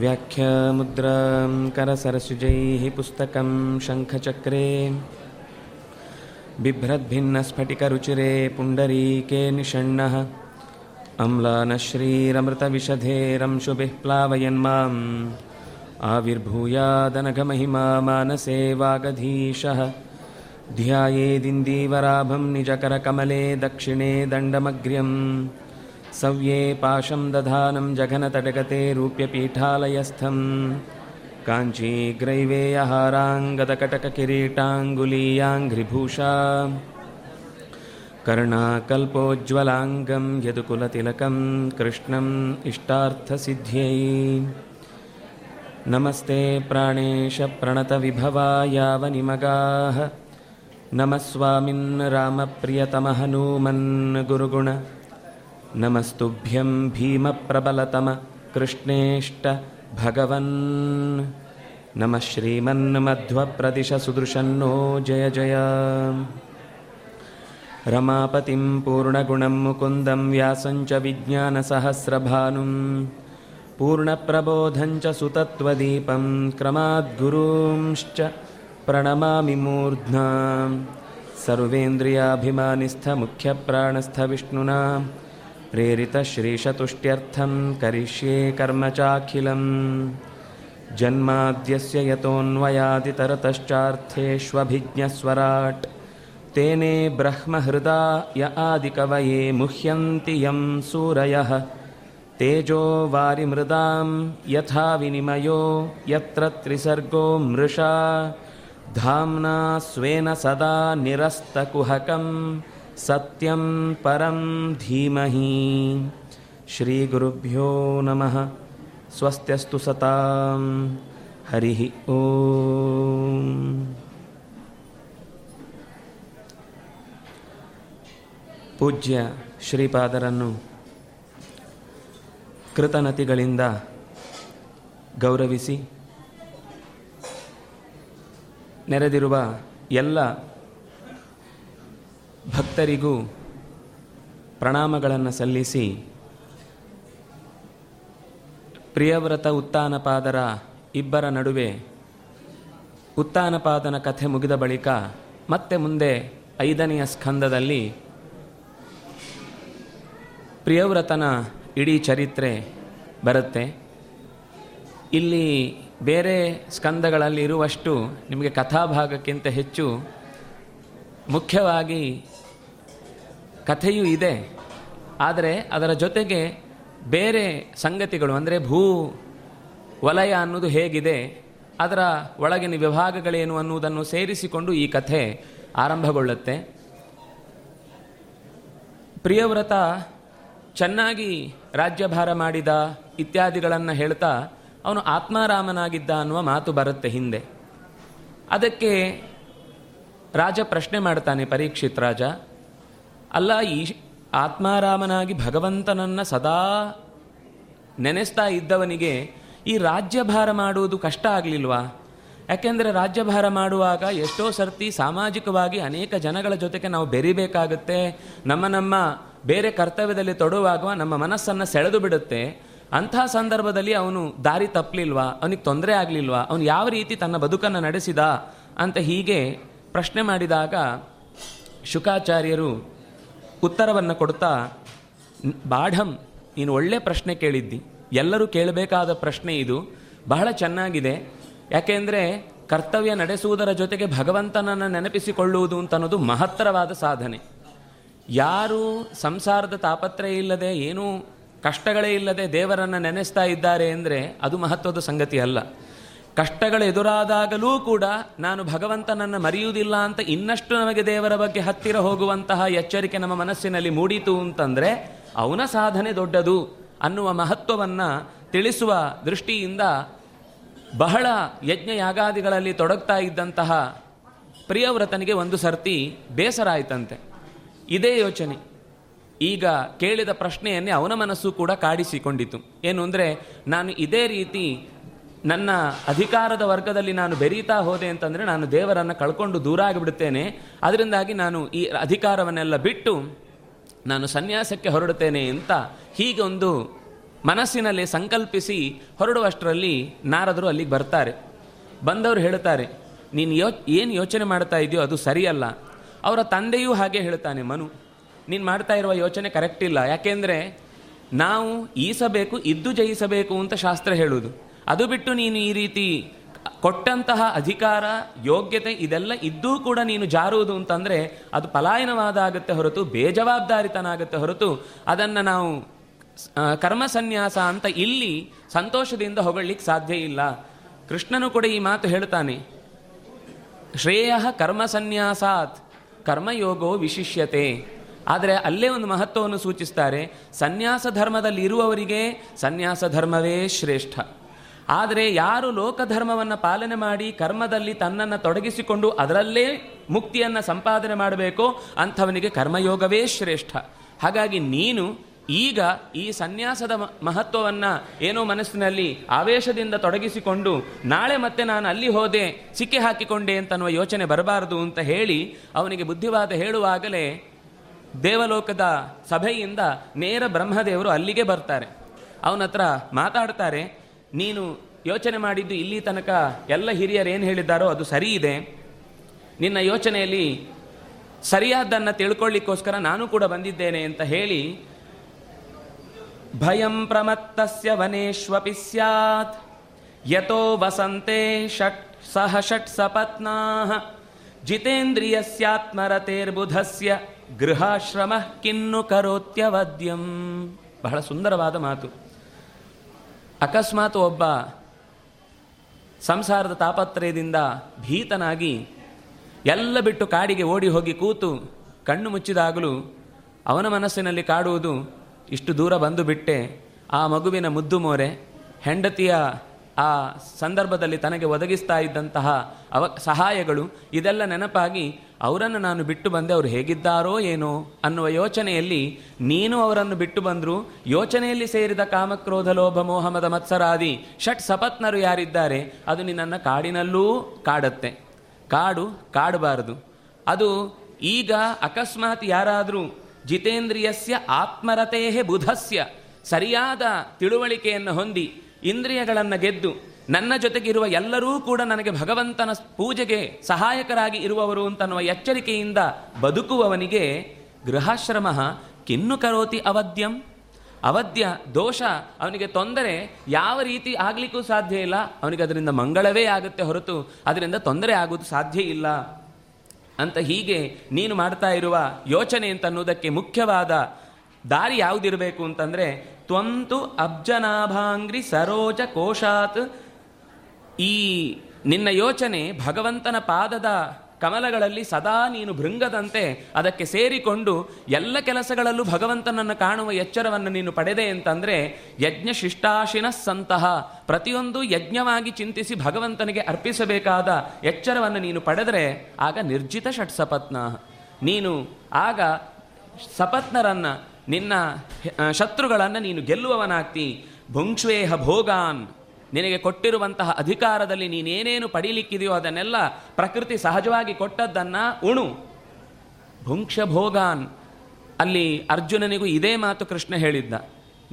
व्याख्यामुद्रां करसरसुजैः पुस्तकं शङ्खचक्रे बिभ्रद्भिन्नस्फटिकरुचिरे पुण्डरीके निषण्णः अम्लानश्रीरमृतविशधेरंशुभिः प्लावयन् माम् आविर्भूयादनघमहिमा मानसे वागधीशः ध्यायेदिन्दीवराभं निजकरकमले दक्षिणे दण्डमग्र्यम्। सव्ये पाशं दधानं जघनतटगते रूप्यपीठालयस्थं काञ्चीग्रैवेयहाराङ्गदकटककिरीटाङ्गुलीयाङ्घ्रिभूषा कर्णाकल्पोज्ज्वलाङ्गं यदुकुलतिलकं कृष्णम् इष्टार्थसिद्ध्यै। नमस्ते प्राणेशप्रणतविभवायावनिमगाः नमः स्वामिन् रामप्रियतमहनूमन् गुरुगुण। नमस्तुभ्यं भीमप्रबलतम कृष्णेष्ट भगवन्। नमः श्रीमन्मध्वप्रदिशसुदृशन्नो जय जय। रमापतिं पूर्णगुणं मुकुन्दं व्यासं च विज्ञानसहस्रभानुं। पूर्णप्रबोधं च सुतत्वदीपं क्रमाद्गुरूंश्च प्रणमामि मूर्ध्ना सर्वेन्द्रियाभिमानिस्थमुख्यप्राणस्थविष्णुना प्रेरितश्रीशतुष्ट्यर्थं करिष्ये कर्म चाखिलम् जन्माद्यस्य यतोऽन्वयादितरतश्चार्थेष्वभिज्ञस्वराट् तेने ब्रह्महृदा य आदिकवये मुह्यन्ति यं सूरयः। तेजो वारिमृदां यथा विनिमयो यत्र त्रिसर्गो मृषा धाम्ना स्वेन सदा निरस्तकुहकं सत्यं परं धीमहि श्रीगुरुभ्यो नमः स्वस्त्यस्तु सतां हरिः ॐ ಪೂಜ್ಯ ಶ್ರೀಪಾದರನ್ನು ಕೃತನತಿಗಳಿಂದ ಗೌರವಿಸಿ ನೆರೆದಿರುವ ಎಲ್ಲ ಭಕ್ತರಿಗೂ ಪ್ರಣಾಮಗಳನ್ನು ಸಲ್ಲಿಸಿ ಪ್ರಿಯವ್ರತ ಉತ್ತಾನಪಾದರ ಇಬ್ಬರ ನಡುವೆ ಉತ್ತಾನಪಾದನ ಕಥೆ ಮುಗಿದ ಬಳಿಕ ಮತ್ತೆ ಮುಂದೆ ಐದನೆಯ ಸ್ಕಂದದಲ್ಲಿ ಪ್ರಿಯವ್ರತನ ಇಡೀ ಚರಿತ್ರೆ ಬರುತ್ತೆ. ಇಲ್ಲಿ ಬೇರೆ ಸ್ಕಂದಗಳಲ್ಲಿ ಇರುವಷ್ಟು ನಿಮಗೆ ಕಥಾಭಾಗಕ್ಕಿಂತ ಹೆಚ್ಚು ಮುಖ್ಯವಾಗಿ ಕಥೆಯೂ ಇದೆ. ಆದರೆ ಅದರ ಜೊತೆಗೆ ಬೇರೆ ಸಂಗತಿಗಳು, ಅಂದರೆ ಭೂ ವಲಯ ಅನ್ನೋದು ಹೇಗಿದೆ, ಅದರ ಒಳಗಿನ ವಿಭಾಗಗಳೇನು ಅನ್ನುವುದನ್ನು ಸೇರಿಸಿಕೊಂಡು ಈ ಕಥೆ ಆರಂಭಗೊಳ್ಳುತ್ತೆ. ಪ್ರಿಯವ್ರತ ಚೆನ್ನಾಗಿ ರಾಜ್ಯಭಾರ ಮಾಡಿದ ಇತ್ಯಾದಿಗಳನ್ನು ಹೇಳ್ತಾ ಅವನು ಆತ್ಮಾರಾಮನಾಗಿದ್ದ ಅನ್ನುವ ಮಾತು ಬರುತ್ತೆ ಹಿಂದೆ. ಅದಕ್ಕೆ ರಾಜ ಪ್ರಶ್ನೆ ಮಾಡ್ತಾನೆ ಪರೀಕ್ಷಿತ್ ರಾಜ, ಅಲ್ಲ ಈ ಆತ್ಮಾರಾಮನಾಗಿ ಭಗವಂತನನ್ನು ಸದಾ ನೆನೆಸ್ತಾ ಇದ್ದವನಿಗೆ ಈ ರಾಜ್ಯಭಾರ ಮಾಡುವುದು ಕಷ್ಟ ಆಗಲಿಲ್ವಾ? ಯಾಕೆಂದರೆ ರಾಜ್ಯಭಾರ ಮಾಡುವಾಗ ಎಷ್ಟೋ ಸರ್ತಿ ಸಾಮಾಜಿಕವಾಗಿ ಅನೇಕ ಜನಗಳ ಜೊತೆಗೆ ನಾವು ಬೆರಿಬೇಕಾಗುತ್ತೆ, ನಮ್ಮ ನಮ್ಮ ಬೇರೆ ಕರ್ತವ್ಯದಲ್ಲಿ ತೊಡುವಾಗ ನಮ್ಮ ಮನಸ್ಸನ್ನು ಸೆಳೆದು ಬಿಡುತ್ತೆ. ಅಂಥ ಸಂದರ್ಭದಲ್ಲಿ ಅವನು ದಾರಿ ತಪ್ಪಲಿಲ್ವಾ ಅವನಿಗೆ ತೊಂದರೆ ಆಗಲಿಲ್ವಾ? ಅವನು ಯಾವ ರೀತಿ ತನ್ನ ಬದುಕನ್ನು ನಡೆಸಿದ ಅಂತ ಹೀಗೆ ಪ್ರಶ್ನೆ ಮಾಡಿದಾಗ ಶುಕಾಚಾರ್ಯರು ಉತ್ತರವನ್ನು ಕೊಡ್ತಾ ಬಾಢಂ, ನೀನು ಒಳ್ಳೆ ಪ್ರಶ್ನೆ ಕೇಳಿದ್ದಿ. ಎಲ್ಲರೂ ಕೇಳಬೇಕಾದ ಪ್ರಶ್ನೆ ಇದು. ಬಹಳ ಚೆನ್ನಾಗಿದೆ. ಯಾಕೆಂದರೆ ಕರ್ತವ್ಯ ನಡೆಸುವುದರ ಜೊತೆಗೆ ಭಗವಂತನನ್ನು ನೆನಪಿಸಿಕೊಳ್ಳುವುದು ಅಂತ ಅನ್ನೋದು ಮಹತ್ತರವಾದ ಸಾಧನೆ. ಯಾರು ಸಂಸಾರದ ತಾಪತ್ರಯ ಇಲ್ಲದೆ ಏನೂ ಕಷ್ಟಗಳೇ ಇಲ್ಲದೆ ದೇವರನ್ನು ನೆನೆಸ್ತಾ ಇದ್ದಾರೆ ಅಂದರೆ ಅದು ಮಹತ್ವದ ಸಂಗತಿ ಅಲ್ಲ. ಕಷ್ಟಗಳು ಎದುರಾದಾಗಲೂ ಕೂಡ ನಾನು ಭಗವಂತನನ್ನು ಮರೆಯುವುದಿಲ್ಲ ಅಂತ ಇನ್ನಷ್ಟು ನಮಗೆ ದೇವರ ಬಗ್ಗೆ ಹತ್ತಿರ ಹೋಗುವಂತಹ ಎಚ್ಚರಿಕೆ ನಮ್ಮ ಮನಸ್ಸಿನಲ್ಲಿ ಮೂಡಿತು ಅಂತಂದರೆ ಅವನ ಸಾಧನೆ ದೊಡ್ಡದು ಅನ್ನುವ ಮಹತ್ವವನ್ನು ತಿಳಿಸುವ ದೃಷ್ಟಿಯಿಂದ ಬಹಳ ಯಜ್ಞ ಯಾಗಾದಿಗಳಲ್ಲಿ ತೊಡಗ್ತಾ ಇದ್ದಂತಹ ಪ್ರಿಯವ್ರತನಿಗೆ ಒಂದು ಸರ್ತಿ ಬೇಸರ ಆಯ್ತಂತೆ. ಇದೇ ಯೋಚನೆ. ಈಗ ಕೇಳಿದ ಪ್ರಶ್ನೆಯನ್ನೇ ಅವನ ಮನಸ್ಸು ಕೂಡ ಕಾಡಿಸಿಕೊಂಡಿತು. ಏನು ಅಂದರೆ, ನಾನು ಇದೇ ರೀತಿ ನನ್ನ ಅಧಿಕಾರದ ವರ್ಗದಲ್ಲಿ ನಾನು ಬೆರೀತಾ ಹೋದೆ ಅಂತಂದರೆ ನಾನು ದೇವರನ್ನು ಕಳ್ಕೊಂಡು ದೂರ ಆಗಿಬಿಡುತ್ತೇನೆ. ಅದರಿಂದಾಗಿ ನಾನು ಈ ಅಧಿಕಾರವನ್ನೆಲ್ಲ ಬಿಟ್ಟು ನಾನು ಸನ್ಯಾಸಕ್ಕೆ ಹೊರಡುತ್ತೇನೆ ಅಂತ ಹೀಗೆ ಒಂದು ಮನಸ್ಸಿನಲ್ಲಿ ಸಂಕಲ್ಪಿಸಿ ಹೊರಡುವಷ್ಟರಲ್ಲಿ ನಾರದರು ಅಲ್ಲಿಗೆ ಬರ್ತಾರೆ. ಬಂದವರು ಹೇಳ್ತಾರೆ, ನೀನು ಯೋ ಏನು ಯೋಚನೆ ಮಾಡ್ತಾ ಇದೆಯೋ ಅದು ಸರಿಯಲ್ಲ. ಅವರ ತಂದೆಯೂ ಹಾಗೆ ಹೇಳ್ತಾನೆ, ಮನು ನೀನು ಮಾಡ್ತಾ ಇರುವ ಯೋಚನೆ ಕರೆಕ್ಟ್ ಇಲ್ಲ. ಯಾಕೆಂದರೆ ನಾವು ಈಸಬೇಕು, ಇದ್ದು ಜಯಿಸಬೇಕು ಅಂತ ಶಾಸ್ತ್ರ ಹೇಳುವುದು ಅದು ಬಿಟ್ಟು ನೀನು ಈ ರೀತಿ ಕೊಟ್ಟಂತಹ ಅಧಿಕಾರ, ಯೋಗ್ಯತೆ ಇದೆಲ್ಲ ಇದ್ದೂ ಕೂಡ ನೀನು ಜಾರುವುದು ಅಂತಂದರೆ ಅದು ಪಲಾಯನವಾದ ಆಗುತ್ತೆ ಹೊರತು, ಬೇಜವಾಬ್ದಾರಿತನಾಗುತ್ತೆ ಹೊರತು ಅದನ್ನು ನಾವು ಕರ್ಮ ಸನ್ಯಾಸ ಅಂತ ಇಲ್ಲಿ ಸಂತೋಷದಿಂದ ಹೊಗಳಲಿಕ್ಕೆ ಸಾಧ್ಯ ಇಲ್ಲ. ಕೃಷ್ಣನು ಕೂಡ ಈ ಮಾತು ಹೇಳ್ತಾನೆ. ಶ್ರೇಯ ಕರ್ಮ ಸನ್ಯಾಸಾತ್ ಕರ್ಮಯೋಗೋ ವಿಶಿಷ್ಯತೆ. ಆದರೆ ಅಲ್ಲೇ ಒಂದು ಮಹತ್ವವನ್ನು ಸೂಚಿಸ್ತಾರೆ, ಸನ್ಯಾಸ ಧರ್ಮದಲ್ಲಿ ಇರುವವರಿಗೆ ಸನ್ಯಾಸ ಧರ್ಮವೇ ಶ್ರೇಷ್ಠ. ಆದರೆ ಯಾರು ಲೋಕಧರ್ಮವನ್ನು ಪಾಲನೆ ಮಾಡಿ ಕರ್ಮದಲ್ಲಿ ತನ್ನನ್ನು ತೊಡಗಿಸಿಕೊಂಡು ಅದರಲ್ಲೇ ಮುಕ್ತಿಯನ್ನು ಸಂಪಾದನೆ ಮಾಡಬೇಕೋ ಅಂಥವನಿಗೆ ಕರ್ಮಯೋಗವೇ ಶ್ರೇಷ್ಠ. ಹಾಗಾಗಿ ನೀನು ಈಗ ಈ ಸನ್ಯಾಸದ ಮಹತ್ವವನ್ನ ಏನೋ ಮನಸ್ಸಿನಲ್ಲಿ ಆವೇಶದಿಂದ ತೊಡಗಿಸಿಕೊಂಡು ನಾಳೆ ಮತ್ತೆ ನಾನು ಅಲ್ಲಿ ಹೋದೆ, ಸಿಕ್ಕಿ ಹಾಕಿಕೊಂಡೆ ಅಂತನ್ನುವ ಯೋಚನೆ ಬರಬಾರದು ಅಂತ ಹೇಳಿ ಅವನಿಗೆ ಬುದ್ಧಿವಾದ ಹೇಳುವಾಗಲೇ ದೇವಲೋಕದ ಸಭೆಯಿಂದ ನೇರ ಬ್ರಹ್ಮದೇವರು ಅಲ್ಲಿಗೆ ಬರ್ತಾರೆ. ಅವನ ಹತ್ರ ಮಾತಾಡ್ತಾರೆ, ನೀನು ಯೋಚನೆ ಮಾಡಿದ್ದು ಇಲ್ಲಿ ತನಕ ಎಲ್ಲ ಹಿರಿಯರು ಏನು ಹೇಳಿದ್ದಾರೋ ಅದು ಸರಿ ಇದೆ. ನಿನ್ನ ಯೋಚನೆಯಲ್ಲಿ ಸರಿಯಾದ್ದನ್ನು ತಿಳ್ಕೊಳ್ಳಿಕ್ಕೋಸ್ಕರ ನಾನು ಕೂಡ ಬಂದಿದ್ದೇನೆ ಅಂತ ಹೇಳಿ ಭಯಂ ಪ್ರಮತ್ತಸ್ಯ ವನೇಶ್ವಪಿ ಸ್ಯಾತ್. ಯತೋ ವಸಂತೆ ಷಟ್ ಸಹ ಷಟ್ ಸಪತ್ನಾಃ ಜಿತೇಂದ್ರಿಯಸ್ಯಾತ್ಮರತೇರ್ಬುಧಸ್ಯ. ಗೃಹಾಶ್ರಮ ಕಿನ್ನು ಕರೋತ್ಯವದ್ಯಂ. ಬಹಳ ಸುಂದರವಾದ ಮಾತು. ಅಕಸ್ಮಾತ್ ಒಬ್ಬ ಸಂಸಾರದ ತಾಪತ್ರಯದಿಂದ ಭೀತನಾಗಿ ಎಲ್ಲ ಬಿಟ್ಟು ಕಾಡಿಗೆ ಓಡಿ ಹೋಗಿ ಕೂತು ಕಣ್ಣು ಮುಚ್ಚಿದಾಗಲೂ ಅವನ ಮನಸ್ಸಿನಲ್ಲಿ ಕಾಡುವುದು ಇಷ್ಟು ದೂರ ಬಂದು ಬಿಟ್ಟೆ. ಆ ಮಗುವಿನ ಮುದ್ದು ಮೋರೆ ಹೆಂಡತಿಯ ಆ ಸಂದರ್ಭದಲ್ಲಿ ತನಗೆ ಒದಗಿಸ್ತಾ ಇದ್ದಂತಹ ಅವ ಸಹಾಯಗಳು ಇದೆಲ್ಲ ನೆನಪಾಗಿ ಅವರನ್ನು ನಾನು ಬಿಟ್ಟು ಬಂದೆ, ಅವರು ಹೇಗಿದ್ದಾರೋ ಏನೋ ಅನ್ನುವ ಯೋಚನೆಯಲ್ಲಿ ನೀನು ಅವರನ್ನು ಬಿಟ್ಟು ಬಂದರೂ. ಯೋಚನೆಯಲ್ಲಿ ಸೇರಿದ ಕಾಮಕ್ರೋಧ, ಲೋಭ ಮೋಹಮದ ಮತ್ಸರಾದಿ ಷಟ್ ಸಪತ್ನರು ಯಾರಿದ್ದಾರೆ? ಅದು ನಿನ್ನನ್ನು ಕಾಡಿನಲ್ಲೂ ಕಾಡತ್ತೆ. ಕಾಡು ಕಾಡಬಾರದು. ಅದು ಈಗ ಅಕಸ್ಮಾತ್ ಯಾರಾದರೂ ಜಿತೇಂದ್ರಿಯಸ್ಯ ಆತ್ಮರತೆಯೇ ಬುಧಸ್ಯ. ಸರಿಯಾದ ತಿಳುವಳಿಕೆಯನ್ನು ಹೊಂದಿ ಇಂದ್ರಿಯಗಳನ್ನು ಗೆದ್ದು ನನ್ನ ಜೊತೆಗಿರುವ ಎಲ್ಲರೂ ಕೂಡ ನನಗೆ ಭಗವಂತನ ಪೂಜೆಗೆ ಸಹಾಯಕರಾಗಿ ಇರುವವರು ಅಂತನ್ನುವ ಎಚ್ಚರಿಕೆಯಿಂದ ಬದುಕುವವನಿಗೆ ಗೃಹಾಶ್ರಮ ಕಿನ್ನು ಕರೋತಿ ಅವಧ್ಯಂ. ಅವಧ್ಯ, ದೋಷ, ಅವನಿಗೆ ತೊಂದರೆ ಯಾವ ರೀತಿ ಆಗಲಿಕ್ಕೂ ಸಾಧ್ಯ ಇಲ್ಲ. ಅವನಿಗೆ ಅದರಿಂದ ಮಂಗಳವೇ ಆಗುತ್ತೆ ಹೊರತು ಅದರಿಂದ ತೊಂದರೆ ಆಗುವುದು ಸಾಧ್ಯ ಇಲ್ಲ. ಅಂತ ಹೀಗೆ ನೀನು ಮಾಡ್ತಾ ಇರುವ ಯೋಚನೆ ಅಂತ ಅನ್ನೋದಕ್ಕೆ ಮುಖ್ಯವಾದ ದಾರಿ ಯಾವುದಿರಬೇಕು ಅಂತಂದರೆ ತ್ವಂತು ಅಬ್ಜನಾಭಾಂಗ್ರಿ ಸರೋಜ ಕೋಶಾತ್ ಈ ನಿನ್ನ ಯೋಚನೆ ಭಗವಂತನ ಪಾದದ ಕಮಲಗಳಲ್ಲಿ ಸದಾ ನೀನು ಭೃಂಗದಂತೆ ಅದಕ್ಕೆ ಸೇರಿಕೊಂಡು ಎಲ್ಲ ಕೆಲಸಗಳಲ್ಲೂ ಭಗವಂತನನ್ನು ಕಾಣುವ ಎಚ್ಚರವನ್ನು ನೀನು ಪಡೆದೆ ಅಂತಂದರೆ ಯಜ್ಞ ಶಿಷ್ಟಾಶಿನ ಸಂತಹ ಪ್ರತಿಯೊಂದು ಯಜ್ಞವಾಗಿ ಚಿಂತಿಸಿ ಭಗವಂತನಿಗೆ ಅರ್ಪಿಸಬೇಕಾದ ಎಚ್ಚರವನ್ನು ನೀನು ಪಡೆದರೆ ಆಗ ನಿರ್ಜಿತ ಷಟ್ಸಪತ್ನ. ನೀನು ಆಗ ಸಪತ್ನರನ್ನು, ನಿನ್ನ ಶತ್ರುಗಳನ್ನು ಶತ್ರುಗಳನ್ನ ನೀನು ಗೆಲ್ಲುವವನಾಗ್ತಿ. ಭುಂಕ್ಷ್ವೇಹ ಭೋಗಾನ್. ನಿನಗೆ ಕೊಟ್ಟಿರುವಂತಹ ಅಧಿಕಾರದಲ್ಲಿ ನೀನೇನೇನು ಪಡೀಲಿಕ್ಕಿದೆಯೋ ಅದನ್ನೆಲ್ಲ ಪ್ರಕೃತಿ ಸಹಜವಾಗಿ ಕೊಟ್ಟದ್ದನ್ನ ಉಣು. ಭುಂಕ್ಷ ಭೋಗಾನ್ ಅಲ್ಲಿ ಅರ್ಜುನನಿಗೂ ಇದೇ ಮಾತು ಕೃಷ್ಣ ಹೇಳಿದ್ದ.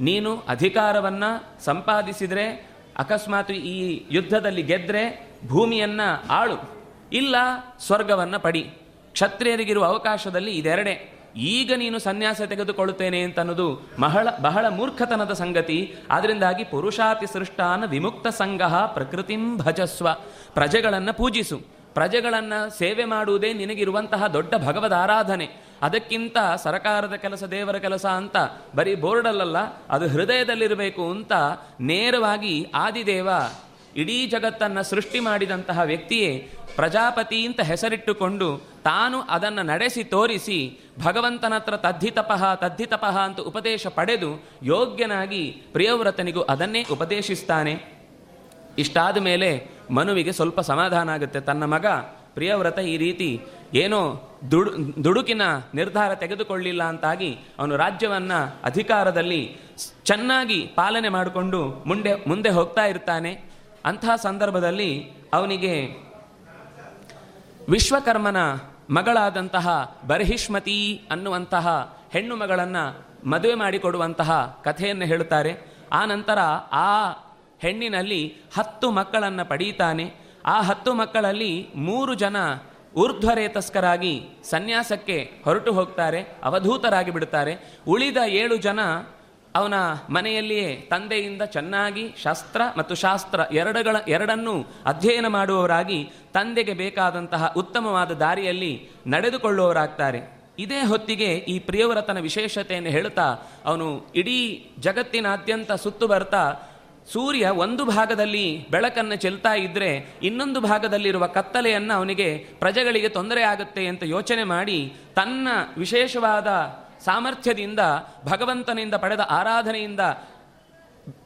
ನೀನು ಅಧಿಕಾರವನ್ನ ಸಂಪಾದಿಸಿದರೆ, ಅಕಸ್ಮಾತ್ ಈ ಯುದ್ಧದಲ್ಲಿ ಗೆದ್ದರೆ ಭೂಮಿಯನ್ನ ಆಳು. ಇಲ್ಲ, ಸ್ವರ್ಗವನ್ನ ಪಡಿ. ಕ್ಷತ್ರಿಯರಿಗಿರುವ ಅವಕಾಶದಲ್ಲಿ ಇದೆರಡೇ. ಈಗ ನೀನು ಸನ್ಯಾಸ ತೆಗೆದುಕೊಳ್ಳುತ್ತೇನೆ ಅಂತ ಅನ್ನೋದು ಬಹಳ ಬಹಳ ಮೂರ್ಖತನದ ಸಂಗತಿ. ಆದ್ರಿಂದಾಗಿ ಪುರುಷಾತಿ ಸೃಷ್ಟಾನ ವಿಮುಕ್ತ ಸಂಘ ಪ್ರಕೃತಿಂ ಭಜಸ್ವ. ಪ್ರಜೆಗಳನ್ನು ಪೂಜಿಸು. ಪ್ರಜೆಗಳನ್ನು ಸೇವೆ ಮಾಡುವುದೇ ನಿನಗಿರುವಂತಹ ದೊಡ್ಡ ಭಗವದ್ ಆರಾಧನೆ ಅದಕ್ಕಿಂತ ಸರಕಾರದ ಕೆಲಸ ದೇವರ ಕೆಲಸ ಅಂತ ಬರೀ ಬೋರ್ಡಲ್ಲಲ್ಲ, ಅದು ಹೃದಯದಲ್ಲಿರಬೇಕು ಅಂತ ನೇರವಾಗಿ ಆದಿದೇವ ಇಡೀ ಜಗತ್ತನ್ನ ಸೃಷ್ಟಿ ಮಾಡಿದಂತಹ ವ್ಯಕ್ತಿಯೇ ಪ್ರಜಾಪತಿ ಅಂತ ಹೆಸರಿಟ್ಟುಕೊಂಡು ತಾನು ಅದನ್ನು ನಡೆಸಿ ತೋರಿಸಿ ಭಗವಂತನ ಹತ್ರ ತದ್ಧಿತಪಃ ತದ್ಧಿತಪಃ ಅಂತ ಉಪದೇಶ ಪಡೆದು ಯೋಗ್ಯನಾಗಿ ಪ್ರಿಯವ್ರತನಿಗೂ ಅದನ್ನೇ ಉಪದೇಶಿಸ್ತಾನೆ. ಇಷ್ಟಾದ ಮೇಲೆ ಮನುವಿಗೆ ಸ್ವಲ್ಪ ಸಮಾಧಾನ ಆಗುತ್ತೆ. ತನ್ನ ಮಗ ಪ್ರಿಯವ್ರತ ಈ ರೀತಿ ಏನೋ ದುಡು, ದುಡುಕಿನ ನಿರ್ಧಾರ ತೆಗೆದುಕೊಳ್ಳಿಲ್ಲ ಅಂತಾಗಿ ಅವನು ರಾಜ್ಯವನ್ನು ಅಧಿಕಾರದಲ್ಲಿ ಚೆನ್ನಾಗಿ ಪಾಲನೆ ಮಾಡಿಕೊಂಡು ಮುಂದೆ ಮುಂದೆ ಹೋಗ್ತಾ ಇರ್ತಾನೆ. ಅಂತಹ ಸಂದರ್ಭದಲ್ಲಿ ಅವನಿಗೆ ವಿಶ್ವಕರ್ಮನ ಮಗಳಾದಂತಹ ಬರ್ಹಿಷ್ಮತಿ ಅನ್ನುವಂತಹ ಹೆಣ್ಣು ಮಗಳನ್ನು ಮದುವೆ ಮಾಡಿಕೊಡುವಂತಹ ಕಥೆಯನ್ನು ಹೇಳುತ್ತಾರೆ. ಆ ನಂತರ ಆ ಹೆಣ್ಣಿನಲ್ಲಿ ಹತ್ತು ಮಕ್ಕಳನ್ನು ಪಡೆಯುತ್ತಾನೆ ಆ ಹತ್ತು ಮಕ್ಕಳಲ್ಲಿ ಮೂರು ಜನ ಊರ್ಧ್ವರೇತಸ್ಕರಾಗಿ ಸನ್ಯಾಸಕ್ಕೆ ಹೊರಟು ಹೋಗ್ತಾರೆ, ಅವಧೂತರಾಗಿ ಬಿಡುತ್ತಾರೆ ಉಳಿದ ಏಳು ಜನ ಅವನ ಮನೆಯಲ್ಲಿಯೇ ತಂದೆಯಿಂದ ಚೆನ್ನಾಗಿ ಶಾಸ್ತ್ರ ಮತ್ತು ಶಾಸ್ತ್ರ ಎರಡುಗಳ ಎರಡನ್ನೂ ಅಧ್ಯಯನ ಮಾಡುವವರಾಗಿ ತಂದೆಗೆ ಬೇಕಾದಂತಹ ಉತ್ತಮವಾದ ದಾರಿಯಲ್ಲಿ ನಡೆದುಕೊಳ್ಳುವವರಾಗ್ತಾರೆ. ಇದೇ ಹೊತ್ತಿಗೆ ಈ ಪ್ರಿಯವ್ರತನ ವಿಶೇಷತೆಯನ್ನು ಹೇಳುತ್ತಾ ಅವನು ಇಡೀ ಜಗತ್ತಿನಾದ್ಯಂತ ಸುತ್ತು ಬರ್ತಾ ಸೂರ್ಯ ಒಂದು ಭಾಗದಲ್ಲಿ ಬೆಳಕನ್ನು ಚೆಲ್ತಾ ಇದ್ದರೆ ಇನ್ನೊಂದು ಭಾಗದಲ್ಲಿರುವ ಕತ್ತಲೆಯನ್ನು ಅವನಿಗೆ ಪ್ರಜೆಗಳಿಗೆ ತೊಂದರೆ ಆಗುತ್ತೆ ಅಂತ ಯೋಚನೆ ಮಾಡಿ ತನ್ನ ವಿಶೇಷವಾದ ಸಾಮರ್ಥ್ಯದಿಂದ, ಭಗವಂತನಿಂದ ಪಡೆದ ಆರಾಧನೆಯಿಂದ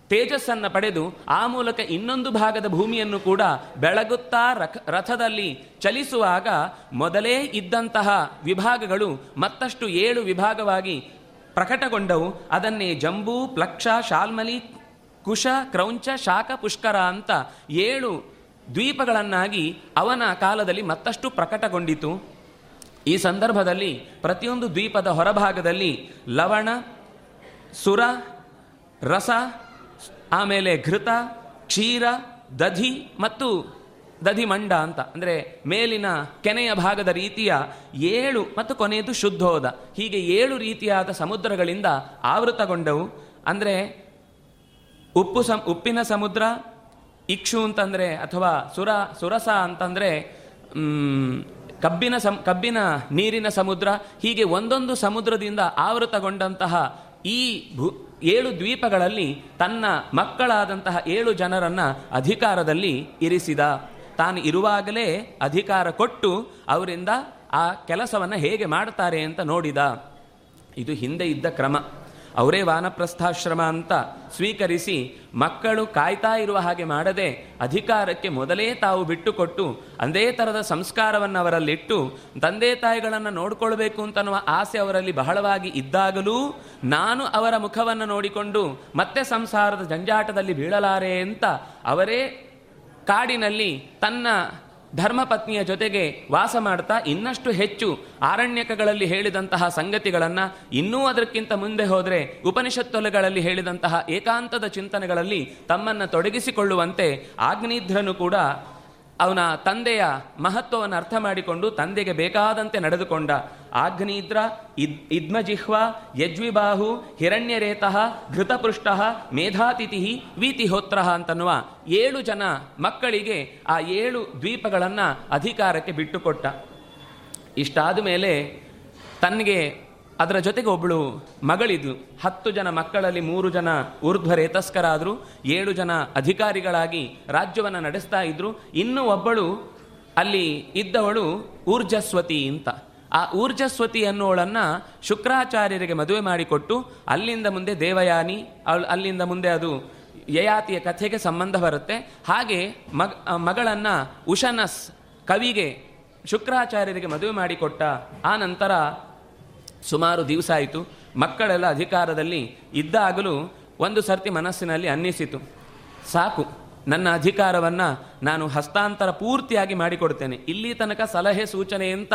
ತೇಜಸ್ಸನ್ನು ಪಡೆದು, ಆ ಮೂಲಕ ಇನ್ನೊಂದು ಭಾಗದ ಭೂಮಿಯನ್ನು ಕೂಡ ಬೆಳಗುತ್ತಾ ರಥ ರಥದಲ್ಲಿ ಚಲಿಸುವಾಗ ಮೊದಲೇ ಇದ್ದಂತಹ ವಿಭಾಗಗಳು ಮತ್ತಷ್ಟು ಏಳು ವಿಭಾಗವಾಗಿ ಪ್ರಕಟಗೊಂಡವು. ಅದನ್ನೇ ಜಂಬೂ, ಪ್ಲಕ್ಷ, ಶಾಲ್ಮಲಿ, ಕುಶ, ಕ್ರೌಂಚ, ಶಾಖ, ಪುಷ್ಕರ ಅಂತ ಏಳು ದ್ವೀಪಗಳನ್ನಾಗಿ ಅವನ ಕಾಲದಲ್ಲಿ ಮತ್ತಷ್ಟು ಪ್ರಕಟಗೊಂಡಿತು. ಈ ಸಂದರ್ಭದಲ್ಲಿ ಪ್ರತಿಯೊಂದು ದ್ವೀಪದ ಹೊರಭಾಗದಲ್ಲಿ ಲವಣ, ಸುರ, ರಸ, ಆಮೇಲೆ ಘೃತ, ಕ್ಷೀರ, ದಧಿ ಮತ್ತು ದಧಿಮಂಡ ಅಂತ. ಅಂದರೆ ಮೇಲಿನ ಕೆನೆಯ ಭಾಗದ ರೀತಿಯ ಏಳು ಮತ್ತು ಕೊನೆಯದು ಶುದ್ಧೋದ. ಹೀಗೆ ಏಳು ರೀತಿಯಾದ ಸಮುದ್ರಗಳಿಂದ ಆವೃತಗೊಂಡವು. ಅಂದರೆ ಉಪ್ಪು ಉಪ್ಪಿನ ಸಮುದ್ರ, ಇಕ್ಷು ಅಂತಂದರೆ ಅಥವಾ ಸುರ, ಸುರಸ ಅಂತಂದರೆ ಕಬ್ಬಿನ ಸಮ್, ಕಬ್ಬಿನ ನೀರಿನ ಸಮುದ್ರ, ಹೀಗೆ ಒಂದೊಂದು ಸಮುದ್ರದಿಂದ ಆವೃತಗೊಂಡಂತಹ ಈ ಭೂ, ಏಳು ದ್ವೀಪಗಳಲ್ಲಿ ತನ್ನ ಮಕ್ಕಳಾದಂತಹ ಏಳು ಜನರನ್ನ ಅಧಿಕಾರದಲ್ಲಿ ಇರಿಸಿದ. ತಾನು ಇರುವಾಗಲೇ ಅಧಿಕಾರ ಕೊಟ್ಟು ಅವರಿಂದ ಆ ಕೆಲಸವನ್ನು ಹೇಗೆ ಮಾಡ್ತಾರೆ ಅಂತ ನೋಡಿದ. ಇದು ಹಿಂದೆ ಇದ್ದ ಕ್ರಮ. ಅವರೇ ವಾನಪ್ರಸ್ಥಾಶ್ರಮ ಅಂತ ಸ್ವೀಕರಿಸಿ ಮಕ್ಕಳು ಕಾಯ್ತಾ ಇರುವ ಹಾಗೆ ಮಾಡದೆ ಅಧಿಕಾರಕ್ಕೆ ಮೊದಲೇ ತಾವು ಬಿಟ್ಟುಕೊಟ್ಟು ಅದೇ ಥರದ ಸಂಸ್ಕಾರವನ್ನು ಅವರಲ್ಲಿಟ್ಟು ತಂದೆ ತಾಯಿಗಳನ್ನು ನೋಡಿಕೊಳ್ಬೇಕು ಅಂತನ್ನುವ ಆಸೆ ಅವರಲ್ಲಿ ಬಹಳವಾಗಿ ಇದ್ದಾಗಲೂ ನಾನು ಅವರ ಮುಖವನ್ನು ನೋಡಿಕೊಂಡು ಮತ್ತೆ ಸಂಸಾರದ ಜಂಜಾಟದಲ್ಲಿ ಬೀಳಲಾರೆ ಅಂತ ಅವರೇ ಕಾಡಿನಲ್ಲಿ ತನ್ನ ಧರ್ಮಪತ್ನಿಯ ಜೊತೆಗೆ ವಾಸ ಮಾಡ್ತಾ ಇನ್ನಷ್ಟು ಹೆಚ್ಚು ಆರಣ್ಯಕಗಳಲ್ಲಿ ಹೇಳಿದಂತಹ ಸಂಗತಿಗಳನ್ನು ಇನ್ನೂ ಅದಕ್ಕಿಂತ ಮುಂದೆ ಹೋದರೆ ಉಪನಿಷತ್ತೊಲೆಗಳಲ್ಲಿ ಹೇಳಿದಂತಹ ಏಕಾಂತದ ಚಿಂತನೆಗಳಲ್ಲಿ ತಮ್ಮನ್ನು ತೊಡಗಿಸಿಕೊಳ್ಳುವಂತೆ ಆಗ್ನೇಧ್ರನು ಕೂಡ ಅವನ ತಂದೆಯ ಮಹತ್ವವನ್ನು ಅರ್ಥ ಮಾಡಿಕೊಂಡು ತಂದೆಗೆ ಬೇಕಾದಂತೆ ನಡೆದುಕೊಂಡ ಆಗ್ನೇದ್ರ ಇದ್, ಇದ್ಮಜಿಹ್ವ, ಯಜ್ವಿಬಾಹು, ಹಿರಣ್ಯರೇತಃ, ಘೃತಪೃಷ್ಟ, ಮೇಧಾತಿಥಿ, ವೀತಿಹೋತ್ರ ಅಂತನ್ನುವ ಏಳು ಜನ ಮಕ್ಕಳಿಗೆ ಆ ಏಳು ದ್ವೀಪಗಳನ್ನು ಅಧಿಕಾರಕ್ಕೆ ಬಿಟ್ಟುಕೊಟ್ಟ. ಇಷ್ಟಾದ ಮೇಲೆ ತನಗೆ ಅದರ ಜೊತೆಗೆ ಒಬ್ಬಳು ಮಗಳಿದ್ಲು. ಹತ್ತು ಜನ ಮಕ್ಕಳಲ್ಲಿ ಮೂರು ಜನ ಊರ್ಧ್ವ ರೇತಸ್ಕರಾದರು ಏಳು ಜನ ಅಧಿಕಾರಿಗಳಾಗಿ ರಾಜ್ಯವನ್ನು ನಡೆಸ್ತಾ ಇದ್ರು. ಇನ್ನೂ ಒಬ್ಬಳು ಅಲ್ಲಿ ಇದ್ದವಳು ಊರ್ಜಸ್ವತಿ ಅಂತ. ಆ ಊರ್ಜಸ್ವತಿ ಅನ್ನೋಳನ್ನು ಶುಕ್ರಾಚಾರ್ಯರಿಗೆ ಮದುವೆ ಮಾಡಿಕೊಟ್ಟು ಅಲ್ಲಿಂದ ಮುಂದೆ ದೇವಯಾನಿ ಅಲ್ಲಿಂದ ಮುಂದೆ ಅದು ಯಯಾತಿಯ ಕಥೆಗೆ ಸಂಬಂಧ ಬರುತ್ತೆ. ಹಾಗೆ ಮಗ ಮಗಳನ್ನು ಮಗಳನ್ನ ಉಶನಸ್ ಕವಿಗೆ, ಶುಕ್ರಾಚಾರ್ಯರಿಗೆ ಮದುವೆ ಮಾಡಿಕೊಟ್ಟ ಆ ನಂತರ ಸುಮಾರು ದಿವಸ ಆಯಿತು. ಮಕ್ಕಳೆಲ್ಲ ಅಧಿಕಾರದಲ್ಲಿ ಇದ್ದಾಗಲೂ ಒಂದು ಸರ್ತಿ ಮನಸ್ಸಿನಲ್ಲಿ ಅನ್ನಿಸಿತು. ಸಾಕು, ನನ್ನ ಅಧಿಕಾರವನ್ನು ನಾನು ಹಸ್ತಾಂತರ ಪೂರ್ತಿಯಾಗಿ ಮಾಡಿಕೊಡ್ತೇನೆ. ಇಲ್ಲಿ ತನಕ ಸಲಹೆ ಸೂಚನೆ ಅಂತ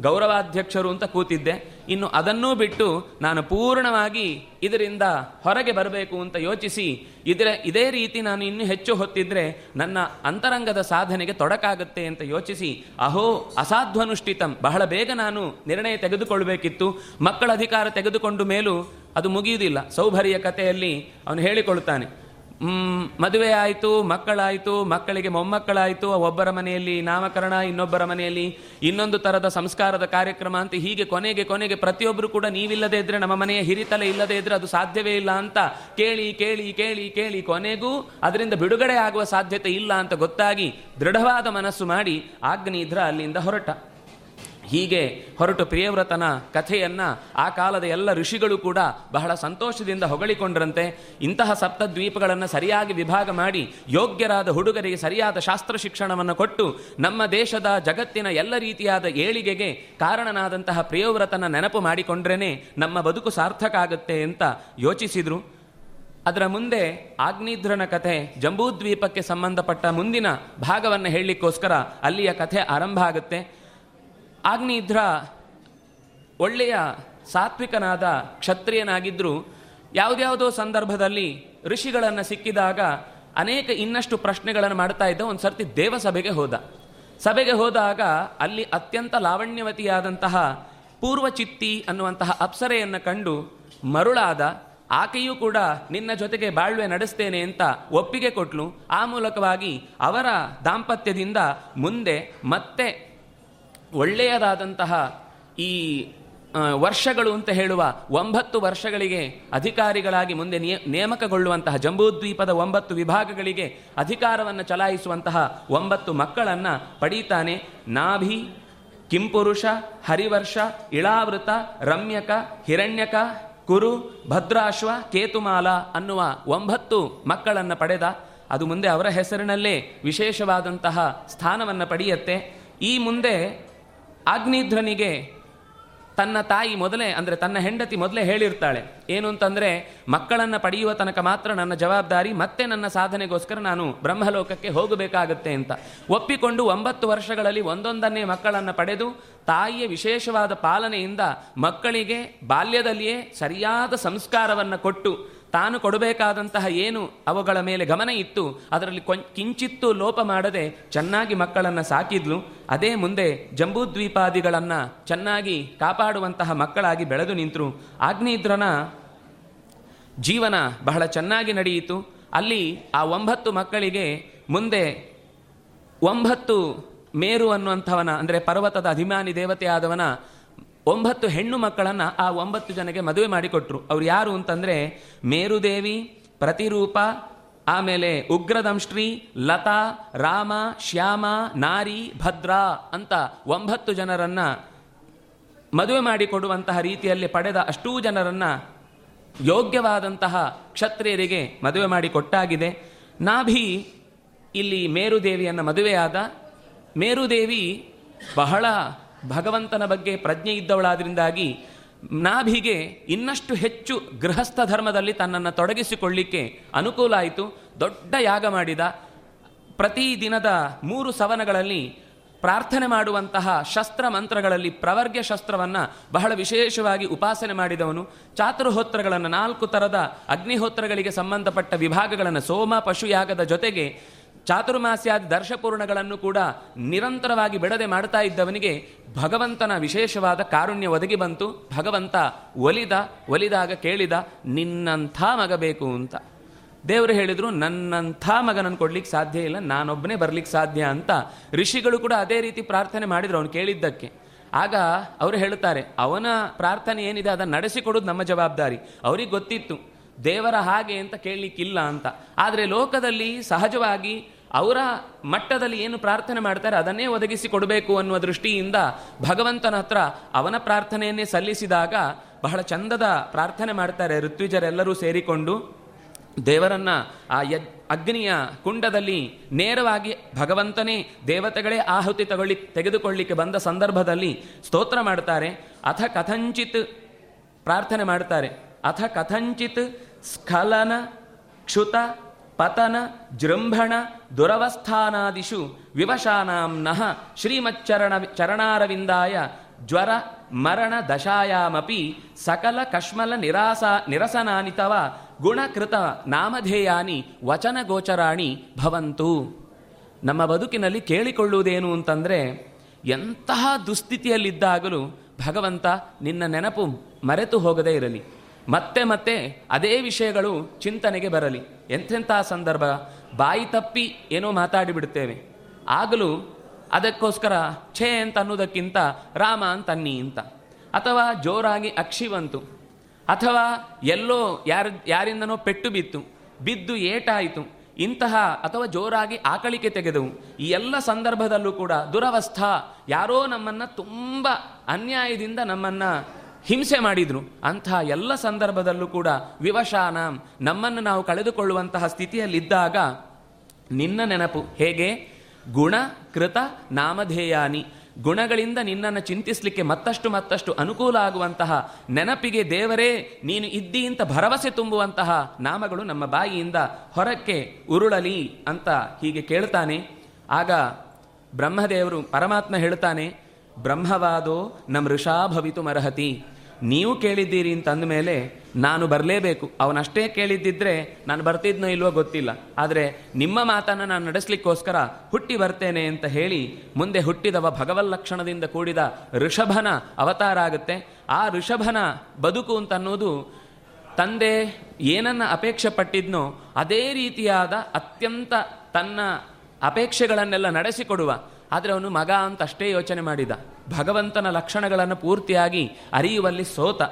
ಗೌರವಾಧ್ಯಕ್ಷರು ಅಂತ ಕೂತಿದ್ದೆ. ಇನ್ನು ಅದನ್ನೂ ಬಿಟ್ಟು ನಾನು ಪೂರ್ಣವಾಗಿ ಇದರಿಂದ ಹೊರಗೆ ಬರಬೇಕು ಅಂತ ಯೋಚಿಸಿ ಇದರ ಇದೇ ರೀತಿ ನಾನು ಇನ್ನು ಹೆಚ್ಚು ಹೊತ್ತಿದ್ರೆ ನನ್ನ ಅಂತರಂಗದ ಸಾಧನೆಗೆ ತೊಡಕಾಗುತ್ತೆ ಅಂತ ಯೋಚಿಸಿ ಅಹೋ ಅಸಾಧ್ವನುಷ್ಠಿತಂ ಬಹಳ ಬೇಗ ನಾನು ನಿರ್ಣಯ ತೆಗೆದುಕೊಳ್ಳಬೇಕಿತ್ತು ಮಕ್ಕಳ ಅಧಿಕಾರ ತೆಗೆದುಕೊಂಡು ಮೇಲೂ ಅದು ಮುಗಿಯುವುದಿಲ್ಲ. ಸೌಭರಿಯ ಕಥೆಯಲ್ಲಿ ಅವನು ಹೇಳಿಕೊಳ್ತಾನೆ. ಮ್, ಮದುವೆ ಆಯಿತು, ಮಕ್ಕಳಾಯಿತು, ಮಕ್ಕಳಿಗೆ ಮೊಮ್ಮಕ್ಕಳಾಯಿತು, ಒಬ್ಬರ ಮನೆಯಲ್ಲಿ ನಾಮಕರಣ, ಇನ್ನೊಬ್ಬರ ಮನೆಯಲ್ಲಿ ಇನ್ನೊಂದು ಥರದ ಸಂಸ್ಕಾರದ ಕಾರ್ಯಕ್ರಮ ಅಂತ ಹೀಗೆ ಕೊನೆಗೆ ಕೊನೆಗೆ ಪ್ರತಿಯೊಬ್ಬರು ಕೂಡ ನೀವಿಲ್ಲದೇ ಇದ್ರೆ ನಮ್ಮ ಮನೆಯ ಹಿರಿತಲೆ ಇಲ್ಲದೇ ಇದ್ರೆ ಅದು ಸಾಧ್ಯವೇ ಇಲ್ಲ ಅಂತ ಕೇಳಿ ಕೇಳಿ ಕೇಳಿ ಕೇಳಿ ಕೊನೆಗೂ ಅದರಿಂದ ಬಿಡುಗಡೆ ಆಗುವ ಸಾಧ್ಯತೆ ಇಲ್ಲ ಅಂತ ಗೊತ್ತಾಗಿ ದೃಢವಾದ ಮನಸ್ಸು ಮಾಡಿ ಆಗ್ನೇಧ್ರ ಅಲ್ಲಿಂದ ಹೊರಟ. ಹೀಗೆ ಹೊರಟು ಪ್ರಿಯವ್ರತನ ಕಥೆಯನ್ನು ಆ ಕಾಲದ ಎಲ್ಲ ಋಷಿಗಳು ಕೂಡ ಬಹಳ ಸಂತೋಷದಿಂದ ಹೊಗಳಿಕೊಂಡ್ರಂತೆ. ಇಂತಹ ಸಪ್ತದ್ವೀಪಗಳನ್ನು ಸರಿಯಾಗಿ ವಿಭಾಗ ಮಾಡಿ ಯೋಗ್ಯರಾದ ಹುಡುಗರಿಗೆ ಸರಿಯಾದ ಶಾಸ್ತ್ರ ಶಿಕ್ಷಣವನ್ನು ಕೊಟ್ಟು ನಮ್ಮ ದೇಶದ ಜಗತ್ತಿನ ಎಲ್ಲ ರೀತಿಯಾದ ಏಳಿಗೆಗೆ ಕಾರಣನಾದಂತಹ ಪ್ರಿಯವ್ರತನ ನೆನಪು ಮಾಡಿಕೊಂಡ್ರೇ ನಮ್ಮ ಬದುಕು ಸಾರ್ಥಕ ಆಗುತ್ತೆ ಅಂತ ಯೋಚಿಸಿದ್ರು. ಅದರ ಮುಂದೆ ಆಗ್ನಿಧ್ರನ ಕಥೆ ಜಂಬೂದ್ವೀಪಕ್ಕೆ ಸಂಬಂಧಪಟ್ಟ ಮುಂದಿನ ಭಾಗವನ್ನು ಹೇಳಲಿಕ್ಕೋಸ್ಕರ ಅಲ್ಲಿಯ ಕಥೆ ಆರಂಭ ಆಗುತ್ತೆ. ಆಗ್ನೇಧ್ರ ಒಳ್ಳೆಯ ಸಾತ್ವಿಕನಾದ ಕ್ಷತ್ರಿಯನಾಗಿದ್ದರೂ ಯಾವುದ್ಯಾವುದೋ ಸಂದರ್ಭದಲ್ಲಿ ಋಷಿಗಳನ್ನು ಸಿಕ್ಕಿದಾಗ ಅನೇಕ ಇನ್ನಷ್ಟು ಪ್ರಶ್ನೆಗಳನ್ನು ಮಾಡ್ತಾ ಇದ್ದ ಒಂದು ಸರ್ತಿ ದೇವಸಭೆಗೆ ಹೋದ. ಸಭೆಗೆ ಹೋದಾಗ ಅಲ್ಲಿ ಅತ್ಯಂತ ಲಾವಣ್ಯವತಿಯಾದಂತಹ ಪೂರ್ವಚಿತ್ತಿ ಅನ್ನುವಂತಹ ಅಪ್ಸರೆಯನ್ನು ಕಂಡು ಮರುಳಾದ, ಆಕೆಯೂ ಕೂಡ ನಿನ್ನ ಜೊತೆಗೆ ಬಾಳ್ವೆ ನಡೆಸ್ತೇನೆ ಅಂತ ಒಪ್ಪಿಗೆ ಕೊಟ್ಲು. ಆ ಮೂಲಕವಾಗಿ ಅವರ ದಾಂಪತ್ಯದಿಂದ ಮುಂದೆ ಮತ್ತೆ ಒಳ್ಳೆಯದಾದಂತಹ ಈ ವರ್ಷಗಳು ಅಂತ ಹೇಳುವ ಒಂಬತ್ತು ವರ್ಷಗಳಿಗೆ ಅಧಿಕಾರಿಗಳಾಗಿ ಮುಂದೆ ನೇಮಕಗೊಳ್ಳುವಂತಹ ಜಂಬೂದ್ವೀಪದ ಒಂಬತ್ತು ವಿಭಾಗಗಳಿಗೆ ಅಧಿಕಾರವನ್ನು ಚಲಾಯಿಸುವಂತಹ ಒಂಬತ್ತು ಮಕ್ಕಳನ್ನು ಪಡೀತಾನೆ ನಾಭಿ, ಕಿಂಪುರುಷ, ಹರಿವರ್ಷ, ಇಳಾವೃತ, ರಮ್ಯಕ, ಹಿರಣ್ಯಕ, ಕುರು, ಭದ್ರಾಶ್ವ, ಕೇತುಮಾಲ ಅನ್ನುವ ಒಂಬತ್ತು ಮಕ್ಕಳನ್ನು ಪಡೆದ ಅದು ಮುಂದೆ ಅವರ ಹೆಸರಿನಲ್ಲೇ ವಿಶೇಷವಾದಂತಹ ಸ್ಥಾನವನ್ನು ಪಡೆಯುತ್ತೆ. ಈ ಮುಂದೆ ಆಗ್ನೇಧ್ರನಿಗೆ ತನ್ನ ತಾಯಿ ಮೊದಲೇ, ಅಂದರೆ ತನ್ನ ಹೆಂಡತಿ ಮೊದಲೇ ಹೇಳಿರ್ತಾಳೆ. ಏನು ಅಂತಂದರೆ, ಮಕ್ಕಳನ್ನು ಪಡೆಯುವ ತನಕ ಮಾತ್ರ ನನ್ನ ಜವಾಬ್ದಾರಿ, ಮತ್ತೆ ನನ್ನ ಸಾಧನೆಗೋಸ್ಕರ ನಾನು ಬ್ರಹ್ಮಲೋಕಕ್ಕೆ ಹೋಗಬೇಕಾಗತ್ತೆ ಅಂತ. ಒಪ್ಪಿಕೊಂಡು ಒಂಬತ್ತು ವರ್ಷಗಳಲ್ಲಿ ಒಂದೊಂದನ್ನೇ ಮಕ್ಕಳನ್ನು ಪಡೆದು, ತಾಯಿಯ ವಿಶೇಷವಾದ ಪಾಲನೆಯಿಂದ ಮಕ್ಕಳಿಗೆ ಬಾಲ್ಯದಲ್ಲಿಯೇ ಸರಿಯಾದ ಸಂಸ್ಕಾರವನ್ನು ಕೊಟ್ಟು ತಾನು ಕೊಡಬೇಕಾದಂತಹ ಏನು ಅವುಗಳ ಮೇಲೆ ಗಮನ ಇತ್ತು, ಅದರಲ್ಲಿ ಕೊಂಚ ಕಿಂಚಿತ್ತೂ ಲೋಪ ಮಾಡದೆ ಚೆನ್ನಾಗಿ ಮಕ್ಕಳನ್ನು ಸಾಕಿದ್ಲು. ಅದೇ ಮುಂದೆ ಜಂಬೂದ್ವೀಪಾದಿಗಳನ್ನು ಚೆನ್ನಾಗಿ ಕಾಪಾಡುವಂತಹ ಮಕ್ಕಳಾಗಿ ಬೆಳೆದು ನಿಂತರು. ಆಗ್ನೇಯಿದ್ರನ ಜೀವನ ಬಹಳ ಚೆನ್ನಾಗಿ ನಡೆಯಿತು. ಅಲ್ಲಿ ಆ ಒಂಬತ್ತು ಮಕ್ಕಳಿಗೆ ಮುಂದೆ ಒಂಬತ್ತು ಮೇರು ಅನ್ನುವಂಥವನ, ಅಂದರೆ ಪರ್ವತದ ಅಭಿಮಾನಿ ದೇವತೆಯಾದವನ ಒಂಬತ್ತು ಹೆಣ್ಣು ಮಕ್ಕಳನ್ನು ಆ ಒಂಬತ್ತು ಜನಕ್ಕೆ ಮದುವೆ ಮಾಡಿಕೊಟ್ರು. ಅವ್ರು ಯಾರು ಅಂತಂದರೆ ಮೇರುದೇವಿ, ಪ್ರತಿರೂಪ, ಆಮೇಲೆ ಉಗ್ರದಂಶ್ರೀ ಲತಾ, ರಾಮ, ಶ್ಯಾಮ, ನಾರಿ, ಭದ್ರ ಅಂತ ಒಂಬತ್ತು ಜನರನ್ನು ಮದುವೆ ಮಾಡಿಕೊಡುವಂತಹ ರೀತಿಯಲ್ಲಿ ಪಡೆದ ಅಷ್ಟೂ ಜನರನ್ನು ಯೋಗ್ಯವಾದಂತಹ ಕ್ಷತ್ರಿಯರಿಗೆ ಮದುವೆ ಮಾಡಿ ಕೊಟ್ಟಾಗಿದೆ. ನಾಭಿ ಇಲ್ಲಿ ಮೇರುದೇವಿಯನ್ನು ಮದುವೆಯಾದ. ಮೇರುದೇವಿ ಬಹಳ ಭಗವಂತನ ಬಗ್ಗೆ ಪ್ರಜ್ಞೆ ಇದ್ದವಳಾದ್ರಿಂದಾಗಿ ನಾಭಿಗೆ ಇನ್ನಷ್ಟು ಹೆಚ್ಚು ಗೃಹಸ್ಥ ಧರ್ಮದಲ್ಲಿ ತನ್ನನ್ನು ತೊಡಗಿಸಿಕೊಳ್ಳಿಕ್ಕೆ ಅನುಕೂಲ ಆಯಿತು. ದೊಡ್ಡ ಯಾಗ ಮಾಡಿದ. ಪ್ರತಿ ದಿನದ ಮೂರು ಸವನಗಳಲ್ಲಿ ಪ್ರಾರ್ಥನೆ ಮಾಡುವಂತಹ ಶಸ್ತ್ರ ಮಂತ್ರಗಳಲ್ಲಿ ಪ್ರವರ್ಗ್ಯ ಶಸ್ತ್ರವನ್ನು ಬಹಳ ವಿಶೇಷವಾಗಿ ಉಪಾಸನೆ ಮಾಡಿದವನು. ಚಾತುರ್ಹೋತ್ರಗಳನ್ನು ನಾಲ್ಕು ಥರದ ಅಗ್ನಿಹೋತ್ರಗಳಿಗೆ ಸಂಬಂಧಪಟ್ಟ ವಿಭಾಗಗಳನ್ನು ಸೋಮ ಪಶುಯಾಗದ ಜೊತೆಗೆ ಚಾತುರ್ಮಾಸ್ಯಾದಿ ದರ್ಶಪೂರ್ಣಗಳನ್ನು ಕೂಡ ನಿರಂತರವಾಗಿ ಬಿಡದೆ ಮಾಡ್ತಾ ಇದ್ದವನಿಗೆ ಭಗವಂತನ ವಿಶೇಷವಾದ ಕಾರುಣ್ಯ ಒದಗಿ ಬಂತು. ಭಗವಂತ ಒಲಿದ, ಒಲಿದಾಗ ಕೇಳಿದ, ನಿನ್ನಂಥ ಮಗ ಬೇಕು ಅಂತ. ದೇವರು ಹೇಳಿದರು, ನನ್ನಂಥ ಮಗನನ್ನು ಕೊಡ್ಲಿಕ್ಕೆ ಸಾಧ್ಯ ಇಲ್ಲ, ನಾನೊಬ್ಬನೇ ಬರ್ಲಿಕ್ಕೆ ಸಾಧ್ಯ ಅಂತ. ಋಷಿಗಳು ಕೂಡ ಅದೇ ರೀತಿ ಪ್ರಾರ್ಥನೆ ಮಾಡಿದರು ಅವನು ಕೇಳಿದ್ದಕ್ಕೆ. ಆಗ ಅವರು ಹೇಳುತ್ತಾರೆ, ಅವನ ಪ್ರಾರ್ಥನೆ ಏನಿದೆ ಅದನ್ನು ನಡೆಸಿಕೊಡೋದು ನಮ್ಮ ಜವಾಬ್ದಾರಿ. ಅವ್ರಿಗೆ ಗೊತ್ತಿತ್ತು, ದೇವರ ಹಾಗೆ ಅಂತ ಕೇಳಲಿಕ್ಕಿಲ್ಲ ಅಂತ. ಆದರೆ ಲೋಕದಲ್ಲಿ ಸಹಜವಾಗಿ ಅವರ ಮಟ್ಟದಲ್ಲಿ ಏನು ಪ್ರಾರ್ಥನೆ ಮಾಡ್ತಾರೆ ಅದನ್ನೇ ಒದಗಿಸಿ ಕೊಡಬೇಕು ಅನ್ನುವ ದೃಷ್ಟಿಯಿಂದ ಭಗವಂತನ ಹತ್ರ ಅವನ ಪ್ರಾರ್ಥನೆಯನ್ನೇ ಸಲ್ಲಿಸಿದಾಗ ಬಹಳ ಚಂದದ ಪ್ರಾರ್ಥನೆ ಮಾಡ್ತಾರೆ ಋತ್ವಿಜರೆಲ್ಲರೂ ಸೇರಿಕೊಂಡು. ದೇವರನ್ನ ಆ ಅಗ್ನಿಯ ಕುಂಡದಲ್ಲಿ ನೇರವಾಗಿ ಭಗವಂತನೇ ದೇವತೆಗಳೇ ಆಹುತಿ ತಗೊಳ್ಳಿ, ತೆಗೆದುಕೊಳ್ಳಿಕ್ಕೆ ಬಂದ ಸಂದರ್ಭದಲ್ಲಿ ಸ್ತೋತ್ರ ಮಾಡ್ತಾರೆ. ಅಥ ಕಥಂಚಿತ್ ಪ್ರಾರ್ಥನೆ ಮಾಡ್ತಾರೆ. ಅಥ ಕಥಂಚಿತ್ ಸ್ಖಲನ ಕ್ಷುತ ಪತನ, ಜೃಂಭಣ, ದುರವಸ್ಥಾನಾದಿಷು, ವಿವಶಾನಾಂ ನಃ ಶ್ರೀಮಚ್ಚರಣ, ಚರಣಾರವಿಂದಾಯ, ಜ್ವರ, ಮರಣ, ದಶಾಯಾಮಪಿ, ಸಕಲ ಕಶ್ಮಲ ನಿರಾಸ ನಿರಸನಾನಿ ತವ ಗುಣಕೃತ ನಾಮಧೇಯಾನಿ ವಚನಗೋಚರಾಣಿ ಭವಂತು. ನಮ್ಮ ಬದುಕಿನಲ್ಲಿ ಕೇಳಿಕೊಳ್ಳುವುದೇನು ಅಂತಂದರೆ, ಎಂತಹ ದುಸ್ಥಿತಿಯಲ್ಲಿದ್ದಾಗಲೂ ಭಗವಂತ ನಿನ್ನ ನೆನಪು ಮರೆತು ಹೋಗದೇ ಇರಲಿ. ಮತ್ತೆ ಮತ್ತೆ ಅದೇ ವಿಷಯಗಳು ಚಿಂತನೆಗೆ ಬರಲಿ. ಎಂಥೆಂಥ ಸಂದರ್ಭ? ಬಾಯಿ ತಪ್ಪಿ ಏನೋ ಮಾತಾಡಿಬಿಡ್ತೇವೆ ಆಗಲೂ ಅದಕ್ಕೋಸ್ಕರ ಛೇ ಅಂತ ಅನ್ನೋದಕ್ಕಿಂತ ರಾಮ ಅಂತನ್ನಿ ಅಂತ. ಅಥವಾ ಜೋರಾಗಿ ಅಕ್ಷಿವಂತು ಅಥವಾ ಎಲ್ಲೋ ಯಾರ, ಯಾರಿಂದನೋ ಪೆಟ್ಟು ಬಿತ್ತು. ಬಿದ್ದು ಏಟಾಯಿತು. ಇಂತಹ ಅಥವಾ ಜೋರಾಗಿ ಆಕಳಿಕೆ ತೆಗೆದವು. ಈ ಎಲ್ಲ ಸಂದರ್ಭದಲ್ಲೂ ಕೂಡ ದುರವಸ್ಥಾ. ಯಾರೋ ನಮ್ಮನ್ನು ತುಂಬ ಅನ್ಯಾಯದಿಂದ ನಮ್ಮನ್ನ ಹಿಂಸೆ ಮಾಡಿದ್ರು. ಅಂತಹ ಎಲ್ಲ ಸಂದರ್ಭದಲ್ಲೂ ಕೂಡ ವಿವಶಾನ, ನಮ್ಮನ್ನು ನಾವು ಕಳೆದುಕೊಳ್ಳುವಂತಹ ಸ್ಥಿತಿಯಲ್ಲಿದ್ದಾಗ ನಿನ್ನ ನೆನಪು ಹೇಗೆ? ಗುಣ ಕೃತ ನಾಮಧೇಯಾನಿ. ಗುಣಗಳಿಂದ ನಿನ್ನನ್ನು ಚಿಂತಿಸಲಿಕ್ಕೆ ಮತ್ತಷ್ಟು ಮತ್ತಷ್ಟು ಅನುಕೂಲ ಆಗುವಂತಹ ನೆನಪಿಗೆ ದೇವರೇ, ನೀನು ಇದ್ದಿ ಅಂತ ಭರವಸೆ ತುಂಬುವಂತಹ ನಾಮಗಳು ನಮ್ಮ ಬಾಯಿಯಿಂದ ಹೊರಕ್ಕೆ ಉರುಳಲಿ ಅಂತ ಹೀಗೆ ಕೇಳ್ತಾನೆ. ಆಗ ಬ್ರಹ್ಮದೇವರು ಪರಮಾತ್ಮ ಹೇಳ್ತಾನೆ, ಬ್ರಹ್ಮವಾದೋ ನಮ್ಮ ಋಷಾ ಭವಿತು ಮರಹತಿ ನೀವು ಕೇಳಿದ್ದೀರಿ ಅಂತಂದ ಮೇಲೆ ನಾನು ಬರಲೇಬೇಕು. ಅವನಷ್ಟೇ ಕೇಳಿದ್ದಿದ್ರೆ ನಾನು ಬರ್ತಿದ್ನೋ ಇಲ್ವೋ ಗೊತ್ತಿಲ್ಲ. ಆದರೆ ನಿಮ್ಮ ಮಾತನ್ನು ನಾನು ನಡೆಸಲಿಕ್ಕೋಸ್ಕರ ಹುಟ್ಟಿ ಬರ್ತೇನೆ ಅಂತ ಹೇಳಿ ಮುಂದೆ ಹುಟ್ಟಿದವ ಭಗವಲ್ಲಕ್ಷಣದಿಂದ ಕೂಡಿದ ಋಷಭನ ಅವತಾರ ಆಗುತ್ತೆ. ಆ ಋಷಭನ ಬದುಕು ಅಂತ ಅನ್ನೋದು ತಂದೆ ಏನನ್ನ ಅಪೇಕ್ಷೆ ಪಟ್ಟಿದ್ನೋ ಅದೇ ರೀತಿಯಾದ ಅತ್ಯಂತ ತನ್ನ ಅಪೇಕ್ಷೆಗಳನ್ನೆಲ್ಲ ನಡೆಸಿಕೊಡುವ ಆದರೆ ಅವನು ಮಗ ಅಂತ ಅಷ್ಟೇ ಯೋಚನೆ ಮಾಡಿದ. ಭಗವಂತನ ಲಕ್ಷಣಗಳನ್ನು ಪೂರ್ತಿಯಾಗಿ ಅರಿಯುವಲ್ಲಿ ಸೋತ.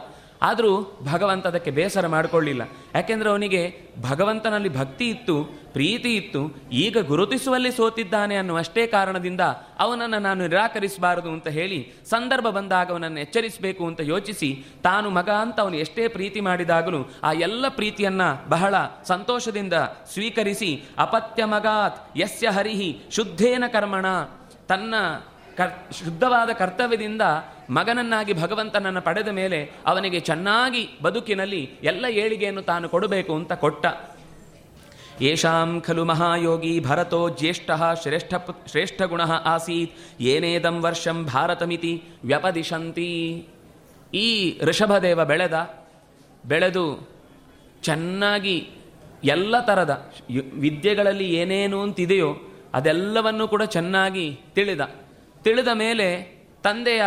ಆದರೂ ಭಗವಂತ ಅದಕ್ಕೆ ಬೇಸರ ಮಾಡಿಕೊಳ್ಳಿಲ್ಲ. ಯಾಕೆಂದರೆ ಅವನಿಗೆ ಭಗವಂತನಲ್ಲಿ ಭಕ್ತಿ ಇತ್ತು, ಪ್ರೀತಿ ಇತ್ತು, ಈಗ ಗುರುತಿಸುವಲ್ಲಿ ಸೋತಿದ್ದಾನೆ ಅನ್ನುವಷ್ಟೇ ಕಾರಣದಿಂದ ಅವನನ್ನು ನಾನು ನಿರಾಕರಿಸಬಾರದು ಅಂತ ಹೇಳಿ ಸಂದರ್ಭ ಬಂದಾಗ ಅವನನ್ನು ಎಚ್ಚರಿಸಬೇಕು ಅಂತ ಯೋಚಿಸಿ ತಾನು ಮಗ ಅಂತ ಅವನು ಎಷ್ಟೇ ಪ್ರೀತಿ ಮಾಡಿದಾಗಲೂ ಆ ಎಲ್ಲ ಪ್ರೀತಿಯನ್ನ ಬಹಳ ಸಂತೋಷದಿಂದ ಸ್ವೀಕರಿಸಿ ಅಪತ್ಯ ಮಗಾತ್ ಯಸ್ಯ ಹರಿಹಿ ಶುದ್ಧೇನ ಕರ್ಮಣ ತನ್ನ ಕರ್, ಶುದ್ಧವಾದ ಕರ್ತವ್ಯದಿಂದ ಮಗನನ್ನಾಗಿ ಭಗವಂತನನ್ನು ಪಡೆದ ಮೇಲೆ ಅವನಿಗೆ ಚೆನ್ನಾಗಿ ಬದುಕಿನಲ್ಲಿ ಎಲ್ಲ ಏಳಿಗೆಯನ್ನು ತಾನು ಕೊಡಬೇಕು ಅಂತ ಕೊಟ್ಟ. ಯಶಾಂ ಖಲು ಮಹಾಯೋಗಿ ಭರತೋ ಜ್ಯೇಷ್ಠ ಶ್ರೇಷ್ಠ ಶ್ರೇಷ್ಠ ಗುಣ ಆಸೀತ್. ಏನೇದಂ ವರ್ಷಂ ಭಾರತಮಿತಿ ವ್ಯಪದಿಶಂತಿ. ಈ ಋಷಭದೇವ ಬೆಳೆದ, ಬೆಳೆದು ಚೆನ್ನಾಗಿ ಎಲ್ಲ ಥರದ ವಿದ್ಯೆಗಳಲ್ಲಿ ಏನೇನು ಅಂತಿದೆಯೋ ಅದೆಲ್ಲವನ್ನು ಕೂಡ ಚೆನ್ನಾಗಿ ತಿಳಿದ. ತಿಳಿದ ಮೇಲೆ ತಂದೆಯ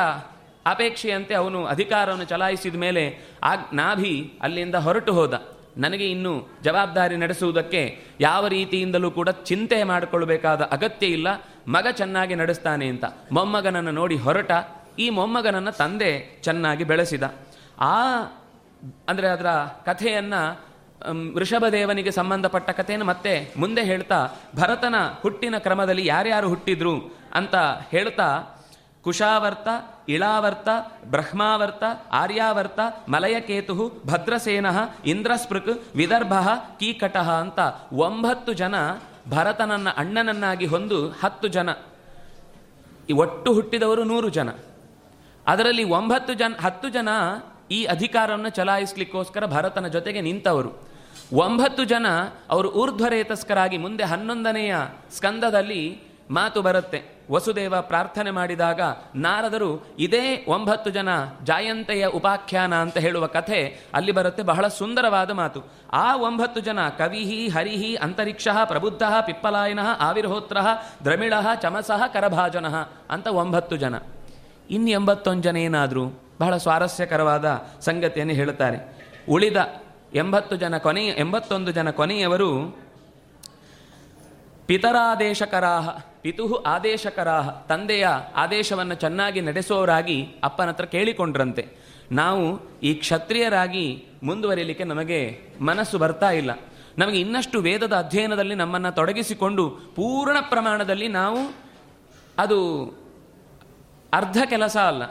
ಅಪೇಕ್ಷೆಯಂತೆ ಅವನು ಅಧಿಕಾರವನ್ನು ಚಲಾಯಿಸಿದ ಮೇಲೆ ಆ ನಾಭಿ ಅಲ್ಲಿಂದ ಹೊರಟು ಹೋದ. ನನಗೆ ಇನ್ನು ಜವಾಬ್ದಾರಿ ನಡೆಸುವುದಕ್ಕೆ ಯಾವ ರೀತಿಯಿಂದಲೂ ಕೂಡ ಚಿಂತೆ ಮಾಡಿಕೊಳ್ಬೇಕಾದ ಅಗತ್ಯ ಇಲ್ಲ. ಮಗ ಚೆನ್ನಾಗಿ ನಡೆಸ್ತಾನೆ ಅಂತ. ಮೊಮ್ಮಗನನ್ನು ನೋಡಿ ಹೊರಟ. ಈ ಮೊಮ್ಮಗನನ್ನು ತಂದೆ ಚೆನ್ನಾಗಿ ಬೆಳೆಸಿದ. ಆ, ಅಂದರೆ ಅದರ ಕಥೆಯನ್ನು ಋಷಭದೇವನಿಗೆ ಸಂಬಂಧಪಟ್ಟ ಕಥೆಯನ್ನು ಮತ್ತೆ ಮುಂದೆ ಹೇಳ್ತಾ, ಭರತನ ಹುಟ್ಟಿನ ಕ್ರಮದಲ್ಲಿ ಯಾರ್ಯಾರು ಹುಟ್ಟಿದ್ರು ಅಂತ ಹೇಳ್ತಾ, ಕುಶಾವರ್ತ, ಇಳಾವರ್ತ, ಬ್ರಹ್ಮಾವರ್ತ, ಆರ್ಯಾವರ್ತ ಮಲಯಕೇತು ಭದ್ರಸೇನ ಇಂದ್ರಸ್ಪೃಕ್ ವಿದರ್ಭ ಕೀಕಟ ಅಂತ ಒಂಬತ್ತು ಜನ ಭರತನನ್ನ ಅಣ್ಣನನ್ನಾಗಿ ಹೊಂದು ಹತ್ತು ಜನ. ಒಟ್ಟು ಹುಟ್ಟಿದವರು ನೂರು ಜನ. ಅದರಲ್ಲಿ ಒಂಬತ್ತು ಜನ, ಹತ್ತು ಜನ ಈ ಅಧಿಕಾರವನ್ನು ಚಲಾಯಿಸಲಿಕ್ಕೋಸ್ಕರ ಭರತನ ಜೊತೆಗೆ ನಿಂತವರು. ಒಂಬತ್ತು ಜನ ಅವರು ಊರ್ಧ್ವರೇತಸ್ಕರಾಗಿ ಮುಂದೆ ಹನ್ನೊಂದನೆಯ ಸ್ಕಂದದಲ್ಲಿ ಮಾತು ಬರುತ್ತೆ. ವಸುದೇವ ಪ್ರಾರ್ಥನೆ ಮಾಡಿದಾಗ ನಾರದರು, ಇದೇ ಒಂಬತ್ತು ಜನ ಜಾಯಂತೆಯ ಉಪಾಖ್ಯಾನ ಅಂತ ಹೇಳುವ ಕಥೆ ಅಲ್ಲಿ ಬರುತ್ತೆ. ಬಹಳ ಸುಂದರವಾದ ಮಾತು. ಆ ಒಂಬತ್ತು ಜನ ಕವಿಹಿ ಹರಿಹಿ ಅಂತರಿಕ್ಷ, ಪ್ರಬುದ್ಧ, ಪಿಪ್ಪಲಾಯನ, ಆವಿರ್ಹೋತ್ರ, ದ್ರಮಿಳ, ಚಮಸಃ, ಕರಭಾಜನ ಅಂತ ಒಂಬತ್ತು ಜನ. ಇನ್ನು ಎಂಬತ್ತೊಂದು ಜನ ಏನಾದರೂ ಬಹಳ ಸ್ವಾರಸ್ಯಕರವಾದ ಸಂಗತಿಯನ್ನು ಹೇಳುತ್ತಾರೆ. ಉಳಿದ ಎಂಬತ್ತು ಜನ ಕೊನೆಯ ಎಂಬತ್ತೊಂದು ಜನ ಕೊನೆಯವರು ಪಿತರಾದೇಶಕರಾಹ, ಪಿತುಹು ಆದೇಶಕರಾಹ, ತಂದೆಯ ಆದೇಶವನ್ನು ಚೆನ್ನಾಗಿ ನಡೆಸುವವರಾಗಿ ಅಪ್ಪನ ಹತ್ರ ಕೇಳಿಕೊಂಡ್ರಂತೆ. ನಾವು ಈ ಕ್ಷತ್ರಿಯರಾಗಿ ಮುಂದುವರಿಯಲಿಕ್ಕೆ ನಮಗೆ ಮನಸ್ಸು ಬರ್ತಾ ಇಲ್ಲ. ನಮಗೆ ಇನ್ನಷ್ಟು ವೇದದ ಅಧ್ಯಯನದಲ್ಲಿ ನಮ್ಮನ್ನು ತೊಡಗಿಸಿಕೊಂಡು ಪೂರ್ಣ ಪ್ರಮಾಣದಲ್ಲಿ ನಾವು ಅದು ಅರ್ಧ ಕೆಲಸ ಅಲ್ಲ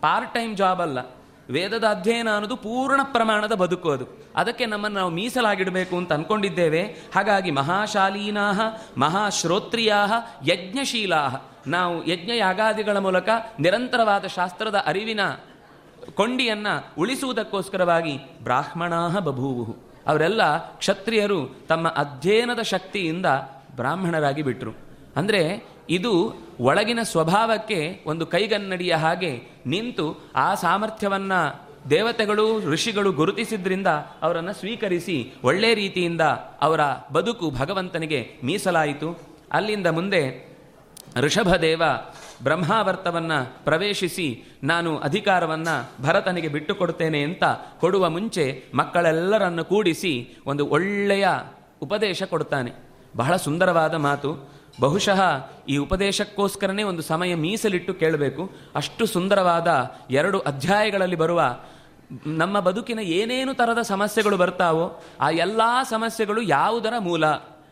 ಪಾರ್ಟ್ ಟೈಮ್ ಜಾಬ್ ಅಲ್ಲ. ವೇದದ ಅಧ್ಯಯನ ಅನ್ನೋದು ಪೂರ್ಣ ಪ್ರಮಾಣದ ಬದುಕು ಅದು. ಅದಕ್ಕೆ ನಮ್ಮನ್ನು ನಾವು ಮೀಸಲಾಗಿಡಬೇಕು ಅಂತ ಅಂದ್ಕೊಂಡಿದ್ದೇವೆ ಹಾಗಾಗಿ ಮಹಾಶಾಲೀನಾ ಮಹಾಶ್ರೋತ್ರಿಯಾ ಯಜ್ಞಶೀಲಾ ನಾವು ಯಜ್ಞ ಯಾಗಾದಿಗಳ ಮೂಲಕ ನಿರಂತರವಾದ ಶಾಸ್ತ್ರದ ಅರಿವಿನ ಕೊಂಡಿಯನ್ನು ಉಳಿಸುವುದಕ್ಕೋಸ್ಕರವಾಗಿ ಬ್ರಾಹ್ಮಣಾ ಬಭೂವು. ಅವರೆಲ್ಲ ಕ್ಷತ್ರಿಯರು ತಮ್ಮ ಅಧ್ಯಯನದ ಶಕ್ತಿಯಿಂದ ಬ್ರಾಹ್ಮಣರಾಗಿ ಬಿಟ್ಟರು ಅಂದರೆ ಇದು ಒಳಗಿನ ಸ್ವಭಾವಕ್ಕೆ ಒಂದು ಕೈಗನ್ನಡಿಯ ಹಾಗೆ ನಿಂತು ಆ ಸಾಮರ್ಥ್ಯವನ್ನು ದೇವತೆಗಳು, ಋಷಿಗಳು ಗುರುತಿಸಿದ್ರಿಂದ ಅವರನ್ನು ಸ್ವೀಕರಿಸಿ ಒಳ್ಳೆ ರೀತಿಯಿಂದ ಅವರ ಬದುಕು ಭಗವಂತನಿಗೆ ಮೀಸಲಾಯಿತು. ಅಲ್ಲಿಂದ ಮುಂದೆ ಋಷಭದೇವ ಬ್ರಹ್ಮಾವರ್ತವನ್ನು ಪ್ರವೇಶಿಸಿ ನಾನು ಅಧಿಕಾರವನ್ನು ಭರತನಿಗೆ ಬಿಟ್ಟುಕೊಡ್ತೇನೆ ಅಂತ ಕೊಡುವ ಮುಂಚೆ ಮಕ್ಕಳೆಲ್ಲರನ್ನು ಕೂಡಿಸಿ ಒಂದು ಒಳ್ಳೆಯ ಉಪದೇಶ ಕೊಡ್ತಾನೆ. ಬಹಳ ಸುಂದರವಾದ ಮಾತು. ಬಹುಶಃ ಈ ಉಪದೇಶಕ್ಕೋಸ್ಕರನೇ ಒಂದು ಸಮಯ ಮೀಸಲಿಟ್ಟು ಕೇಳಬೇಕು. ಅಷ್ಟು ಸುಂದರವಾದ ಎರಡು ಅಧ್ಯಾಯಗಳಲ್ಲಿ ಬರುವ ನಮ್ಮ ಬದುಕಿನ ಏನೇನು ಥರದ ಸಮಸ್ಯೆಗಳು ಬರ್ತಾವೋ ಆ ಎಲ್ಲ ಸಮಸ್ಯೆಗಳು ಯಾವುದರ ಮೂಲ?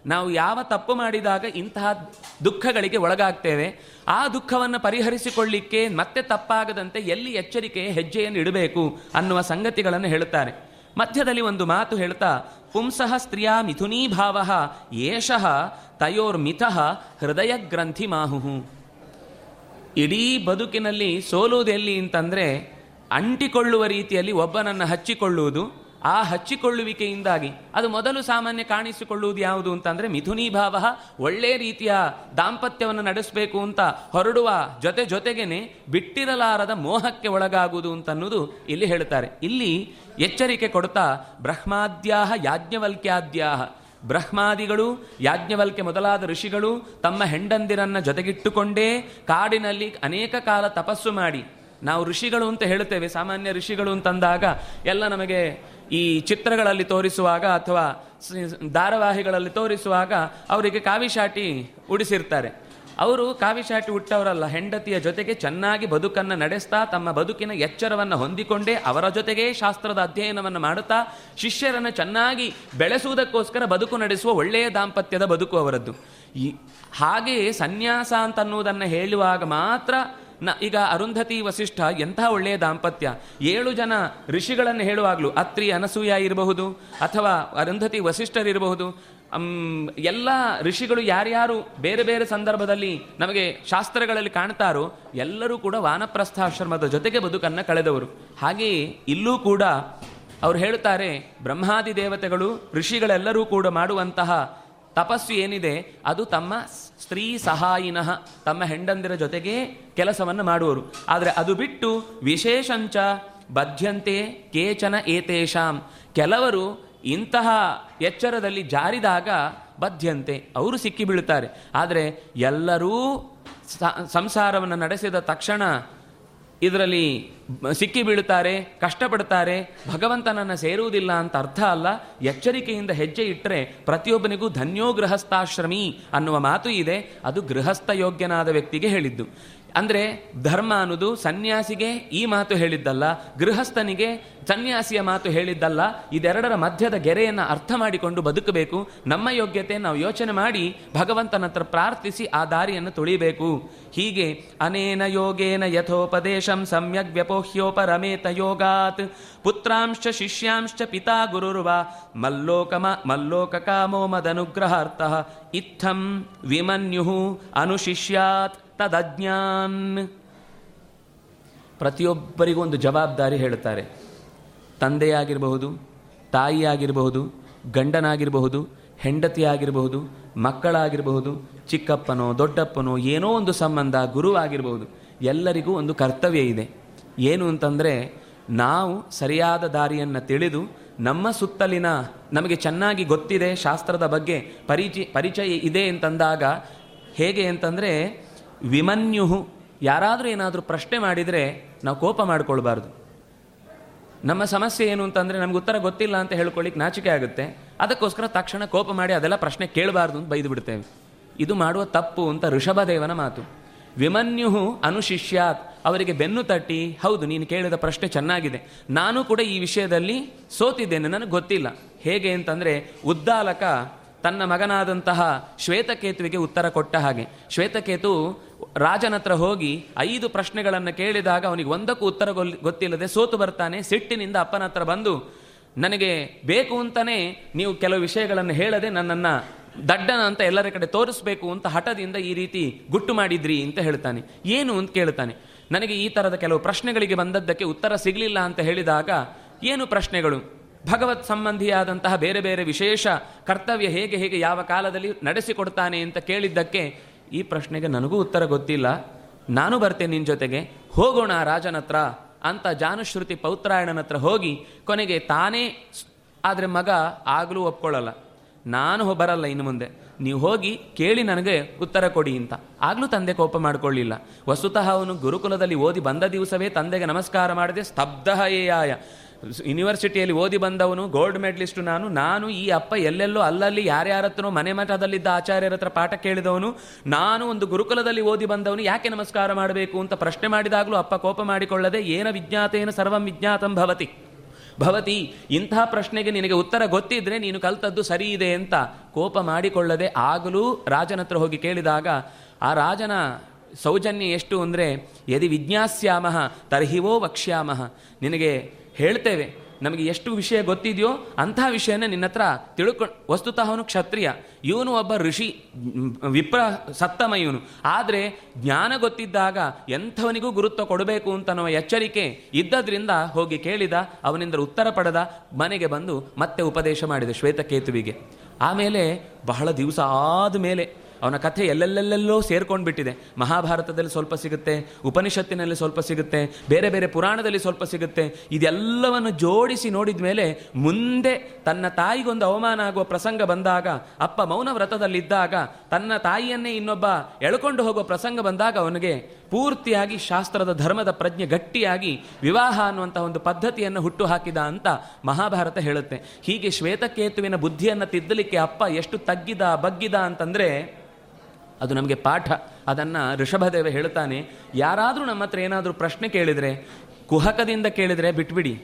ನಾವು ಯಾವ ತಪ್ಪು ಮಾಡಿದಾಗ ಇಂತಹ ದುಃಖಗಳಿಗೆ ಒಳಗಾಗ್ತೇವೆ. ಆ ದುಃಖವನ್ನು ಪರಿಹರಿಸಿಕೊಳ್ಳಿಕ್ಕೆ ಮತ್ತೆ ತಪ್ಪಾಗದಂತೆ ಎಲ್ಲಿ ಎಚ್ಚರಿಕೆಯ ಹೆಜ್ಜೆಯನ್ನು ಇಡಬೇಕು ಅನ್ನುವ ಸಂಗತಿಗಳನ್ನು ಹೇಳುತ್ತಾರೆ. ಮಧ್ಯದಲ್ಲಿ ಒಂದು ಮಾತು ಹೇಳ್ತಾ, ಪುಂಸಃ ಸ್ತ್ರೀಯ ಮಿಥುನೀಭಾವ ಏಷಃ ತಯೋರ್ಮಿತಃ ಹೃದಯ ಗ್ರಂಥಿ ಮಾಹುಹು ಇಡೀ ಬದುಕಿನಲ್ಲಿ ಸೋಲುವುದೆಲ್ಲಿ ಅಂತಂದರೆ ಅಂಟಿಕೊಳ್ಳುವ ರೀತಿಯಲ್ಲಿ ಒಬ್ಬನನ್ನು ಹಚ್ಚಿಕೊಳ್ಳುವುದು ಆ ಹಚ್ಚಿಕೊಳ್ಳುವಿಕೆಯಿಂದಾಗಿ ಅದು ಮೊದಲು ಸಾಮಾನ್ಯ ಕಾಣಿಸಿಕೊಳ್ಳುವುದು ಯಾವುದು ಅಂತಂದ್ರೆ ಮಿಥುನಿ ಭಾವ ಒಳ್ಳೆ ರೀತಿಯ ದಾಂಪತ್ಯವನ್ನು ನಡೆಸಬೇಕು ಅಂತ ಹೊರಡುವ ಜೊತೆ ಜೊತೆಗೇನೆ ಬಿಟ್ಟಿರಲಾರದ ಮೋಹಕ್ಕೆ ಒಳಗಾಗುವುದು ಅಂತನ್ನುವುದು ಇಲ್ಲಿ ಹೇಳ್ತಾರೆ ಇಲ್ಲಿ ಎಚ್ಚರಿಕೆ ಕೊಡ್ತಾ ಬ್ರಹ್ಮಾದ್ಯಾಹ ಯಾಜ್ಞವಲ್ಕ್ಯಾದ್ಯಾಹ. ಬ್ರಹ್ಮಾದಿಗಳು ಯಾಜ್ಞವಲ್ಕೆ ಮೊದಲಾದ ಋಷಿಗಳು ತಮ್ಮ ಹೆಂಡಂದಿರನ್ನ ಜೊತೆಗಿಟ್ಟುಕೊಂಡೇ ಕಾಡಿನಲ್ಲಿ ಅನೇಕ ಕಾಲ ತಪಸ್ಸು ಮಾಡಿ ನಾವು ಋಷಿಗಳು ಅಂತ ಹೇಳುತ್ತೇವೆ, ಸಾಮಾನ್ಯ ಋಷಿಗಳು ಅಂತಂದಾಗ ಎಲ್ಲ ನಮಗೆ ಈ ಚಿತ್ರಗಳಲ್ಲಿ ತೋರಿಸುವಾಗ ಅಥವಾ ಧಾರಾವಾಹಿಗಳಲ್ಲಿ ತೋರಿಸುವಾಗ ಅವರಿಗೆ ಕಾವಿಶಾಟಿ ಉಡಿಸಿರ್ತಾರೆ. ಅವರು ಕಾವಿಶಾಟಿ ಹುಟ್ಟವರಲ್ಲ ಹೆಂಡತಿಯ ಜೊತೆಗೆ ಚೆನ್ನಾಗಿ ಬದುಕನ್ನು ನಡೆಸ್ತಾ, ತಮ್ಮ ಬದುಕಿನ ಎಚ್ಚರವನ್ನು ಹೊಂದಿಕೊಂಡೇ ಅವರ ಜೊತೆಗೇ ಶಾಸ್ತ್ರದ ಅಧ್ಯಯನವನ್ನು ಮಾಡುತ್ತಾ, ಶಿಷ್ಯರನ್ನು ಚೆನ್ನಾಗಿ ಬೆಳೆಸುವುದಕ್ಕೋಸ್ಕರ ಬದುಕು ನಡೆಸುವ ಒಳ್ಳೆಯ ದಾಂಪತ್ಯದ ಬದುಕು ಅವರದ್ದು. ಈ, ಹಾಗೆಯೇ ಸನ್ಯಾಸ ಅಂತನ್ನುವುದನ್ನು ಹೇಳುವಾಗ ಮಾತ್ರ ನ, ಈಗ ಅರುಂಧತಿ ವಸಿಷ್ಠ ಎಂತಹ ಒಳ್ಳೆಯ ದಾಂಪತ್ಯ? ಏಳು ಜನ ಋಷಿಗಳನ್ನು ಹೇಳುವಾಗಲೂ ಅತ್ರಿ ಅನಸೂಯ ಇರಬಹುದು ಅಥವಾ ಅರುಂಧತಿ ವಸಿಷ್ಠರಿರಬಹುದು. ಎಲ್ಲ ಋಷಿಗಳು ಯಾರ್ಯಾರು ಬೇರೆ ಬೇರೆ ಸಂದರ್ಭದಲ್ಲಿ ನಮಗೆ ಶಾಸ್ತ್ರಗಳಲ್ಲಿ ಕಾಣ್ತಾರೋ ಎಲ್ಲರೂ ಕೂಡ ವಾನಪ್ರಸ್ಥಾಶ್ರಮದ ಜೊತೆಗೆ ಬದುಕನ್ನು ಕಳೆದವರು. ಹಾಗೆಯೇ ಇಲ್ಲೂ ಕೂಡ ಅವ್ರು ಹೇಳ್ತಾರೆ ಬ್ರಹ್ಮಾದಿ ದೇವತೆಗಳು ಋಷಿಗಳೆಲ್ಲರೂ ಕೂಡ ಮಾಡುವಂತಹ ತಪಸ್ಸು ಏನಿದೆ, ಅದು ತಮ್ಮ ಸ್ತ್ರೀ ಸಹಾಯಿನಃ, ತಮ್ಮ ಹೆಂಡಂದಿರ ಜೊತೆಗೆ ಕೆಲಸವನ್ನು ಮಾಡುವರು ಆದರೆ ಅದು ಬಿಟ್ಟು ವಿಶೇಷಂಚ ಬದ್ಧಂತೆ ಕೇಚನ ಏತೇಷಾಂ. ಕೆಲವರು ಇಂತಹ ಎಚ್ಚರದಲ್ಲಿ ಜಾರಿದಾಗ ಬದ್ಧಂತೆ ಅವರು ಸಿಕ್ಕಿಬೀಳುತ್ತಾರೆ ಆದರೆ ಎಲ್ಲರೂ ಸಂಸಾರವನ್ನು ನಡೆಸಿದ ತಕ್ಷಣ ಇದರಲ್ಲಿ ಸಿಕ್ಕಿ ಬೀಳುತ್ತಾರೆ ಕಷ್ಟಪಡ್ತಾರೆ ಭಗವಂತನನ್ನು ಸೇರುವುದಿಲ್ಲ ಅಂತ ಅರ್ಥ ಅಲ್ಲ. ಎಚ್ಚರಿಕೆಯಿಂದ ಹೆಜ್ಜೆ ಇಟ್ಟರೆ ಪ್ರತಿಯೊಬ್ಬನಿಗೂ ಧನ್ಯೋ ಗೃಹಸ್ಥಾಶ್ರಮಿ ಅನ್ನುವ ಮಾತು ಇದೆ. ಅದು ಗೃಹಸ್ಥ ಯೋಗ್ಯನಾದ ವ್ಯಕ್ತಿಗೆ ಹೇಳಿದ್ದು. ಅಂದರೆ ಧರ್ಮ ಅನ್ನೋದು ಸನ್ಯಾಸಿಗೆ ಈ ಮಾತು ಹೇಳಿದ್ದಲ್ಲ, ಗೃಹಸ್ಥನಿಗೆ ಸನ್ಯಾಸಿಯ ಮಾತು ಹೇಳಿದ್ದಲ್ಲ, ಇದೆರಡರ ಮಧ್ಯದ ಗೆರೆಯನ್ನು ಅರ್ಥ ಮಾಡಿಕೊಂಡು ಬದುಕಬೇಕು. ನಮ್ಮ ಯೋಗ್ಯತೆ ನಾವು ಯೋಚನೆ ಮಾಡಿ ಭಗವಂತನ ಹತ್ರ ಪ್ರಾರ್ಥಿಸಿ ಆ ದಾರಿಯನ್ನು ತುಳಿಬೇಕು. ಹೀಗೆ ಅನೇನ ಯೋಗೇನ ಯಥೋಪದೇಶಂ ಸಮ್ಯಕ್ ವ್ಯಪೋಹ್ಯೋಪರಮೇತ ಯೋಗಾತ್. ಪುತ್ರಾಂಶ ಶಿಷ್ಯಾಂಶ್ಚ ಪಿತಾ ಗುರುರ್ವ ಮಲ್ಲೋಕಮ ಮಲ್ಲೋಕ ಕಾಮೋ ಮದನುಗ್ರಹಾರ್ಥ ಇತ್ತಂ ವಿಮನ್ಯು ಅನುಶಿಷ್ಯಾತ್. ತದಜ್ಞಾನ್. ಪ್ರತಿಯೊಬ್ಬರಿಗೂ ಒಂದು ಜವಾಬ್ದಾರಿ ಹೇಳುತ್ತಾರೆ. ತಂದೆಯಾಗಿರಬಹುದು, ತಾಯಿಯಾಗಿರಬಹುದು, ಗಂಡನಾಗಿರಬಹುದು, ಹೆಂಡತಿಯಾಗಿರಬಹುದು, ಮಕ್ಕಳಾಗಿರಬಹುದು, ಚಿಕ್ಕಪ್ಪನೋ, ದೊಡ್ಡಪ್ಪನೋ, ಏನೋ ಒಂದು ಸಂಬಂಧ, ಗುರುವಾಗಿರಬಹುದು. ಎಲ್ಲರಿಗೂ ಒಂದು ಕರ್ತವ್ಯ ಇದೆ. ಏನು ಅಂತಂದರೆ, ನಾವು ಸರಿಯಾದ ದಾರಿಯನ್ನು ತಿಳಿದು, ನಮ್ಮ ಸುತ್ತಲಿನ ನಮಗೆ ಚೆನ್ನಾಗಿ ಗೊತ್ತಿದೆ ಶಾಸ್ತ್ರದ ಬಗ್ಗೆ ಪರಿಚಯ ಪರಿಚಯ ಇದೆ ಅಂತಂದಾಗ, ಹೇಗೆ ಅಂತಂದರೆ ವಿಮನ್ಯು ಯಾರಾದರೂ ಏನಾದರೂ ಪ್ರಶ್ನೆ ಮಾಡಿದರೆ ನಾವು ಕೋಪ ಮಾಡಿಕೊಳ್ಬಾರ್ದು. ನಮ್ಮ ಸಮಸ್ಯೆ ಏನು ಅಂತಂದರೆ ನಮ್ಗೆ ಉತ್ತರ ಗೊತ್ತಿಲ್ಲ ಅಂತ ಹೇಳ್ಕೊಳ್ಳಿಕ್ಕೆ ನಾಚಿಕೆ ಆಗುತ್ತೆ. ಅದಕ್ಕೋಸ್ಕರ ತಕ್ಷಣ ಕೋಪ ಮಾಡಿ ಅದೆಲ್ಲ ಪ್ರಶ್ನೆ ಕೇಳಬಾರ್ದು ಅಂತ ಬೈದು ಬಿಡ್ತೇವೆ ಇದು ಮಾಡುವ ತಪ್ಪು ಅಂತ ಋಷಭದೇವನ ಮಾತು. ವಿಮನ್ಯುಹು ಅನುಶಿಷ್ಯಾತ್, ಅವರಿಗೆ ಬೆನ್ನು ತಟ್ಟಿ, ಹೌದು, ನೀನು ಕೇಳಿದ ಪ್ರಶ್ನೆ ಚೆನ್ನಾಗಿದೆ. ನಾನು ಕೂಡ ಈ ವಿಷಯದಲ್ಲಿ ಸೋತಿದ್ದೇನೆ, ನನಗೆ ಗೊತ್ತಿಲ್ಲ. ಹೇಗೆ ಅಂತಂದರೆ ಉದ್ದಾಲಕ ತನ್ನ ಮಗನಾದಂತಹ ಶ್ವೇತಕೇತುವಿಗೆ ಉತ್ತರ ಕೊಟ್ಟ ಹಾಗೆ. ಶ್ವೇತಕೇತು ರಾಜನ ಹತ್ರ ಹೋಗಿ ಐದು ಪ್ರಶ್ನೆಗಳನ್ನು ಕೇಳಿದಾಗ ಅವನಿಗೆ ಒಂದಕ್ಕೂ ಉತ್ತರ ಗೊತ್ತಿಲ್ಲದೆ ಸೋತು ಬರ್ತಾನೆ. ಸಿಟ್ಟಿನಿಂದ ಅಪ್ಪನ ಹತ್ರ ಬಂದು, ನನಗೆ ಬೇಕು ಅಂತಲೇ ನೀವು ಕೆಲವು ವಿಷಯಗಳನ್ನು ಹೇಳದೆ ನನ್ನನ್ನು ದಡ್ಡನ ಅಂತ ಎಲ್ಲರ ಕಡೆ ತೋರಿಸ್ಬೇಕು ಅಂತ ಹಠದಿಂದ ಈ ರೀತಿ ಗುಟ್ಟು ಮಾಡಿದ್ರಿ ಅಂತ ಹೇಳ್ತಾನೆ. ಏನು? ಅಂತ ಕೇಳ್ತಾನೆ. ನನಗೆ ಈ ಥರದ ಕೆಲವು ಪ್ರಶ್ನೆಗಳಿಗೆ ಬಂದದ್ದಕ್ಕೆ ಉತ್ತರ ಸಿಗಲಿಲ್ಲ ಅಂತ ಹೇಳಿದಾಗ, ಏನು ಪ್ರಶ್ನೆಗಳು? ಭಗವತ್ ಸಂಬಂಧಿಯಾದಂತಹ ಬೇರೆ ಬೇರೆ ವಿಶೇಷ ಕರ್ತವ್ಯ ಹೇಗೆ ಹೇಗೆ ಯಾವ ಕಾಲದಲ್ಲಿ ನಡೆಸಿಕೊಡ್ತಾನೆ? ಅಂತ ಕೇಳಿದ್ದಕ್ಕೆ ಈ ಪ್ರಶ್ನೆಗೆ ನನಗೂ ಉತ್ತರ ಗೊತ್ತಿಲ್ಲ. ನಾನು ಬರ್ತೇನೆ ನಿನ್ನ ಜೊತೆಗೆ. ಹೋಗೋಣ ರಾಜನ ಹತ್ರ. ಅಂತ ಜಾನುಶ್ರುತಿ ಪೌತ್ರಾಯಣನ ಹತ್ರ ಹೋಗಿ ಕೊನೆಗೆ ತಾನೇ ಆದರೆ ಮಗ ಆಗಲೂ ಒಪ್ಕೊಳ್ಳಲ್ಲ. ನಾನು ಬರಲ್ಲ ಇನ್ನು ಮುಂದೆ. ನೀವು ಹೋಗಿ ಕೇಳಿ ನನಗೆ ಉತ್ತರ ಕೊಡಿ ಅಂತ. ಆಗಲೂ ತಂದೆ ಕೋಪ ಮಾಡಿಕೊಳ್ಳಿಲ್ಲ. ವಸ್ತುತಃ ಅವನು ಗುರುಕುಲದಲ್ಲಿ ಓದಿ ಬಂದ ದಿವಸವೇ ತಂದೆಗೆ ನಮಸ್ಕಾರ ಮಾಡದೆ ಸ್ತಬ್ಧ ಏಯಾಯ ಯೂನಿವರ್ಸಿಟಿಯಲ್ಲಿ ಓದಿ ಬಂದವನು ಗೋಲ್ಡ್ ಮೆಡ್ಲಿಸ್ಟು ನಾನು ನಾನು ಈ ಅಪ್ಪ ಎಲ್ಲೆಲ್ಲೋ ಅಲ್ಲಲ್ಲಿ ಯಾರ್ಯಾರ ಹತ್ರನೋ ಮನೆ ಮಠದಲ್ಲಿದ್ದ ಆಚಾರ್ಯರ ಹತ್ರ ಪಾಠ ಕೇಳಿದವನು, ನಾನು ಒಂದು ಗುರುಕುಲದಲ್ಲಿ ಓದಿ ಬಂದವನು, ಯಾಕೆ ನಮಸ್ಕಾರ ಮಾಡಬೇಕು ಅಂತ ಪ್ರಶ್ನೆ ಮಾಡಿದಾಗಲೂ ಅಪ್ಪ ಕೋಪ ಮಾಡಿಕೊಳ್ಳದೆ, ಏನ ವಿಜ್ಞಾತೇನ ಸರ್ವಂ ವಿಜ್ಞಾತಂ ಭವತಿ? ಭವತಿ, ಇಂತಹ ಪ್ರಶ್ನೆಗೆ ನಿನಗೆ ಉತ್ತರ ಗೊತ್ತಿದ್ರೆ ನೀನು ಕಲ್ತದ್ದು ಸರಿ ಇದೆ ಅಂತ ಕೋಪ ಮಾಡಿಕೊಳ್ಳದೆ ಆಗಲೂ ರಾಜನ ಹತ್ರ ಹೋಗಿ ಕೇಳಿದಾಗ, ಆ ರಾಜನ ಸೌಜನ್ಯ ಎಷ್ಟು ಅಂದರೆ, ಯದಿ ವಿಜ್ಞಾಸ್ಯಾಮಹ ತರ್ಹಿವೋ ವಕ್ಷ್ಯಾಮಹ ನಿನಗೆ ಹೇಳ್ತೇವೆ. ನಮಗೆ ಎಷ್ಟು ವಿಷಯ ಗೊತ್ತಿದೆಯೋ ಅಂಥ ವಿಷಯನೇ ನಿನ್ನ ಹತ್ರ ತಿಳ್ಕೊಂಡು ವಸ್ತುತಃ ಅವನು ಕ್ಷತ್ರಿಯ. ಇವನು ಒಬ್ಬ ಋಷಿ, ವಿಪ್ರ ಸತ್ತಮ ಇವನು ಆದರೆ ಜ್ಞಾನ ಗೊತ್ತಿದ್ದಾಗ ಎಂಥವನಿಗೂ ಗುರುತ್ವ ಕೊಡಬೇಕು ಅಂತ ಎಚ್ಚರಿಕೆ ಇದ್ದದ್ರಿಂದ ಹೋಗಿ ಕೇಳಿದ, ಅವನಿಂದ ಉತ್ತರ ಪಡೆದ, ಮನೆಗೆ ಬಂದು ಮತ್ತೆ ಉಪದೇಶ ಮಾಡಿದ ಶ್ವೇತಕೇತುವಿಗೆ. ಆಮೇಲೆ ಬಹಳ ದಿವಸ ಆದ ಮೇಲೆ ಅವನ ಕಥೆ ಎಲ್ಲೆಲ್ಲೆಲ್ಲೆಲ್ಲೋ ಸೇರ್ಕೊಂಡು ಬಿಟ್ಟಿದೆ ಮಹಾಭಾರತದಲ್ಲಿ ಸ್ವಲ್ಪ ಸಿಗುತ್ತೆ, ಉಪನಿಷತ್ತಿನಲ್ಲಿ ಸ್ವಲ್ಪ ಸಿಗುತ್ತೆ, ಬೇರೆ ಬೇರೆ ಪುರಾಣದಲ್ಲಿ ಸ್ವಲ್ಪ ಸಿಗುತ್ತೆ. ಇದೆಲ್ಲವನ್ನು ಜೋಡಿಸಿ ನೋಡಿದ ಮೇಲೆ ಮುಂದೆ ತನ್ನ ತಾಯಿಗೊಂದು ಅವಮಾನ ಆಗುವ ಪ್ರಸಂಗ ಬಂದಾಗ, ಅಪ್ಪ ಮೌನ ವ್ರತದಲ್ಲಿದ್ದಾಗ, ತನ್ನ ತಾಯಿಯನ್ನೇ ಇನ್ನೊಬ್ಬ ಎಳ್ಕೊಂಡು ಹೋಗುವ ಪ್ರಸಂಗ ಬಂದಾಗ ಅವನಿಗೆ ಪೂರ್ತಿಯಾಗಿ ಶಾಸ್ತ್ರದ ಧರ್ಮದ ಪ್ರಜ್ಞೆ ಗಟ್ಟಿಯಾಗಿ ವಿವಾಹ ಅನ್ನುವಂಥ ಒಂದು ಪದ್ಧತಿಯನ್ನು ಹುಟ್ಟು ಹಾಕಿದ ಅಂತ ಮಹಾಭಾರತ ಹೇಳುತ್ತೆ. ಹೀಗೆ ಶ್ವೇತಕೇತುವಿನ ಬುದ್ಧಿಯನ್ನು ತಿದ್ದಲಿಕ್ಕೆ ಅಪ್ಪ ಎಷ್ಟು ತಗ್ಗಿದ, ಬಗ್ಗಿದ ಅಂತಂದರೆ ಅದು ನಮಗೆ ಪಾಠ. ಅದನ್ನು ಋಷಭದೇವ ಹೇಳ್ತಾನೆ ಯಾರಾದರೂ ನಮ್ಮ ಹತ್ರ ಏನಾದರೂ ಪ್ರಶ್ನೆ ಕೇಳಿದರೆ, ಕುಹಕದಿಂದ ಕೇಳಿದರೆ ಬಿಟ್ಬಿಡಿ.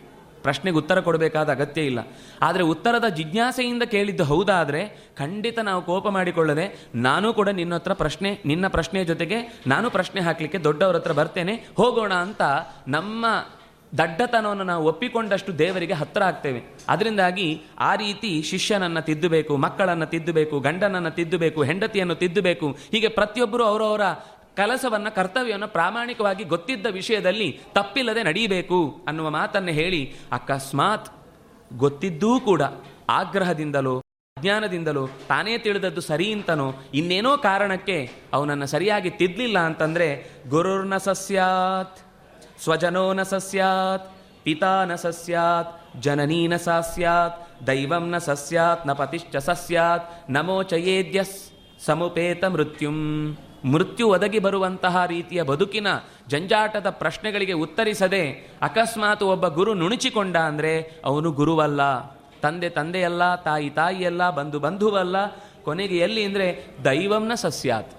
ಪ್ರಶ್ನೆಗೆ ಉತ್ತರ ಕೊಡಬೇಕಾದ ಅಗತ್ಯ ಇಲ್ಲ. ಆದರೆ ಉತ್ತರದ ಜಿಜ್ಞಾಸೆಯಿಂದ ಕೇಳಿದ್ದು ಹೌದಾದರೆ ಖಂಡಿತ ನಾವು ಕೋಪ ಮಾಡಿಕೊಳ್ಳದೆ ನಾನು ಕೂಡ ನಿನ್ನ ಹತ್ರ ಪ್ರಶ್ನೆ, ನಿನ್ನ ಪ್ರಶ್ನೆಯ ಜೊತೆಗೆ ನಾನು ಪ್ರಶ್ನೆ ಹಾಕಲಿಕ್ಕೆ ದೊಡ್ಡವರ ಹತ್ರ ಬರ್ತೇನೆ, ಹೋಗೋಣ ಅಂತ ನಮ್ಮ ದಡ್ಡತನವನ್ನು ನಾವು ಒಪ್ಪಿಕೊಂಡಷ್ಟು ದೇವರಿಗೆ ಹತ್ತಿರ ಆಗ್ತೇವೆ. ಅದರಿಂದಾಗಿ ಆ ರೀತಿ ಶಿಷ್ಯನನ್ನು ತಿದ್ದಬೇಕು, ಮಕ್ಕಳನ್ನು ತಿದ್ದಬೇಕು, ಗಂಡನನ್ನು ತಿದ್ದಬೇಕು, ಹೆಂಡತಿಯನ್ನು ತಿದ್ದಬೇಕು, ಹೀಗೆ ಪ್ರತಿಯೊಬ್ಬರು ಅವರವರ ಕೆಲಸವನ್ನು ಕರ್ತವ್ಯವನ್ನು ಪ್ರಾಮಾಣಿಕವಾಗಿ ಗೊತ್ತಿದ್ದ ವಿಷಯದಲ್ಲಿ ತಪ್ಪಿಲ್ಲದೆ ನಡೀಬೇಕು ಅನ್ನುವ ಮಾತನ್ನು ಹೇಳಿ ಅಕಸ್ಮಾತ್ ಗೊತ್ತಿದ್ದೂ ಕೂಡ ಆಗ್ರಹದಿಂದಲೋ, ಅಜ್ಞಾನದಿಂದಲೋ, ತಾನೇ ತಿಳಿದದ್ದು ಸರಿ ಅಂತನೋ, ಇನ್ನೇನೋ ಕಾರಣಕ್ಕೆ ಅವನನ್ನು ಸರಿಯಾಗಿ ತಿದ್ದಲಿಲ್ಲ ಅಂತಂದರೆ ಗುರುರ್ನ ಸಸ್ಯಾತ್, ಸ್ವಜನೋ ನ ಸಸ್ಯಾತ್, ಪಿತಾ ನ ಸಸ್ಯಾತ್, ಜನನೀ ನ ಸಾಸ್ಯಾತ್, ದೈವಂ ನ ಸಸ್ಯಾತ್, ನ ಪತಿಶ್ಚ ಸಸ್ಯಾತ್, ನಮೋ ಸಮುಪೇತ ಮೃತ್ಯುಂ. ಮೃತ್ಯು ಒದಗಿ ಬರುವಂತಹ ರೀತಿಯ ಬದುಕಿನ ಜಂಜಾಟದ ಪ್ರಶ್ನೆಗಳಿಗೆ ಉತ್ತರಿಸದೆ ಅಕಸ್ಮಾತ್ ಒಬ್ಬ ಗುರು ನುಣುಚಿಕೊಂಡ ಅಂದರೆ ಅವನು ಗುರುವಲ್ಲ. ತಂದೆ ತಂದೆಯಲ್ಲ, ತಾಯಿ ತಾಯಿಯಲ್ಲ, ಬಂಧು ಬಂಧುವಲ್ಲ. ಕೊನೆಗೆ ಎಲ್ಲಿ ಅಂದರೆ ದೈವಂನ ಸಸ್ಯಾತ್.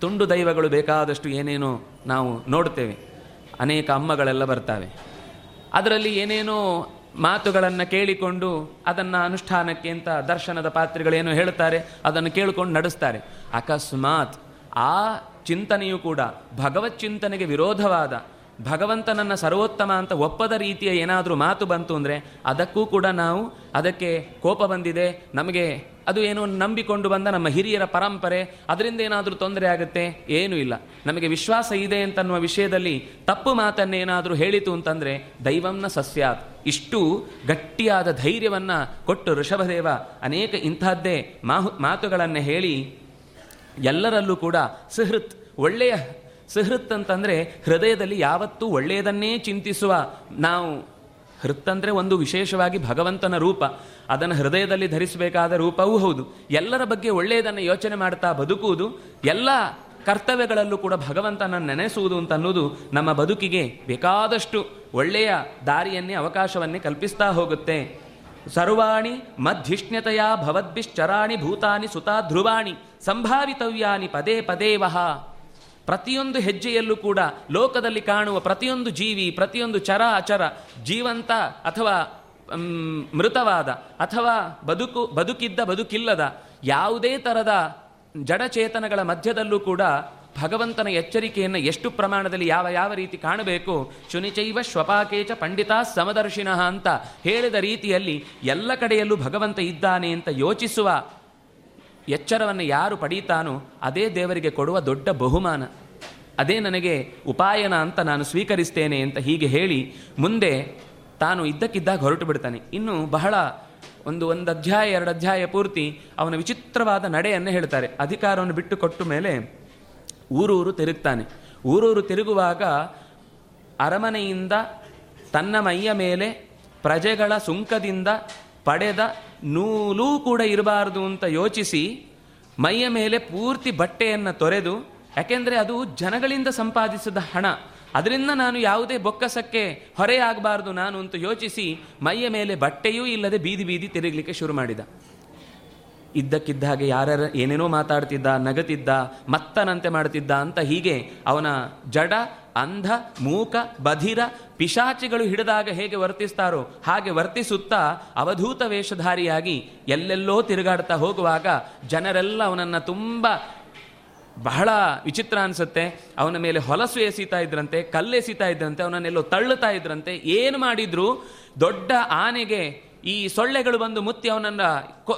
ತುಂಡು ದೈವಗಳು ಬೇಕಾದಷ್ಟು ಏನೇನೋ ನಾವು ನೋಡ್ತೇವೆ. ಅನೇಕ ಅಮ್ಮಗಳೆಲ್ಲ ಬರ್ತಾವೆ. ಅದರಲ್ಲಿ ಏನೇನೋ ಮಾತುಗಳನ್ನು ಕೇಳಿಕೊಂಡು ಅದನ್ನು ಅನುಷ್ಠಾನಕ್ಕೆ ಅಂತ ದರ್ಶನದ ಪಾತ್ರೆಗಳೇನು ಹೇಳ್ತಾರೆ ಅದನ್ನು ಕೇಳಿಕೊಂಡು ನಡೆಸ್ತಾರೆ. ಅಕಸ್ಮಾತ್ ಆ ಚಿಂತನೆಯು ಕೂಡ ಭಗವತ್ ಚಿಂತನೆಗೆ ವಿರೋಧವಾದ ಭಗವಂತನನ್ನ ಸರ್ವೋತ್ತಮ ಅಂತ ಒಪ್ಪದ ರೀತಿಯ ಏನಾದರೂ ಮಾತು ಬಂತು ಅಂದರೆ ಅದಕ್ಕೂ ಕೂಡ ನಾವು ಅದಕ್ಕೆ ಕೋಪ ಬಂದಿದೆ. ನಮಗೆ ಅದು ಏನೋ ನಂಬಿಕೊಂಡು ಬಂದ ನಮ್ಮ ಹಿರಿಯರ ಪರಂಪರೆ, ಅದರಿಂದ ಏನಾದರೂ ತೊಂದರೆ ಆಗುತ್ತೆ? ಏನೂ ಇಲ್ಲ. ನಮಗೆ ವಿಶ್ವಾಸ ಇದೆ ಅಂತನ್ನುವ ವಿಷಯದಲ್ಲಿ ತಪ್ಪು ಮಾತನ್ನೇನಾದರೂ ಹೇಳಿತು ಅಂತಂದರೆ ದೈವಂನ ಸಸ್ಯಾತ್. ಇಷ್ಟು ಗಟ್ಟಿಯಾದ ಧೈರ್ಯವನ್ನು ಕೊಟ್ಟು ಋಷಭದೇವ ಅನೇಕ ಇಂಥದ್ದೇ ಮಾಹು ಮಾತುಗಳನ್ನು ಹೇಳಿ ಎಲ್ಲರಲ್ಲೂ ಕೂಡ ಸುಹೃತ್ ಒಳ್ಳೆಯ ಸುಹೃತ್ ಅಂತಂದರೆ ಹೃದಯದಲ್ಲಿ ಯಾವತ್ತೂ ಒಳ್ಳೆಯದನ್ನೇ ಚಿಂತಿಸುವ. ನಾವು ಹೃತ್ತಂದರೆ ಒಂದು ವಿಶೇಷವಾಗಿ ಭಗವಂತನ ರೂಪ. ಅದನ್ನು ಹೃದಯದಲ್ಲಿ ಧರಿಸಬೇಕಾದ ರೂಪವೂ ಹೌದು. ಎಲ್ಲರ ಬಗ್ಗೆ ಒಳ್ಳೆಯದನ್ನು ಯೋಚನೆ ಮಾಡ್ತಾ ಬದುಕುವುದು, ಎಲ್ಲ ಕರ್ತವ್ಯಗಳಲ್ಲೂ ಕೂಡ ಭಗವಂತನ ನೆನೆಸುವುದು ಅಂತ ಅನ್ನೋದು ನಮ್ಮ ಬದುಕಿಗೆ ಬೇಕಾದಷ್ಟು ಒಳ್ಳೆಯ ದಾರಿಯನ್ನೇ, ಅವಕಾಶವನ್ನೇ ಕಲ್ಪಿಸ್ತಾ ಹೋಗುತ್ತೆ. ಸರ್ವಾಣಿ ಮಧ್ಯಷ್ಣ್ಯತೆಯ ಭವದ್ಭಿಶ್ಚರಾಣಿ ಭೂತಾನಿ ಸುತಾ ಧ್ರುವಾಣಿ. ಸಂಭಾವಿತವ್ಯಾನಿ ಪದೇ ಪದೇ ವಹ. ಪ್ರತಿಯೊಂದು ಹೆಜ್ಜೆಯಲ್ಲೂ ಕೂಡ ಲೋಕದಲ್ಲಿ ಕಾಣುವ ಪ್ರತಿಯೊಂದು ಜೀವಿ, ಪ್ರತಿಯೊಂದು ಚರ ಅಚರ, ಜೀವಂತ ಅಥವಾ ಮೃತವಾದ ಅಥವಾ ಬದುಕು, ಬದುಕಿದ್ದ, ಬದುಕಿಲ್ಲದ ಯಾವುದೇ ಥರದ ಜಡಚೇತನಗಳ ಮಧ್ಯದಲ್ಲೂ ಕೂಡ ಭಗವಂತನ ಎಚ್ಚರಿಕೆಯನ್ನು ಎಷ್ಟು ಪ್ರಮಾಣದಲ್ಲಿ ಯಾವ ಯಾವ ರೀತಿ ಕಾಣಬೇಕು? ಶುನಿಚೈವ ಶ್ವಪಾಕೇಚ ಪಂಡಿತ ಸಮದರ್ಶಿನಃ ಅಂತ ಹೇಳಿದ ರೀತಿಯಲ್ಲಿ ಎಲ್ಲ ಕಡೆಯಲ್ಲೂ ಭಗವಂತ ಇದ್ದಾನೆ ಅಂತ ಯೋಚಿಸುವ ಎಚ್ಚರವನ್ನು ಯಾರು ಪಡೀತಾನೋ ಅದೇ ದೇವರಿಗೆ ಕೊಡುವ ದೊಡ್ಡ ಬಹುಮಾನ. ಅದೇ ನನಗೆ ಉಪಾಯನ ಅಂತ ನಾನು ಸ್ವೀಕರಿಸ್ತೇನೆ ಅಂತ ಹೀಗೆ ಹೇಳಿ ಮುಂದೆ ತಾನು ಇದ್ದಕ್ಕಿದ್ದಾಗ ಹೊರಟು ಬಿಡ್ತಾನೆ. ಇನ್ನು ಬಹಳ ಒಂದು ಒಂದು ಅಧ್ಯಾಯ, ಎರಡು ಅಧ್ಯಾಯ ಪೂರ್ತಿ ಅವನ ವಿಚಿತ್ರವಾದ ನಡೆಯನ್ನು ಹೇಳ್ತಾರೆ. ಅಧಿಕಾರವನ್ನು ಬಿಟ್ಟು ಕೊಟ್ಟ ಮೇಲೆ ಊರೂರು ತಿರುಗ್ತಾನೆ. ಊರೂರು ತಿರುಗುವಾಗ ಅರಮನೆಯಿಂದ ತನ್ನ ಮೈಯ ಮೇಲೆ ಪ್ರಜೆಗಳ ಸುಂಕದಿಂದ ಪಡೆದ ನೂಲೂ ಕೂಡ ಇರಬಾರದು ಅಂತ ಯೋಚಿಸಿ ಮೈಯ ಮೇಲೆ ಪೂರ್ತಿ ಬಟ್ಟೆಯನ್ನು ತೊರೆದು ಯಾಕೆಂದರೆ ಅದು ಜನಗಳಿಂದ ಸಂಪಾದಿಸಿದ ಹಣ. ಅದರಿಂದ ನಾನು ಯಾವುದೇ ಬೊಕ್ಕಸಕ್ಕೆ ಹೊರೆಯಾಗಬಾರ್ದು ನಾನು ಅಂತ ಯೋಚಿಸಿ ಮೈಯ ಮೇಲೆ ಬಟ್ಟೆಯೂ ಇಲ್ಲದೆ ಬೀದಿ ಬೀದಿ ತಿರುಗಲಿಕ್ಕೆ ಶುರು ಮಾಡಿದ. ಇದ್ದಕ್ಕಿದ್ದ ಹಾಗೆ ಯಾರ್ಯಾರ ಏನೇನೋ ಮಾತಾಡ್ತಿದ್ದ, ನಗತಿದ್ದ, ಮತ್ತನಂತೆ ಮಾಡ್ತಿದ್ದ ಅಂತ ಹೀಗೆ ಅವನ ಜಡ, ಅಂಧ, ಮೂಕ, ಬಧಿರ, ಪಿಶಾಚಿಗಳು ಹಿಡಿದಾಗ ಹೇಗೆ ವರ್ತಿಸ್ತಾರೋ ಹಾಗೆ ವರ್ತಿಸುತ್ತಾ ಅವಧೂತ ವೇಷಧಾರಿಯಾಗಿ ಎಲ್ಲೆಲ್ಲೋ ತಿರುಗಾಡ್ತಾ ಹೋಗುವಾಗ ಜನರೆಲ್ಲ ಅವನನ್ನು ತುಂಬ ಬಹಳ ವಿಚಿತ್ರ ಅನಿಸುತ್ತೆ. ಅವನ ಮೇಲೆ ಹೊಲಸು ಎಸೀತಾ ಇದ್ರಂತೆ ಕಲ್ಲೆಸೀತಾ ಇದ್ರಂತೆ, ಅವನನ್ನೆಲ್ಲೋ ತಳ್ಳುತ್ತಾ ಇದ್ರಂತೆ. ಏನು ಮಾಡಿದ್ರು? ದೊಡ್ಡ ಆನೆಗೆ ಈ ಸೊಳ್ಳೆಗಳು ಬಂದು ಮುತ್ತಿ ಅವನನ್ನ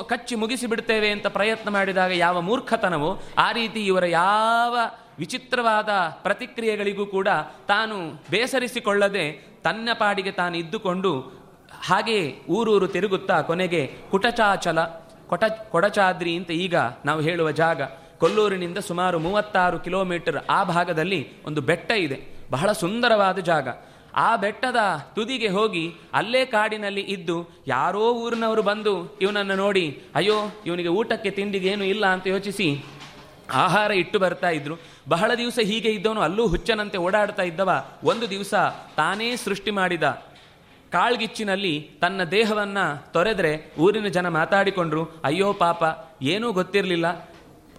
ಕಚ್ಚಿ ಮುಗಿಸಿ ಬಿಡ್ತೇವೆ ಅಂತ ಪ್ರಯತ್ನ ಮಾಡಿದಾಗ ಯಾವ ಮೂರ್ಖತನವೋ, ಆ ರೀತಿ ಇವರ ಯಾವ ವಿಚಿತ್ರವಾದ ಪ್ರತಿಕ್ರಿಯೆಗಳಿಗೂ ಕೂಡ ತಾನು ಬೇಸರಿಸಿಕೊಳ್ಳದೆ ತನ್ನ ಪಾಡಿಗೆ ತಾನು ಇದ್ದುಕೊಂಡು ಹಾಗೆ ಊರೂರು ತಿರುಗುತ್ತಾ ಕೊನೆಗೆ ಕುಟಚಾಚಲ, ಕೊಟ, ಕೊಡಚಾದ್ರಿ ಅಂತ ಈಗ ನಾವು ಹೇಳುವ ಜಾಗ. ಕೊಲ್ಲೂರಿನಿಂದ ಸುಮಾರು ಮೂವತ್ತಾರು ಕಿಲೋಮೀಟರ್ ಆ ಭಾಗದಲ್ಲಿ ಒಂದು ಬೆಟ್ಟ ಇದೆ. ಬಹಳ ಸುಂದರವಾದ ಜಾಗ. ಆ ಬೆಟ್ಟದ ತುದಿಗೆ ಹೋಗಿ ಅಲ್ಲೇ ಕಾಡಿನಲ್ಲಿ ಇದ್ದು ಯಾರೋ ಊರಿನವರು ಬಂದು ಇವನನ್ನು ನೋಡಿ, ಅಯ್ಯೋ, ಇವನಿಗೆ ಊಟಕ್ಕೆ ತಿಂಡಿಗೆ ಏನು ಇಲ್ಲ ಅಂತ ಯೋಚಿಸಿ ಆಹಾರ ಇಟ್ಟು ಬರ್ತಾ ಇದ್ರು. ಬಹಳ ದಿವಸ ಹೀಗೆ ಇದ್ದವನು ಅಲ್ಲೂ ಹುಚ್ಚನಂತೆ ಓಡಾಡ್ತಾ ಇದ್ದವ. ಒಂದು ದಿವಸ ತಾನೇ ಸೃಷ್ಟಿ ಮಾಡಿದ ಕಾಳ್ಗಿಚ್ಚಿನಲ್ಲಿ ತನ್ನ ದೇಹವನ್ನು ತೊರೆದ್ರೆ ಊರಿನ ಜನ ಮಾತಾಡಿಕೊಂಡ್ರು, ಅಯ್ಯೋ ಪಾಪ, ಏನೂ ಗೊತ್ತಿರಲಿಲ್ಲ.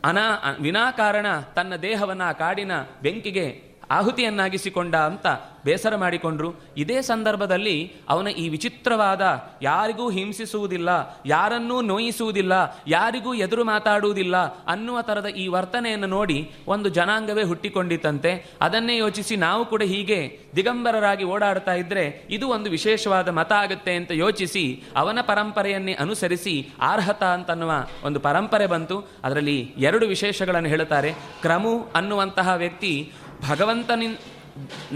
ಅನಾ ವಿನಾಕಾರಣ ತನ್ನ ದೇಹವನ್ನು ಕಾಡಿನ ಬೆಂಕಿಗೆ ಆಹುತಿಯನ್ನಾಗಿಸಿಕೊಂಡ ಅಂತ ಬೇಸರ ಮಾಡಿಕೊಂಡ್ರು. ಇದೇ ಸಂದರ್ಭದಲ್ಲಿ ಅವನ ಈ ವಿಚಿತ್ರವಾದ ಯಾರಿಗೂ ಹಿಂಸಿಸುವುದಿಲ್ಲ, ಯಾರನ್ನೂ ನೋಯಿಸುವುದಿಲ್ಲ, ಯಾರಿಗೂ ಎದುರು ಮಾತಾಡುವುದಿಲ್ಲ ಅನ್ನುವ ಥರದ ಈ ವರ್ತನೆಯನ್ನು ನೋಡಿ ಒಂದು ಜನಾಂಗವೇ ಹುಟ್ಟಿಕೊಂಡಿತಂತೆ ಅದನ್ನೇ ಯೋಚಿಸಿ ನಾವು ಕೂಡ ಹೀಗೆ ದಿಗಂಬರರಾಗಿ ಓಡಾಡ್ತಾ ಇದ್ದರೆ ಇದು ಒಂದು ವಿಶೇಷವಾದ ಮತ ಆಗುತ್ತೆ ಅಂತ ಯೋಚಿಸಿ ಅವನ ಪರಂಪರೆಯನ್ನೇ ಅನುಸರಿಸಿ ಅರ್ಹತ ಅಂತನ್ನುವ ಒಂದು ಪರಂಪರೆ ಬಂತು. ಅದರಲ್ಲಿ ಎರಡು ವಿಶೇಷಗಳನ್ನು ಹೇಳುತ್ತಾರೆ. ಕ್ರಮು ಅನ್ನುವಂತಹ ವ್ಯಕ್ತಿ ಭಗವಂತನಿನ್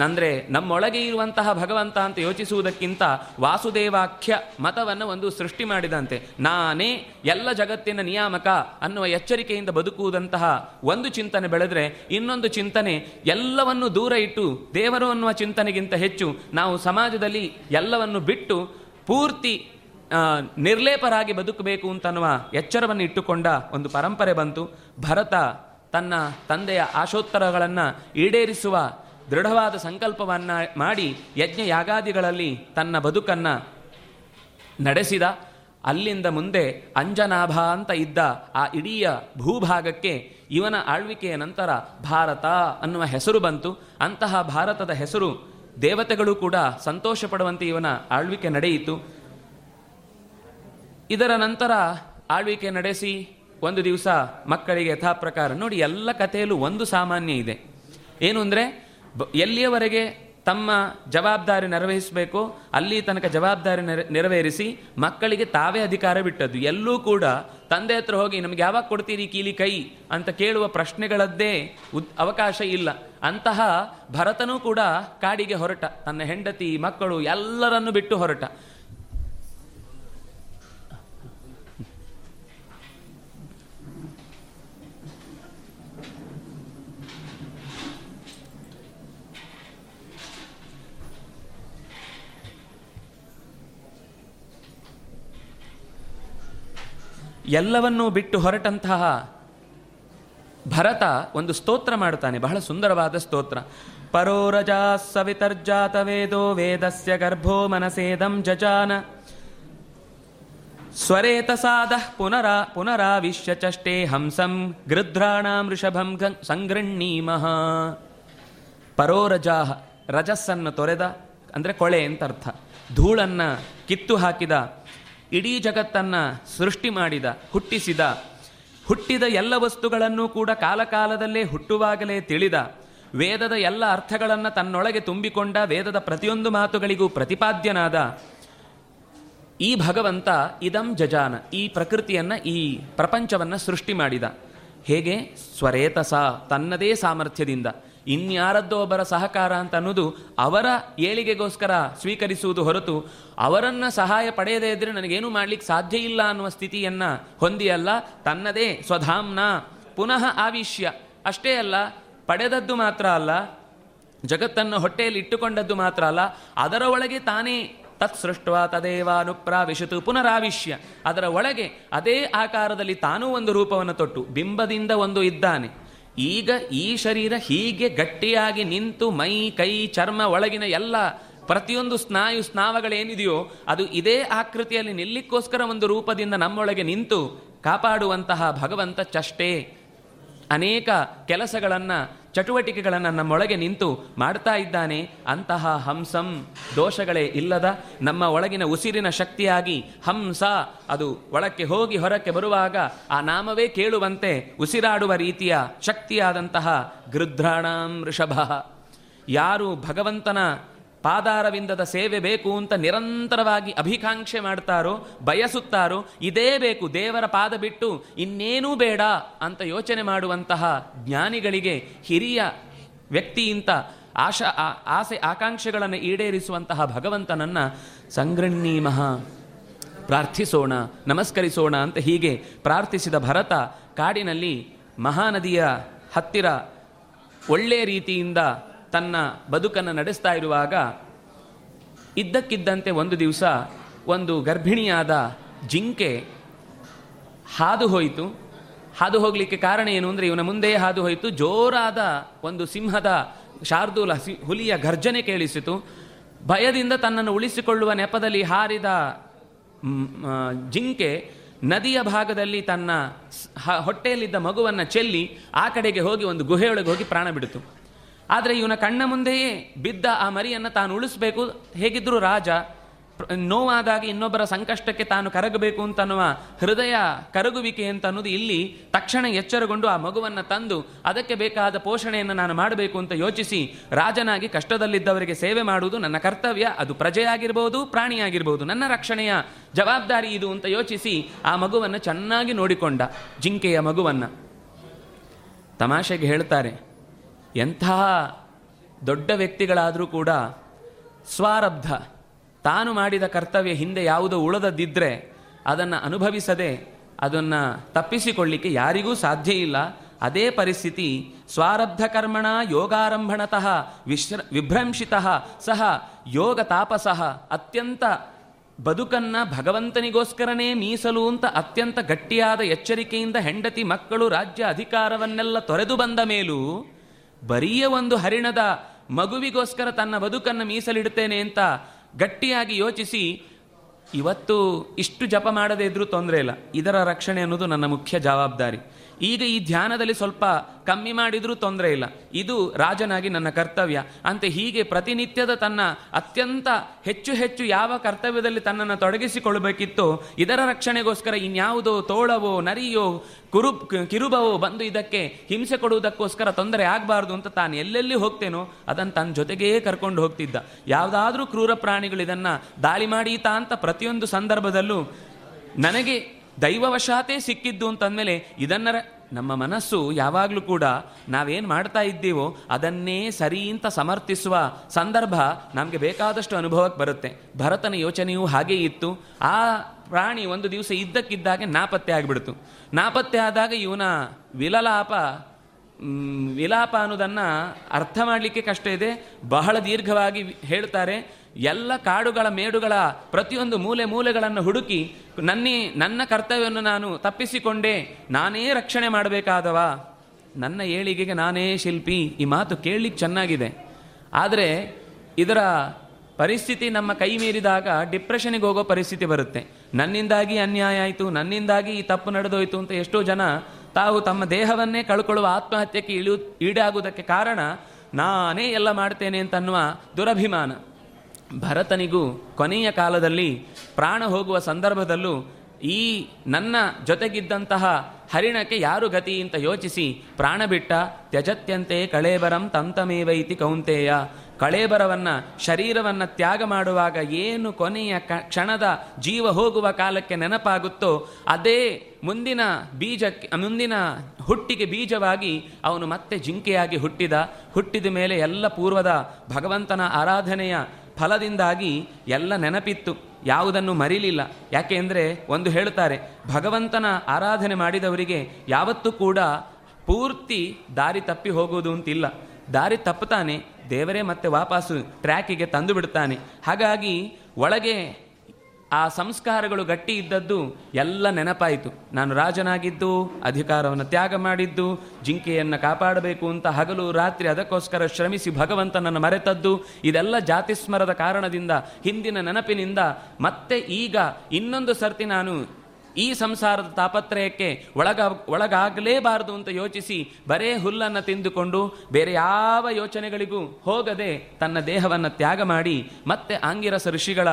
ಅಂದರೆ ನಮ್ಮೊಳಗೆ ಇರುವಂತಹ ಭಗವಂತ ಅಂತ ಯೋಚಿಸುವುದಕ್ಕಿಂತ ವಾಸುದೇವಾಖ್ಯ ಮತವನ್ನು ಒಂದು ಸೃಷ್ಟಿ ಮಾಡಿದಂತೆ. ನಾನೇ ಎಲ್ಲ ಜಗತ್ತಿನ ನಿಯಾಮಕ ಅನ್ನುವ ಎಚ್ಚರಿಕೆಯಿಂದ ಬದುಕುವುದಂತಹ ಒಂದು ಚಿಂತನೆ ಬೆಳೆದರೆ ಇನ್ನೊಂದು ಚಿಂತನೆ ಎಲ್ಲವನ್ನು ದೂರ ಇಟ್ಟು ದೇವರು ಅನ್ನುವ ಚಿಂತನೆಗಿಂತ ಹೆಚ್ಚು ನಾವು ಸಮಾಜದಲ್ಲಿ ಎಲ್ಲವನ್ನು ಬಿಟ್ಟು ಪೂರ್ತಿ ನಿರ್ಲೇಪರಾಗಿ ಬದುಕಬೇಕು ಅಂತನ್ನುವ ಎಚ್ಚರವನ್ನು ಇಟ್ಟುಕೊಂಡ ಒಂದು ಪರಂಪರೆ ಬಂತು. ಭರತ ತನ್ನ ತಂದೆಯ ಆಶೋತ್ತರಗಳನ್ನು ಈಡೇರಿಸುವ ದೃಢವಾದ ಸಂಕಲ್ಪವನ್ನು ಮಾಡಿ ಯಜ್ಞ ಯಾಗಾದಿಗಳಲ್ಲಿ ತನ್ನ ಬದುಕನ್ನ ನಡೆಸಿದ. ಅಲ್ಲಿಂದ ಮುಂದೆ ಅಂಜನಾಭ ಅಂತ ಇದ್ದ ಆ ಇಡೀ ಭೂಭಾಗಕ್ಕೆ ಇವನ ಆಳ್ವಿಕೆಯ ನಂತರ ಭಾರತ ಅನ್ನುವ ಹೆಸರು ಬಂತು. ಅಂತಹ ಭಾರತದ ಹೆಸರು ದೇವತೆಗಳು ಕೂಡ ಸಂತೋಷ ಪಡುವಂತೆ ಇವನ ಆಳ್ವಿಕೆ ನಡೆಯಿತು. ಇದರ ನಂತರ ಆಳ್ವಿಕೆ ನಡೆಸಿ ಒಂದು ದಿವಸ ಮಕ್ಕಳಿಗೆ ಯಥಾ ಪ್ರಕಾರ ನೋಡಿ ಎಲ್ಲ ಕಥೆಯಲ್ಲೂ ಒಂದು ಸಾಮಾನ್ಯ ಇದೆ. ಏನು ಅಂದರೆ ಎಲ್ಲಿಯವರೆಗೆ ತಮ್ಮ ಜವಾಬ್ದಾರಿ ನೆರವೇರಿಸಬೇಕು, ಅಲ್ಲಿ ತನಕ ಜವಾಬ್ದಾರಿ ನೆರ, ನೆರವೇರಿಸಿ ಮಕ್ಕಳಿಗೆ ತಾವೇ ಅಧಿಕಾರ ಬಿಟ್ಟದ್ದು. ಎಲ್ಲೂ ಕೂಡ ತಂದೆ ಹತ್ರ ಹೋಗಿ, ನಮ್ಗೆ ಯಾವಾಗ ಕೊಡ್ತೀರಿ ಕೀಲಿ ಕೈ? ಅಂತ ಕೇಳುವ ಪ್ರಶ್ನೆಗಳದ್ದೇ ಉದ್, ಅವಕಾಶ ಇಲ್ಲ. ಅಂತಹ ಭರತನೂ ಕೂಡ ಕಾಡಿಗೆ ಹೊರಟ. ತನ್ನ ಹೆಂಡತಿ, ಮಕ್ಕಳು ಎಲ್ಲರನ್ನು ಬಿಟ್ಟು ಹೊರಟ. ಎಲ್ಲವನ್ನೂ ಬಿಟ್ಟು ಹೊರಟಂತಹ ಭರತ ಒಂದು ಸ್ತೋತ್ರ ಮಾಡುತ್ತಾನೆ, ಬಹಳ ಸುಂದರವಾದ ಸ್ತೋತ್ರ. ಪರೋರಜಾ ಸವಿತರ್ಜಾತ ವೇದೋ ವೇದಸ್ಯ ಗರ್ಭೋ ಮನಸೇದಂ ಜಜಾನ. ಸ್ವರೇತಸಾದಃ ಪುನರಾ ಪುನರಾವಿಶ್ಯ ಚಷ್ಟೇ ಹಂಸಂ ಗೃಧ್ರಾಣಾಂ ಋಷಭಂ ಸಂಗೃಣ್ಣೀಮಃ. ಪರೋರಜಾಹ, ರಜಸ್ಸನ್ನು ತೊರೆದ, ಅಂದರೆ ಕೊಳೆ ಅಂತ ಅರ್ಥ. ಧೂಳನ್ನು ಕಿತ್ತು ಹಾಕಿದ ಇಡೀ ಜಗತ್ತನ್ನು ಸೃಷ್ಟಿ ಮಾಡಿದ, ಹುಟ್ಟಿಸಿದ, ಹುಟ್ಟಿದ ಎಲ್ಲ ವಸ್ತುಗಳನ್ನು ಕೂಡ ಕಾಲಕಾಲದಲ್ಲೇ ಹುಟ್ಟುವಾಗಲೇ ತಿಳಿದ, ವೇದದ ಎಲ್ಲ ಅರ್ಥಗಳನ್ನು ತನ್ನೊಳಗೆ ತುಂಬಿಕೊಂಡ, ವೇದದ ಪ್ರತಿಯೊಂದು ಮಾತುಗಳಿಗೂ ಪ್ರತಿಪಾದ್ಯನಾದ ಈ ಭಗವಂತ ಇದಂ ಜಜಾನ, ಈ ಪ್ರಕೃತಿಯನ್ನು, ಈ ಪ್ರಪಂಚವನ್ನು ಸೃಷ್ಟಿ ಮಾಡಿದ. ಹೇಗೆ? ಸ್ವರೇತಸ, ತನ್ನದೇ ಸಾಮರ್ಥ್ಯದಿಂದ. ಇನ್ಯಾರದ್ದೋ ಒಬ್ಬರ ಸಹಕಾರ ಅಂತ ಅನ್ನೋದು ಅವರ ಏಳಿಗೆಗೋಸ್ಕರ ಸ್ವೀಕರಿಸುವುದು ಹೊರತು ಅವರನ್ನ ಸಹಾಯ ಪಡೆಯದೇ ಇದ್ರೆ ನನಗೇನು ಮಾಡ್ಲಿಕ್ಕೆ ಸಾಧ್ಯ ಇಲ್ಲ ಅನ್ನುವ ಸ್ಥಿತಿಯನ್ನ ಹೊಂದಿಯಲ್ಲ ತನ್ನದೇ ಸ್ವಧಾಮ್ನ ಪುನಃ ಆವಿಷ್ಯ ಅಷ್ಟೇ ಅಲ್ಲ, ಪಡೆದದ್ದು ಮಾತ್ರ ಅಲ್ಲ, ಜಗತ್ತನ್ನು ಹೊಟ್ಟೆಯಲ್ಲಿ ಇಟ್ಟುಕೊಂಡದ್ದು ಮಾತ್ರ ಅಲ್ಲ, ಅದರ ಒಳಗೆ ತಾನೇ ತತ್ ಸೃಷ್ಟ ತದೇವಾನುಪ್ರಾವಿಶತು ಪುನರಾವಿಷ್ಯ ಅದರ ಒಳಗೆ ಅದೇ ಆಕಾರದಲ್ಲಿ ತಾನೂ ಒಂದು ರೂಪವನ್ನು ತೊಟ್ಟು, ಬಿಂಬದಿಂದ ಒಂದು ಇದ್ದಾನೆ. ಈಗ ಈ ಶರೀರ ಹೀಗೆ ಗಟ್ಟಿಯಾಗಿ ನಿಂತು ಮೈ, ಕೈ, ಚರ್ಮ ಒಳಗಿನ ಎಲ್ಲ ಪ್ರತಿಯೊಂದು ಸ್ನಾಯು ಸ್ನಾವಗಳೇನಿದೆಯೋ ಅದು ಇದೇ ಆಕೃತಿಯಲ್ಲಿ ನಿಲ್ಲಿಕ್ಕೋಸ್ಕರ ಒಂದು ರೂಪದಿಂದ ನಮ್ಮೊಳಗೆ ನಿಂತು ಕಾಪಾಡುವಂತಹ ಭಗವಂತ ಚಷ್ಟೇ. ಅನೇಕ ಕೆಲಸಗಳನ್ನ ಚಟುವಟಿಕೆಗಳನ್ನು ನಮ್ಮೊಳಗೆ ನಿಂತು ಮಾಡ್ತಾ ಇದ್ದಾನೆ, ಅಂತಹ ಹಂಸಂ ದೋಷಗಳೇ ಇಲ್ಲದ ನಮ್ಮ ಒಳಗಿನ ಉಸಿರಿನ ಶಕ್ತಿಯಾಗಿ ಹಂಸ ಅದು ಒಳಕ್ಕೆ ಹೋಗಿ ಹೊರಕ್ಕೆ ಬರುವಾಗ ಆ ನಾಮವೇ ಕೇಳುವಂತೆ ಉಸಿರಾಡುವ ರೀತಿಯ ಶಕ್ತಿಯಾದಂತಹ ಗೃಧ್ರಾಣಾಂ ಋಷಭ. ಯಾರು ಭಗವಂತನ ಪಾದಾರವಿಂದದ ಸೇವೆ ಬೇಕು ಅಂತ ನಿರಂತರವಾಗಿ ಅಭಿಕಾಂಕ್ಷೆ ಮಾಡ್ತಾರೋ, ಬಯಸುತ್ತಾರೋ, ಇದೇ ಬೇಕು, ದೇವರ ಪಾದ ಬಿಟ್ಟು ಇನ್ನೇನೂ ಬೇಡ ಅಂತ ಯೋಚನೆ ಮಾಡುವಂತಹ ಜ್ಞಾನಿಗಳಿಗೆ ಹಿರಿಯ ವ್ಯಕ್ತಿಯಿಂದ ಆಶಾ ಆಸೆ, ಆಕಾಂಕ್ಷೆಗಳನ್ನು ಈಡೇರಿಸುವಂತಹ ಭಗವಂತನನ್ನ ಮಹಾ ಪ್ರಾರ್ಥಿಸೋಣ, ನಮಸ್ಕರಿಸೋಣ ಅಂತ ಹೀಗೆ ಪ್ರಾರ್ಥಿಸಿದ ಭರತ ಕಾಡಿನಲ್ಲಿ ಮಹಾನದಿಯ ಹತ್ತಿರ ಒಳ್ಳೆಯ ರೀತಿಯಿಂದ ತನ್ನ ಬದುಕನ್ನು ನಡೆಸ್ತಾ ಇರುವಾಗ ಇದ್ದಕ್ಕಿದ್ದಂತೆ ಒಂದು ದಿವಸ ಒಂದು ಗರ್ಭಿಣಿಯಾದ ಜಿಂಕೆ ಹಾದು ಹೋಯಿತು. ಹಾದು ಹೋಗಲಿಕ್ಕೆ ಕಾರಣ ಏನು ಅಂದರೆ ಇವನ ಮುಂದೆ ಹಾದು ಹೋಯಿತು. ಜೋರಾದ ಒಂದು ಸಿಂಹದ ಶಾರ್ದೂಲ ಹುಲಿಯ ಗರ್ಜನೆ ಕೇಳಿಸಿತು. ಭಯದಿಂದ ತನ್ನನ್ನು ಉಳಿಸಿಕೊಳ್ಳುವ ನೆಪದಲ್ಲಿ ಹಾರಿದ ಜಿಂಕೆ ನದಿಯ ಭಾಗದಲ್ಲಿ ತನ್ನ ಹೊಟ್ಟೆಯಲ್ಲಿದ್ದ ಮಗುವನ್ನು ಚೆಲ್ಲಿ ಆ ಕಡೆಗೆ ಹೋಗಿ ಒಂದು ಗುಹೆಯೊಳಗೆ ಹೋಗಿ ಪ್ರಾಣ ಬಿಡಿತು. ಆದರೆ ಇವನ ಕಣ್ಣ ಮುಂದೆಯೇ ಬಿದ್ದ ಆ ಮರಿಯನ್ನು ತಾನು ಉಳಿಸಬೇಕು. ಹೇಗಿದ್ದರೂ ರಾಜ ನೋವಾದಾಗ ಇನ್ನೊಬ್ಬರ ಸಂಕಷ್ಟಕ್ಕೆ ತಾನು ಕರಗಬೇಕು ಅಂತನ್ನುವ ಹೃದಯ ಕರಗುವಿಕೆ ಅಂತ ಅನ್ನೋದು ಇಲ್ಲಿ ತಕ್ಷಣ ಎಚ್ಚರಗೊಂಡು ಆ ಮಗುವನ್ನು ತಂದು ಅದಕ್ಕೆ ಬೇಕಾದ ಪೋಷಣೆಯನ್ನು ನಾನು ಮಾಡಬೇಕು ಅಂತ ಯೋಚಿಸಿ ರಾಜನಾಗಿ ಕಷ್ಟದಲ್ಲಿದ್ದವರಿಗೆ ಸೇವೆ ಮಾಡುವುದು ನನ್ನ ಕರ್ತವ್ಯ. ಅದು ಪ್ರಜೆಯಾಗಿರ್ಬೋದು, ಪ್ರಾಣಿಯಾಗಿರ್ಬೋದು, ನನ್ನ ರಕ್ಷಣೆಯ ಜವಾಬ್ದಾರಿ ಇದು ಅಂತ ಯೋಚಿಸಿ ಆ ಮಗುವನ್ನು ಚೆನ್ನಾಗಿ ನೋಡಿಕೊಂಡ ಜಿಂಕೆಯ ಮಗುವನ್ನು. ತಮಾಷೆಗೆ ಹೇಳ್ತಾರೆ ಎಂಥ ದೊಡ್ಡ ವ್ಯಕ್ತಿಗಳಾದರೂ ಕೂಡ ಸ್ವಾರಬ್ಧ. ತಾನು ಮಾಡಿದ ಕರ್ತವ್ಯ ಹಿಂದೆ ಯಾವುದೋ ಉಳದದ್ದಿದ್ದರೆ ಅದನ್ನು ಅನುಭವಿಸದೆ ಅದನ್ನು ತಪ್ಪಿಸಿಕೊಳ್ಳಿಕ್ಕೆ ಯಾರಿಗೂ ಸಾಧ್ಯ ಇಲ್ಲ. ಅದೇ ಪರಿಸ್ಥಿತಿ ಸ್ವಾರಬ್ಧ ಕರ್ಮಣ ಯೋಗಾರಂಭಣತಃ ವಿಶ್ರ ವಿಭ್ರಂಶಿತಃ ಸಹ ಯೋಗ ತಾಪಸಃ ಅತ್ಯಂತ ಬದುಕನ್ನ ಭಗವಂತನಿಗೋಸ್ಕರನೇ ಮೀಸಲು ಅಂತ ಅತ್ಯಂತ ಗಟ್ಟಿಯಾದ ಎಚ್ಚರಿಕೆಯಿಂದ ಹೆಂಡತಿ ಮಕ್ಕಳು ರಾಜ್ಯ ಅಧಿಕಾರವನ್ನೆಲ್ಲ ತೊರೆದು ಬಂದ ಮೇಲೂ ಬರಿಯ ಒಂದು ಹರಿಣದ ಮಗುವಿಗೋಸ್ಕರ ತನ್ನ ಬದುಕನ್ನು ಮೀಸಲಿಡುತ್ತೇನೆ ಅಂತ ಗಟ್ಟಿಯಾಗಿ ಯೋಚಿಸಿ, ಇವತ್ತು ಇಷ್ಟು ಜಪ ಮಾಡದೇ ಇದ್ರೂ ತೊಂದರೆ ಇಲ್ಲ. ಇದರ ರಕ್ಷಣೆ ಅನ್ನೋದು ನನ್ನ ಮುಖ್ಯ ಜವಾಬ್ದಾರಿ. ಈಗ ಈ ಧ್ಯಾನದಲ್ಲಿ ಸ್ವಲ್ಪ ಕಮ್ಮಿ ಮಾಡಿದರೂ ತೊಂದರೆ ಇಲ್ಲ. ಇದು ರಾಜನಾಗಿ ನನ್ನ ಕರ್ತವ್ಯ. ಅಂತ ಹೀಗೆ ಪ್ರತಿನಿತ್ಯದ ತನ್ನ ಅತ್ಯಂತ ಹೆಚ್ಚು ಹೆಚ್ಚು ಯಾವ ಕರ್ತವ್ಯದಲ್ಲಿ ತನ್ನನ್ನು ತೊಡಗಿಸಿಕೊಳ್ಳಬೇಕಿತ್ತು, ಇದರ ರಕ್ಷಣೆಗೋಸ್ಕರ ಇನ್ಯಾವುದೋ ತೋಳವೋ, ನರಿಯೋ ಕುರು ಕಿರುಬವೋ ಬಂದು ಇದಕ್ಕೆ ಹಿಂಸೆ ಕೊಡುವುದಕ್ಕೋಸ್ಕರ ತೊಂದರೆ ಆಗಬಾರ್ದು ಅಂತ ತಾನು ಎಲ್ಲೆಲ್ಲಿ ಹೋಗ್ತೇನೋ ಅದನ್ನು ತನ್ನ ಜೊತೆಗೇ ಕರ್ಕೊಂಡು ಹೋಗ್ತಿದ್ದ. ಯಾವುದಾದ್ರೂ ಕ್ರೂರ ಪ್ರಾಣಿಗಳು ಇದನ್ನು ದಾಳಿ ಮಾಡೀತಾ ಅಂತ ಪ್ರತಿಯೊಂದು ಸಂದರ್ಭದಲ್ಲೂ ನನಗೆ ದೈವವಶಾತೇ ಸಿಕ್ಕಿದ್ದು ಅಂತಂದಮೇಲೆ ಇದನ್ನ ನಮ್ಮ ಮನಸ್ಸು ಯಾವಾಗಲೂ ಕೂಡ ನಾವೇನು ಮಾಡ್ತಾ ಇದ್ದೀವೋ ಅದನ್ನೇ ಸರಿ ಅಂತ ಸಮರ್ಥಿಸುವ ಸಂದರ್ಭ ನಮಗೆ ಬೇಕಾದಷ್ಟು ಅನುಭವಕ್ಕೆ ಬರುತ್ತೆ. ಭರತನ ಯೋಚನೆಯೂ ಹಾಗೇ ಇತ್ತು. ಆ ಪ್ರಾಣಿ ಒಂದು ದಿವಸ ಇದ್ದಕ್ಕಿದ್ದಾಗೆ ನಾಪತ್ತೆ ಆಗಿಬಿಡ್ತು. ನಾಪತ್ತೆ ಆದಾಗ ಇವನ ವಿಲಲಾಪ ವಿಲಾಪ ಅನ್ನೋದನ್ನು ಅರ್ಥ ಮಾಡಲಿಕ್ಕೆ ಕಷ್ಟ ಇದೆ. ಬಹಳ ದೀರ್ಘವಾಗಿ ಹೇಳ್ತಾರೆ, ಎಲ್ಲ ಕಾಡುಗಳ ಮೇಡುಗಳ ಪ್ರತಿಯೊಂದು ಮೂಲೆ ಮೂಲೆಗಳನ್ನು ಹುಡುಕಿ, ನನ್ನಿ, ನನ್ನ ಕರ್ತವ್ಯವನ್ನು ನಾನು ತಪ್ಪಿಸಿಕೊಂಡೆ, ನಾನೇ ರಕ್ಷಣೆ ಮಾಡಬೇಕಾದವ. ನನ್ನ ಏಳಿಗೆಗೆ ನಾನೇ ಶಿಲ್ಪಿ. ಈ ಮಾತು ಕೇಳಲಿಕ್ಕೆ ಚೆನ್ನಾಗಿದೆ. ಆದರೆ ಇದರ ಪರಿಸ್ಥಿತಿ ನಮ್ಮ ಕೈ ಮೀರಿದಾಗ ಡಿಪ್ರೆಷನಿಗೆ ಹೋಗೋ ಪರಿಸ್ಥಿತಿ ಬರುತ್ತೆ. ನನ್ನಿಂದಾಗಿ ಅನ್ಯಾಯ ಆಯಿತು, ನನ್ನಿಂದಾಗಿ ಈ ತಪ್ಪು ನಡೆದೋಯ್ತು ಅಂತ ಎಷ್ಟೋ ಜನ ತಾವು ತಮ್ಮ ದೇಹವನ್ನೇ ಕಳ್ಕೊಳ್ಳುವ ಆತ್ಮಹತ್ಯೆಗೆ ಇಳಿಯು ಈಡಾಗುವುದಕ್ಕೆ ಕಾರಣ ನಾನೇ ಎಲ್ಲ ಮಾಡ್ತೇನೆ ಅಂತನ್ನುವ ದುರಭಿಮಾನ. ಭರತನಿಗೂ ಕೊನೆಯ ಕಾಲದಲ್ಲಿ ಪ್ರಾಣ ಹೋಗುವ ಸಂದರ್ಭದಲ್ಲೂ ಈ ನನ್ನ ಜೊತೆಗಿದ್ದಂತಹ ಹರಿಣಕ್ಕೆ ಯಾರು ಗತಿ ಅಂತ ಯೋಚಿಸಿ ಪ್ರಾಣ ಬಿಟ್ಟ ತ್ಯಜತ್ಯಂತೆ ಕಳೇಬರಂ ತಂತಮೇವೈತಿ ಕೌಂತೆಯ. ಕಳೇಬರವನ್ನ, ಶರೀರವನ್ನು ತ್ಯಾಗ ಮಾಡುವಾಗ ಏನು ಕೊನೆಯ ಕ್ಷಣದ ಜೀವ ಹೋಗುವ ಕಾಲಕ್ಕೆ ನೆನಪಾಗುತ್ತೋ, ಅದೇ ಮುಂದಿನ ಬೀಜಕ್ಕೆ ಮುಂದಿನ ಹುಟ್ಟಿಗೆ ಬೀಜವಾಗಿ ಅವನು ಮತ್ತೆ ಜಿಂಕೆಯಾಗಿ ಹುಟ್ಟಿದ ಹುಟ್ಟಿದ ಮೇಲೆ ಎಲ್ಲ ಪೂರ್ವದ ಭಗವಂತನ ಆರಾಧನೆಯ ಫಲದಿಂದಾಗಿ ಎಲ್ಲ ನೆನಪಿತ್ತು. ಯಾವುದನ್ನು ಮರಿಲಿಲ್ಲ. ಯಾಕೆ ಅಂದರೆ ಒಂದು ಹೇಳ್ತಾರೆ ಭಗವಂತನ ಆರಾಧನೆ ಮಾಡಿದವರಿಗೆ ಯಾವತ್ತೂ ಕೂಡ ಪೂರ್ತಿ ದಾರಿ ತಪ್ಪಿ ಹೋಗುವುದು ಅಂತಿಲ್ಲ. ದಾರಿ ತಪ್ಪುತ್ತಾನೆ ದೇವರೇ ಮತ್ತೆ ವಾಪಸ್ಸು ಟ್ರ್ಯಾಕಿಗೆ ತಂದು ಬಿಡ್ತಾನೆ. ಹಾಗಾಗಿ ಒಳಗೆ ಆ ಸಂಸ್ಕಾರಗಳು ಗಟ್ಟಿ ಇದ್ದದ್ದು ಎಲ್ಲ ನೆನಪಾಯಿತು. ನಾನು ರಾಜನಾಗಿದ್ದು, ಅಧಿಕಾರವನ್ನು ತ್ಯಾಗ ಮಾಡಿದ್ದು, ಜಿಂಕೆಯನ್ನು ಕಾಪಾಡಬೇಕು ಅಂತ ಹಗಲು ರಾತ್ರಿ ಅದಕ್ಕೋಸ್ಕರ ಶ್ರಮಿಸಿ ಭಗವಂತನನ್ನು ಮರೆತದ್ದು, ಇದೆಲ್ಲ ಜಾತಿಸ್ಮರದ ಕಾರಣದಿಂದ, ಹಿಂದಿನ ನೆನಪಿನಿಂದ ಮತ್ತೆ ಈಗ ಇನ್ನೊಂದು ಸರ್ತಿ ನಾನು ಈ ಸಂಸಾರದ ತಾಪತ್ರಯಕ್ಕೆ ಒಳಗ ಒಳಗಾಗಲೇಬಾರದು ಅಂತ ಯೋಚಿಸಿ ಬರೇ ಹುಲ್ಲನ್ನು ತಿಂದುಕೊಂಡು ಬೇರೆ ಯಾವ ಯೋಚನೆಗಳಿಗೂ ಹೋಗದೆ ತನ್ನ ದೇಹವನ್ನು ತ್ಯಾಗ ಮಾಡಿ ಮತ್ತೆ ಆಂಗಿರಸ ಋಷಿಗಳ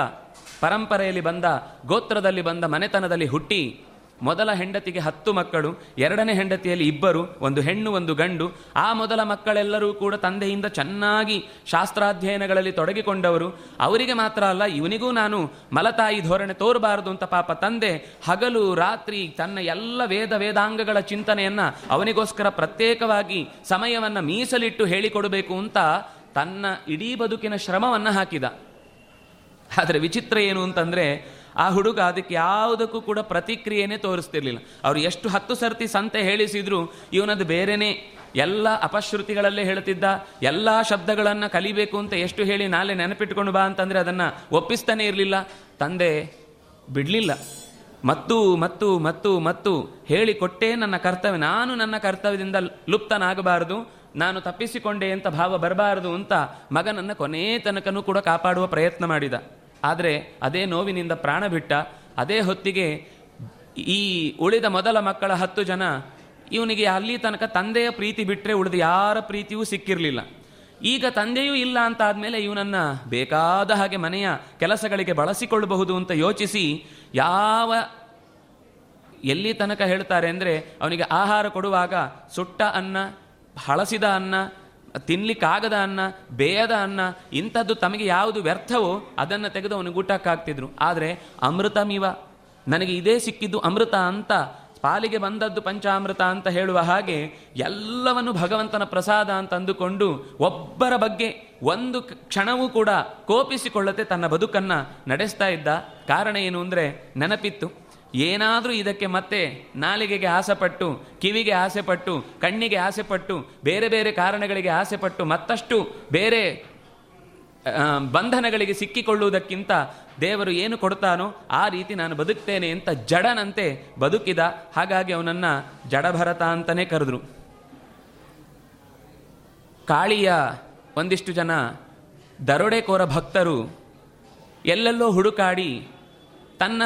ಪರಂಪರೆಯಲ್ಲಿ ಬಂದ ಗೋತ್ರದಲ್ಲಿ ಬಂದ ಮನೆತನದಲ್ಲಿ ಹುಟ್ಟಿ ಮೊದಲ ಹೆಂಡತಿಗೆ ಹತ್ತು ಮಕ್ಕಳು, ಎರಡನೇ ಹೆಂಡತಿಯಲ್ಲಿ ಇಬ್ಬರು, ಒಂದು ಹೆಣ್ಣು, ಒಂದು ಗಂಡು. ಆ ಮೊದಲ ಮಕ್ಕಳೆಲ್ಲರೂ ಕೂಡ ತಂದೆಯಿಂದ ಚೆನ್ನಾಗಿ ಶಾಸ್ತ್ರಾಧ್ಯಯನಗಳಲ್ಲಿ ತೊಡಗಿಕೊಂಡವರು. ಅವರಿಗೆ ಮಾತ್ರ ಅಲ್ಲ, ಇವನಿಗೂ ನಾನು ಮಲತಾಯಿ ಧೋರಣೆ ತೋರಬಾರದು ಅಂತ ಪಾಪ ತಂದೆ ಹಗಲು, ರಾತ್ರಿ ತನ್ನ ಎಲ್ಲ ವೇದ ವೇದಾಂಗಗಳ ಚಿಂತನೆಯನ್ನ ಅವನಿಗೋಸ್ಕರ ಪ್ರತ್ಯೇಕವಾಗಿ ಸಮಯವನ್ನ ಮೀಸಲಿಟ್ಟು ಹೇಳಿಕೊಡಬೇಕು ಅಂತ ತನ್ನ ಇಡೀ ಬದುಕಿನ ಶ್ರಮವನ್ನ ಹಾಕಿದ. ಆದರೆ ವಿಚಿತ್ರ ಏನು ಅಂತಂದ್ರೆ ಆ ಹುಡುಗ ಅದಕ್ಕೆ ಯಾವುದಕ್ಕೂ ಕೂಡ ಪ್ರತಿಕ್ರಿಯೆನೇ ತೋರಿಸ್ತಿರ್ಲಿಲ್ಲ. ಅವರು ಎಷ್ಟು ಹತ್ತು ಸರ್ತಿ ಸಂತೆ ಹೇಳಿಸಿದ್ರು ಇವನದು ಬೇರೆನೇ. ಎಲ್ಲ ಅಪಶ್ರುತಿಗಳಲ್ಲೇ ಹೇಳ್ತಿದ್ದ, ಎಲ್ಲ ಶಬ್ದಗಳನ್ನು ಕಲಿಬೇಕು ಅಂತ ಎಷ್ಟು ಹೇಳಿ ನಾಳೆ ನೆನಪಿಟ್ಕೊಂಡು ಬಾ ಅಂತಂದರೆ ಅದನ್ನು ಒಪ್ಪಿಸ್ತಾನೆ ಇರಲಿಲ್ಲ. ತಂದೆ, ಬಿಡಲಿಲ್ಲ. ಮತ್ತು ಮತ್ತು ಮತ್ತು ಮತ್ತು ಹೇಳಿಕೊಟ್ಟೇ ನನ್ನ ಕರ್ತವ್ಯ, ನಾನು ನನ್ನ ಕರ್ತವ್ಯದಿಂದ ಲುಪ್ತನಾಗಬಾರದು, ನಾನು ತಪ್ಪಿಸಿಕೊಂಡೆ ಅಂತ ಭಾವ ಬರಬಾರದು ಅಂತ ಮಗನನ್ನು ಕೊನೆ ತನಕನೂ ಕೂಡ ಕಾಪಾಡುವ ಪ್ರಯತ್ನ ಮಾಡಿದ. ಆದರೆ ಅದೇ ನೋವಿನಿಂದ ಪ್ರಾಣ ಬಿಟ್ಟ, ಅದೇ ಹೊತ್ತಿಗೆ ಈ ಉಳಿದ ಮೊದಲ ಮಕ್ಕಳ ಹತ್ತು ಜನ, ಇವನಿಗೆ ಅಲ್ಲಿ ತನಕ ತಂದೆಯ ಪ್ರೀತಿ ಬಿಟ್ಟರೆ ಉಳಿದ ಯಾರ ಪ್ರೀತಿಯೂ ಸಿಕ್ಕಿರಲಿಲ್ಲ. ಈಗ ತಂದೆಯೂ ಇಲ್ಲ ಅಂತ ಆದಮೇಲೆ ಇವನನ್ನು ಬೇಕಾದ ಹಾಗೆ ಮನೆಯ ಕೆಲಸಗಳಿಗೆ ಬಳಸಿಕೊಳ್ಳಬಹುದು ಅಂತ ಯೋಚಿಸಿ ಯಾವ ಎಲ್ಲಿ ತನಕ ಹೇಳ್ತಾರೆ ಅಂದರೆ ಅವನಿಗೆ ಆಹಾರ ಕೊಡುವಾಗ ಸುಟ್ಟ ಅನ್ನ, ಹಳಸಿದ ಅನ್ನ ತಿನ್ಲಿಕ್ಕಾಗದ ಅನ್ನ, ಬೇಯದ ಅನ್ನ, ಇಂಥದ್ದು ತಮಗೆ ಯಾವುದು ವ್ಯರ್ಥವೋ ಅದನ್ನು ತೆಗೆದು ಅವನಿಗೆ ಊಟಕ್ಕೆ ಹಾಕ್ತಿದ್ರು ಆದರೆ ಅಮೃತಮಿವ ನನಗೆ ಇದೇ ಸಿಕ್ಕಿದ್ದು ಅಮೃತ ಅಂತ, ಪಾಲಿಗೆ ಬಂದದ್ದು ಪಂಚಾಮೃತ ಅಂತ ಹೇಳುವ ಹಾಗೆ ಎಲ್ಲವನ್ನು ಭಗವಂತನ ಪ್ರಸಾದ ಅಂತ ಅಂದುಕೊಂಡು ಒಬ್ಬರ ಬಗ್ಗೆ ಒಂದು ಕ್ಷಣವೂ ಕೂಡ ಕೋಪಿಸಿಕೊಳ್ಳದೆ ತನ್ನ ಬದುಕನ್ನು ನಡೆಸ್ತಾ ಇದ್ದ. ಕಾರಣ ಏನು ಅಂದರೆ ನೆನಪಿತ್ತು. ಏನಾದರೂ ಇದಕ್ಕೆ ಮತ್ತೆ ನಾಲಿಗೆಗೆ ಆಸೆಪಟ್ಟು, ಕಿವಿಗೆ ಆಸೆಪಟ್ಟು, ಕಣ್ಣಿಗೆ ಆಸೆಪಟ್ಟು, ಬೇರೆ ಬೇರೆ ಕಾರಣಗಳಿಗೆ ಆಸೆಪಟ್ಟು, ಮತ್ತಷ್ಟು ಬೇರೆ ಬಂಧನಗಳಿಗೆ ಸಿಕ್ಕಿಕೊಳ್ಳುವುದಕ್ಕಿಂತ ದೇವರು ಏನು ಕೊಡ್ತಾನೋ ಆ ರೀತಿ ನಾನು ಬದುಕ್ತೇನೆ ಅಂತ ಜಡನಂತೆ ಬದುಕಿದ ಹಾಗಾಗಿ ಅವನನ್ನು ಜಡಭರತ ಅಂತಲೇ ಕರೆದ್ರು. ಕಾಳಿಯ ಒಂದಿಷ್ಟು ಜನ ದರೋಡೆಕೋರ ಭಕ್ತರು ಎಲ್ಲೆಲ್ಲೋ ಹುಡುಕಾಡಿ ತನ್ನ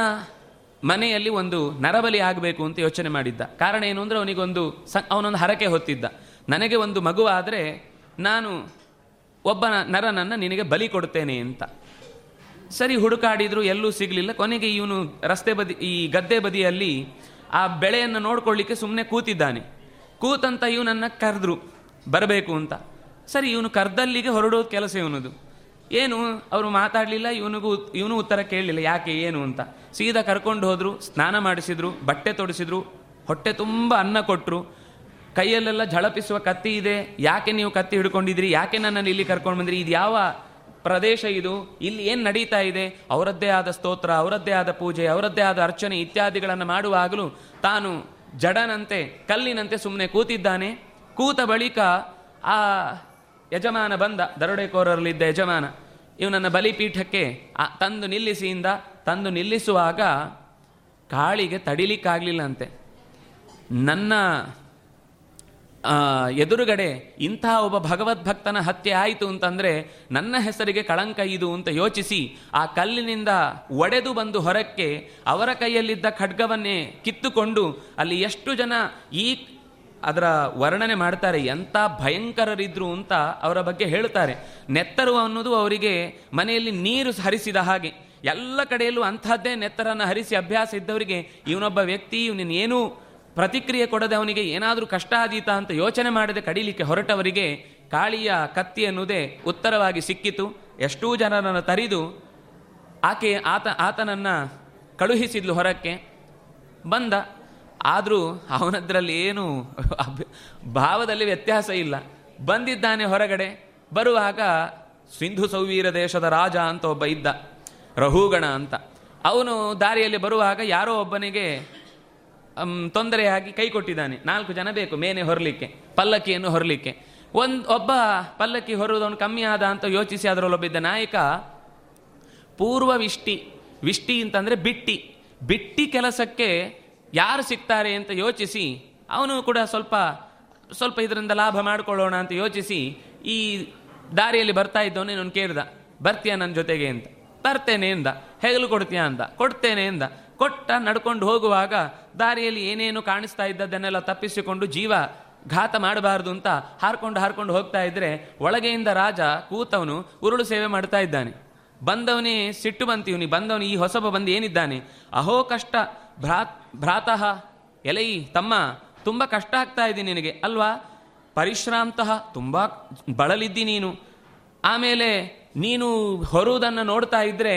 ಮನೆಯಲ್ಲಿ ಒಂದು ನರಬಲಿ ಆಗಬೇಕು ಅಂತ ಯೋಚನೆ ಮಾಡಿದ್ದ. ಕಾರಣ ಏನು ಅಂದರೆ ಅವನಿಗೊಂದು ಸ ಅವನೊಂದು ಹರಕೆ ಹೊತ್ತಿದ್ದ. ನನಗೆ ಒಂದು ಮಗು ಆದರೆ ನಾನು ಒಬ್ಬ ನರನನ್ನು ನಿನಗೆ ಬಲಿ ಕೊಡ್ತೇನೆ ಅಂತ. ಸರಿ, ಹುಡುಕಾಡಿದ್ರು, ಎಲ್ಲೂ ಸಿಗಲಿಲ್ಲ. ಕೊನೆಗೆ ಇವನು ರಸ್ತೆ ಬದಿ ಈ ಗದ್ದೆ ಬದಿಯಲ್ಲಿ ಆ ಬೆಳೆಯನ್ನು ನೋಡ್ಕೊಳ್ಳಿಕ್ಕೆ ಸುಮ್ಮನೆ ಕೂತಿದ್ದಾನೆ. ಕೂತಂತ ಇವನನ್ನು ಕರೆದ್ರು. ಬರಬೇಕು ಅಂತ. ಸರಿ, ಇವನು ಕರ್ದಲ್ಲಿಗೆ ಹೊರಡೋದು ಕೆಲಸ ಇವನದು. ಏನು? ಅವರು ಮಾತಾಡಲಿಲ್ಲ, ಇವನಿಗೂ ಇವನು ಉತ್ತರ ಕೇಳಲಿಲ್ಲ. ಯಾಕೆ, ಏನು ಅಂತ. ಸೀದಾ ಕರ್ಕೊಂಡು ಹೋದರು, ಸ್ನಾನ ಮಾಡಿಸಿದ್ರು, ಬಟ್ಟೆ ತೊಡಿಸಿದ್ರು, ಹೊಟ್ಟೆ ತುಂಬ ಅನ್ನ ಕೊಟ್ಟರು ಕೈಯಲ್ಲೆಲ್ಲ ಝಳಪಿಸುವ ಕತ್ತಿ ಇದೆ. ಯಾಕೆ ನೀವು ಕತ್ತಿ ಹಿಡ್ಕೊಂಡಿದ್ರಿ? ಯಾಕೆ ನನ್ನನ್ನು ಇಲ್ಲಿ ಕರ್ಕೊಂಡು ಬಂದ್ರಿ? ಇದು ಯಾವ ಪ್ರದೇಶ ಇದು? ಇಲ್ಲಿ ಏನು ನಡೀತಾ ಇದೆ? ಅವರದ್ದೇ ಆದ ಸ್ತೋತ್ರ, ಅವರದ್ದೇ ಆದ ಪೂಜೆ, ಅವರದ್ದೇ ಆದ ಅರ್ಚನೆ ಇತ್ಯಾದಿಗಳನ್ನು ಮಾಡುವಾಗಲೂ ತಾನು ಜಡನಂತೆ, ಕಲ್ಲಿನಂತೆ ಸುಮ್ಮನೆ ಕೂತಿದ್ದಾನೆ. ಕೂತ ಬಳಿಕ ಆ ಯಜಮಾನ ಬಂದ, ದರೋಡೆಕೋರರಲ್ಲಿದ್ದ ಯಜಮಾನ. ಇವನನ್ನು ಬಲಿಪೀಠಕ್ಕೆ ತಂದು ನಿಲ್ಲಿಸಿಯಿಂದ, ತಂದು ನಿಲ್ಲಿಸುವಾಗ ಕಾಳಿಗೆ ತಡಿಲಿಕ್ಕಾಗಲಿಲ್ಲ ಅಂತೆ ನನ್ನ ಎದುರುಗಡೆ ಇಂತಹ ಒಬ್ಬ ಭಗವದ್ಭಕ್ತನ ಹತ್ಯೆ ಆಯಿತು ಅಂತಂದರೆ ನನ್ನ ಹೆಸರಿಗೆ ಕಳಂಕ ಇದು ಅಂತ ಯೋಚಿಸಿ, ಆ ಕಲ್ಲಿನಿಂದ ಒಡೆದು ಬಂದು ಹೊರಕ್ಕೆ ಅವರ ಕೈಯಲ್ಲಿದ್ದ ಖಡ್ಗವನ್ನೇ ಕಿತ್ತುಕೊಂಡು ಅಲ್ಲಿ ಎಷ್ಟು ಜನ ಈ ಅದರ ವರ್ಣನೆ ಮಾಡ್ತಾರೆ, ಎಂಥ ಭಯಂಕರರಿದ್ರು ಅಂತ ಅವರ ಬಗ್ಗೆ ಹೇಳ್ತಾರೆ. ನೆತ್ತರು ಅನ್ನೋದು ಅವರಿಗೆ ಮನೆಯಲ್ಲಿ ನೀರು ಹರಿಸಿದ ಹಾಗೆ. ಎಲ್ಲ ಕಡೆಯಲ್ಲೂ ಅಂಥದ್ದೇ ನೆತ್ತರನ್ನು ಹರಿಸಿ ಅಭ್ಯಾಸ ಇದ್ದವರಿಗೆ ಇವನೊಬ್ಬ ವ್ಯಕ್ತಿ ಇವನೇನು ಪ್ರತಿಕ್ರಿಯೆ ಕೊಡದೆ ಅವನಿಗೆ ಏನಾದರೂ ಕಷ್ಟ ಆದೀತಾ ಅಂತ ಯೋಚನೆ ಮಾಡದೆ ಕಡಿಲಿಕ್ಕೆ ಹೊರಟವರಿಗೆ ಕಾಳಿಯ ಕತ್ತಿ ಅನ್ನೋದೇ ಉತ್ತರವಾಗಿ ಸಿಕ್ಕಿತು. ಎಷ್ಟೋ ಜನರನ್ನು ತರಿದು ಆಕೆ ಆತ, ಆತನನ್ನು ಕಳುಹಿಸಿದ್ಲು ಹೊರಕ್ಕೆ. ಬಂದ. ಆದರೂ ಅವನದ್ರಲ್ಲಿ ಏನು ಭಾವದಲ್ಲಿ ವ್ಯತ್ಯಾಸ ಇಲ್ಲ. ಬಂದಿದ್ದಾನೆ ಹೊರಗಡೆ, ಬರುವಾಗ ಸಿಂಧು ಸೌವೀರ ದೇಶದ ರಾಜ ಅಂತ ಒಬ್ಬ ಇದ್ದ ರಹುಗಣ ಅಂತ. ಅವನು ದಾರಿಯಲ್ಲಿ ಬರುವಾಗ ಯಾರೋ ಒಬ್ಬನಿಗೆ ತೊಂದರೆಯಾಗಿ ಕೈ ಕೊಟ್ಟಿದ್ದಾನೆ. ನಾಲ್ಕು ಜನ ಬೇಕು, ಮೇನೆ ಹೊರಲಿಕ್ಕೆ, ಪಲ್ಲಕ್ಕಿಯನ್ನು ಹೊರಲಿಕ್ಕೆ. ಒಂದು, ಒಬ್ಬ ಪಲ್ಲಕ್ಕಿ ಹೊರುವುದವನು ಕಮ್ಮಿ ಆದ ಅಂತ ಯೋಚಿಸಿ ಅದರಲ್ಲೊಬ್ಬಿದ್ದ ನಾಯಕ ಪೂರ್ವ ವಿಷ್ಟಿ ವಿಷ್ಟಿ ಅಂತಂದರೆ ಬಿಟ್ಟಿ. ಬಿಟ್ಟಿ ಕೆಲಸಕ್ಕೆ ಯಾರು ಸಿಗ್ತಾರೆ ಅಂತ ಯೋಚಿಸಿ, ಅವನು ಕೂಡ ಸ್ವಲ್ಪ ಸ್ವಲ್ಪ ಇದರಿಂದ ಲಾಭ ಮಾಡಿಕೊಳ್ಳೋಣ ಅಂತ ಯೋಚಿಸಿ, ಈ ದಾರಿಯಲ್ಲಿ ಬರ್ತಾ ಇದ್ದವನು ನಾನು ಕೇಳ್ದ ಬರ್ತೀಯ ನನ್ನ ಜೊತೆಗೆ ಅಂತ. ಬರ್ತೇನೆ ಎಂದ, ಹೆಗಲು ಕೊಡ್ತೀಯ ಅಂತ ಕೊಡ್ತೇನೆ ಎಂದ. ಕೊಟ್ಟ ನಡ್ಕೊಂಡು ಹೋಗುವಾಗ ದಾರಿಯಲ್ಲಿ ಏನೇನು ಕಾಣಿಸ್ತಾ ಇದ್ದದ್ದನ್ನೆಲ್ಲ ತಪ್ಪಿಸಿಕೊಂಡು ಜೀವ ಘಾತ ಮಾಡಬಾರದು ಅಂತ ಹಾರ್ಕೊಂಡು ಹಾರ್ಕೊಂಡು ಹೋಗ್ತಾ ಇದ್ರೆ, ಒಳಗೆಯಿಂದ ರಾಜ ಕೂತವನು ಉರುಳು ಸೇವೆ ಮಾಡ್ತಾ ಇದ್ದಾನೆ. ಬಂದವನೇ ಸಿಟ್ಟು ಬಂತೀವ್ನಿ ಬಂದವನು ಈ ಹೊಸಬ ಬಂದು ಏನಿದ್ದಾನೆ? ಅಹೋ ಕಷ್ಟ ಭ್ರಾತ್, ಭ್ರಾತಃ, ಎಲೈ, ತಮ್ಮ, ತುಂಬ ಕಷ್ಟ ಆಗ್ತಾ ಇದೆ ನಿನಗೆ, ಅಲ್ವಾ? ಪರಿಶ್ರಾಂತಃ ತುಂಬ ಬಳಲಿದ್ದಿ ನೀನು. ಆಮೇಲೆ ನೀನು ಹೊರುವುದನ್ನು ನೋಡ್ತಾ ಇದ್ದರೆ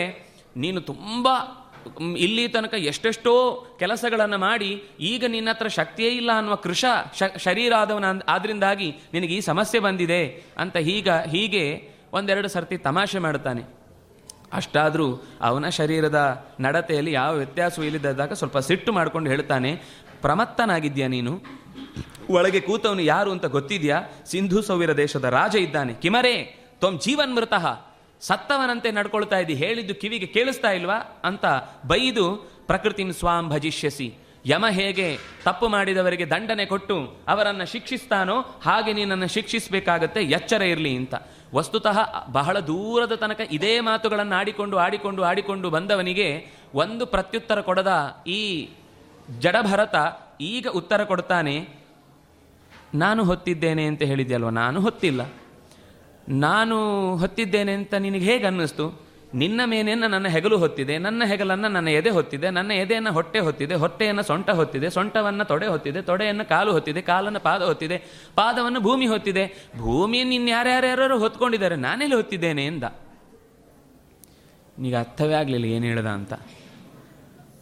ನೀನು ತುಂಬ, ಇಲ್ಲಿ ತನಕ ಎಷ್ಟೆಷ್ಟೋ ಕೆಲಸಗಳನ್ನು ಮಾಡಿ ಈಗ ನಿನ್ನ ಹತ್ರ ಶಕ್ತಿಯೇ ಇಲ್ಲ ಅನ್ನುವ ಕೃಷ ಶರೀರ ಆದವನ ಆದ್ರಿಂದಾಗಿ ನಿನಗೆ ಈ ಸಮಸ್ಯೆ ಬಂದಿದೆ ಅಂತ ಹೀಗ, ಹೀಗೆ ಒಂದೆರಡು ಸರ್ತಿ ತಮಾಷೆ ಮಾಡ್ತಾನೆ ಅಷ್ಟಾದರೂ ಅವನ ಶರೀರದ ನಡತೆಯಲ್ಲಿ ಯಾವ ವ್ಯತ್ಯಾಸವೂ ಇಲ್ಲದಾಗ ಸ್ವಲ್ಪ ಸಿಟ್ಟು ಮಾಡ್ಕೊಂಡು ಹೇಳ್ತಾನೆ ಪ್ರಮತ್ತನಾಗಿದ್ಯಾ ನೀನು. ಒಳಗೆ ಕೂತವನು ಯಾರು ಅಂತ ಗೊತ್ತಿದ್ಯಾ? ಸಿಂಧು ಸೌವಿರ ದೇಶದ ರಾಜ ಇದ್ದಾನೆ. ಕಿಮರೇ, ತ್ವಂ ಜೀವನ್ಮೃತಃ. ಸತ್ತವನಂತೆ ನಡ್ಕೊಳ್ತಾ ಇದ್ದಿ, ಹೇಳಿದ್ದು ಕಿವಿಗೆ ಕೇಳಿಸ್ತಾ ಇಲ್ವಾ? ಅಂತ ಬೈದು ಪ್ರಕೃತಿಂ ಸ್ವಾಂ ಭಜಿಷ್ಯಸಿ. ಯಮ ಹೇಗೆ ತಪ್ಪು ಮಾಡಿದವರಿಗೆ ದಂಡನೆ ಕೊಟ್ಟು ಅವರನ್ನು ಶಿಕ್ಷಿಸ್ತಾನೋ ಹಾಗೆ ನೀನನ್ನು ಶಿಕ್ಷಿಸಬೇಕಾಗತ್ತೆ, ಎಚ್ಚರ ಇರಲಿ ಅಂತ. ವಸ್ತುತಃ ಬಹಳ ದೂರದ ತನಕ ಇದೇ ಮಾತುಗಳನ್ನು ಆಡಿಕೊಂಡು ಆಡಿಕೊಂಡು ಆಡಿಕೊಂಡು ಬಂದವನಿಗೆ ಒಂದು ಪ್ರತ್ಯುತ್ತರ ಕೊಡದ ಈ ಜಡಭರತ ಈಗ ಉತ್ತರ ಕೊಡ್ತಾನೆ, ನಾನು ಹೊತ್ತಿದ್ದೇನೆ ಅಂತ ಹೇಳಿದ್ಯಲ್ವ? ನಾನು ಹೊತ್ತಿಲ್ಲ. ನಾನು ಹೊತ್ತಿದ್ದೇನೆ ಅಂತ ನಿನಗೆ ಹೇಗೆ ಅನ್ನಿಸ್ತು ನಿನ್ನ ಮೇನೆಯನ್ನು ನನ್ನ ಹೆಗಲು ಹೊತ್ತಿದೆ, ನನ್ನ ಹೆಗಲನ್ನು ನನ್ನ ಎದೆ ಹೊತ್ತಿದೆ, ನನ್ನ ಎದೆಯನ್ನು ಹೊಟ್ಟೆ ಹೊತ್ತಿದೆ, ಹೊಟ್ಟೆಯನ್ನು ಸೊಂಟ ಹೊತ್ತಿದೆ, ಸೊಂಟವನ್ನು ತೊಡೆ ಹೊತ್ತಿದೆ, ತೊಡೆಯನ್ನು ಕಾಲು ಹೊತ್ತಿದೆ, ಕಾಲನ್ನು ಪಾದ ಹೊತ್ತಿದೆ, ಪಾದವನ್ನು ಭೂಮಿ ಹೊತ್ತಿದೆ. ಭೂಮಿಯನ್ನು ಇನ್ಯಾರ್ಯಾರ್ಯಾರು ಹೊತ್ಕೊಂಡಿದ್ದಾರೆ, ನಾನೆಲ್ಲಿ ಹೊತ್ತಿದ್ದೇನೆ ಎಂದ. ನಿಮಗೆ ಅರ್ಥವೇ ಆಗಲಿಲ್ಲ ಏನು ಹೇಳ್ದ ಅಂತ.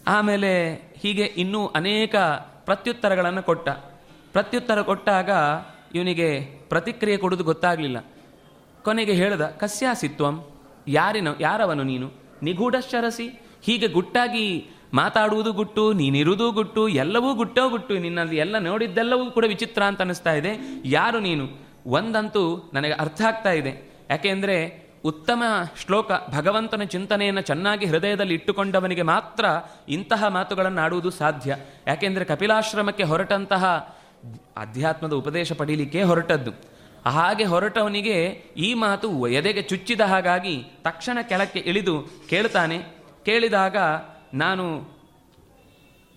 ಆಮೇಲೆ ಹೀಗೆ ಇನ್ನೂ ಅನೇಕ ಪ್ರತ್ಯುತ್ತರಗಳನ್ನು ಕೊಟ್ಟ. ಪ್ರತ್ಯುತ್ತರ ಕೊಟ್ಟಾಗ ಇವನಿಗೆ ಪ್ರತಿಕ್ರಿಯೆ ಕೊಡೋದು ಗೊತ್ತಾಗಲಿಲ್ಲ. ಕೊನೆಗೆ ಹೇಳ್ದ, ಕಸ್ಯಾಸಿತ್ವಂ. ಯಾರಿನ, ಯಾರವನು ನೀನು? ನಿಗೂಢಶ್ಚರಸಿ ಹೀಗೆ ಗುಟ್ಟಾಗಿ ಮಾತಾಡುವುದು ಗುಟ್ಟು, ನೀನಿರುವುದು ಗುಟ್ಟು, ಎಲ್ಲವೂ ಗುಟ್ಟೋ ಗುಟ್ಟು, ನಿನ್ನಲ್ಲಿ ಎಲ್ಲ ನೋಡಿದ್ದೆಲ್ಲವೂ ಕೂಡ ವಿಚಿತ್ರ ಅಂತ ಅನಿಸ್ತಾ ಇದೆ. ಯಾರು ನೀನು? ಒಂದಂತೂ ನನಗೆ ಅರ್ಥ ಆಗ್ತಾ ಇದೆ. ಯಾಕೆಂದರೆ ಉತ್ತಮ ಶ್ಲೋಕ ಭಗವಂತನ ಚಿಂತನೆಯನ್ನು ಚೆನ್ನಾಗಿ ಹೃದಯದಲ್ಲಿ ಇಟ್ಟುಕೊಂಡವನಿಗೆ ಮಾತ್ರ ಇಂತಹ ಮಾತುಗಳನ್ನು ಆಡುವುದು ಸಾಧ್ಯ. ಯಾಕೆಂದರೆ ಕಪಿಲಾಶ್ರಮಕ್ಕೆ ಹೊರಟಂತಹ ಅಧ್ಯಾತ್ಮದ ಉಪದೇಶ ಪಡೀಲಿಕ್ಕೆ ಹೊರಟದ್ದು. ಹಾಗೆ ಹೊರಟವನಿಗೆ ಈ ಮಾತು ಎದೆಗೆ ಚುಚ್ಚಿದ ಹಾಗಾಗಿ ತಕ್ಷಣ ಕೆಳಕ್ಕೆ ಇಳಿದು ಕೇಳ್ತಾನೆ ಕೇಳಿದಾಗ, ನಾನು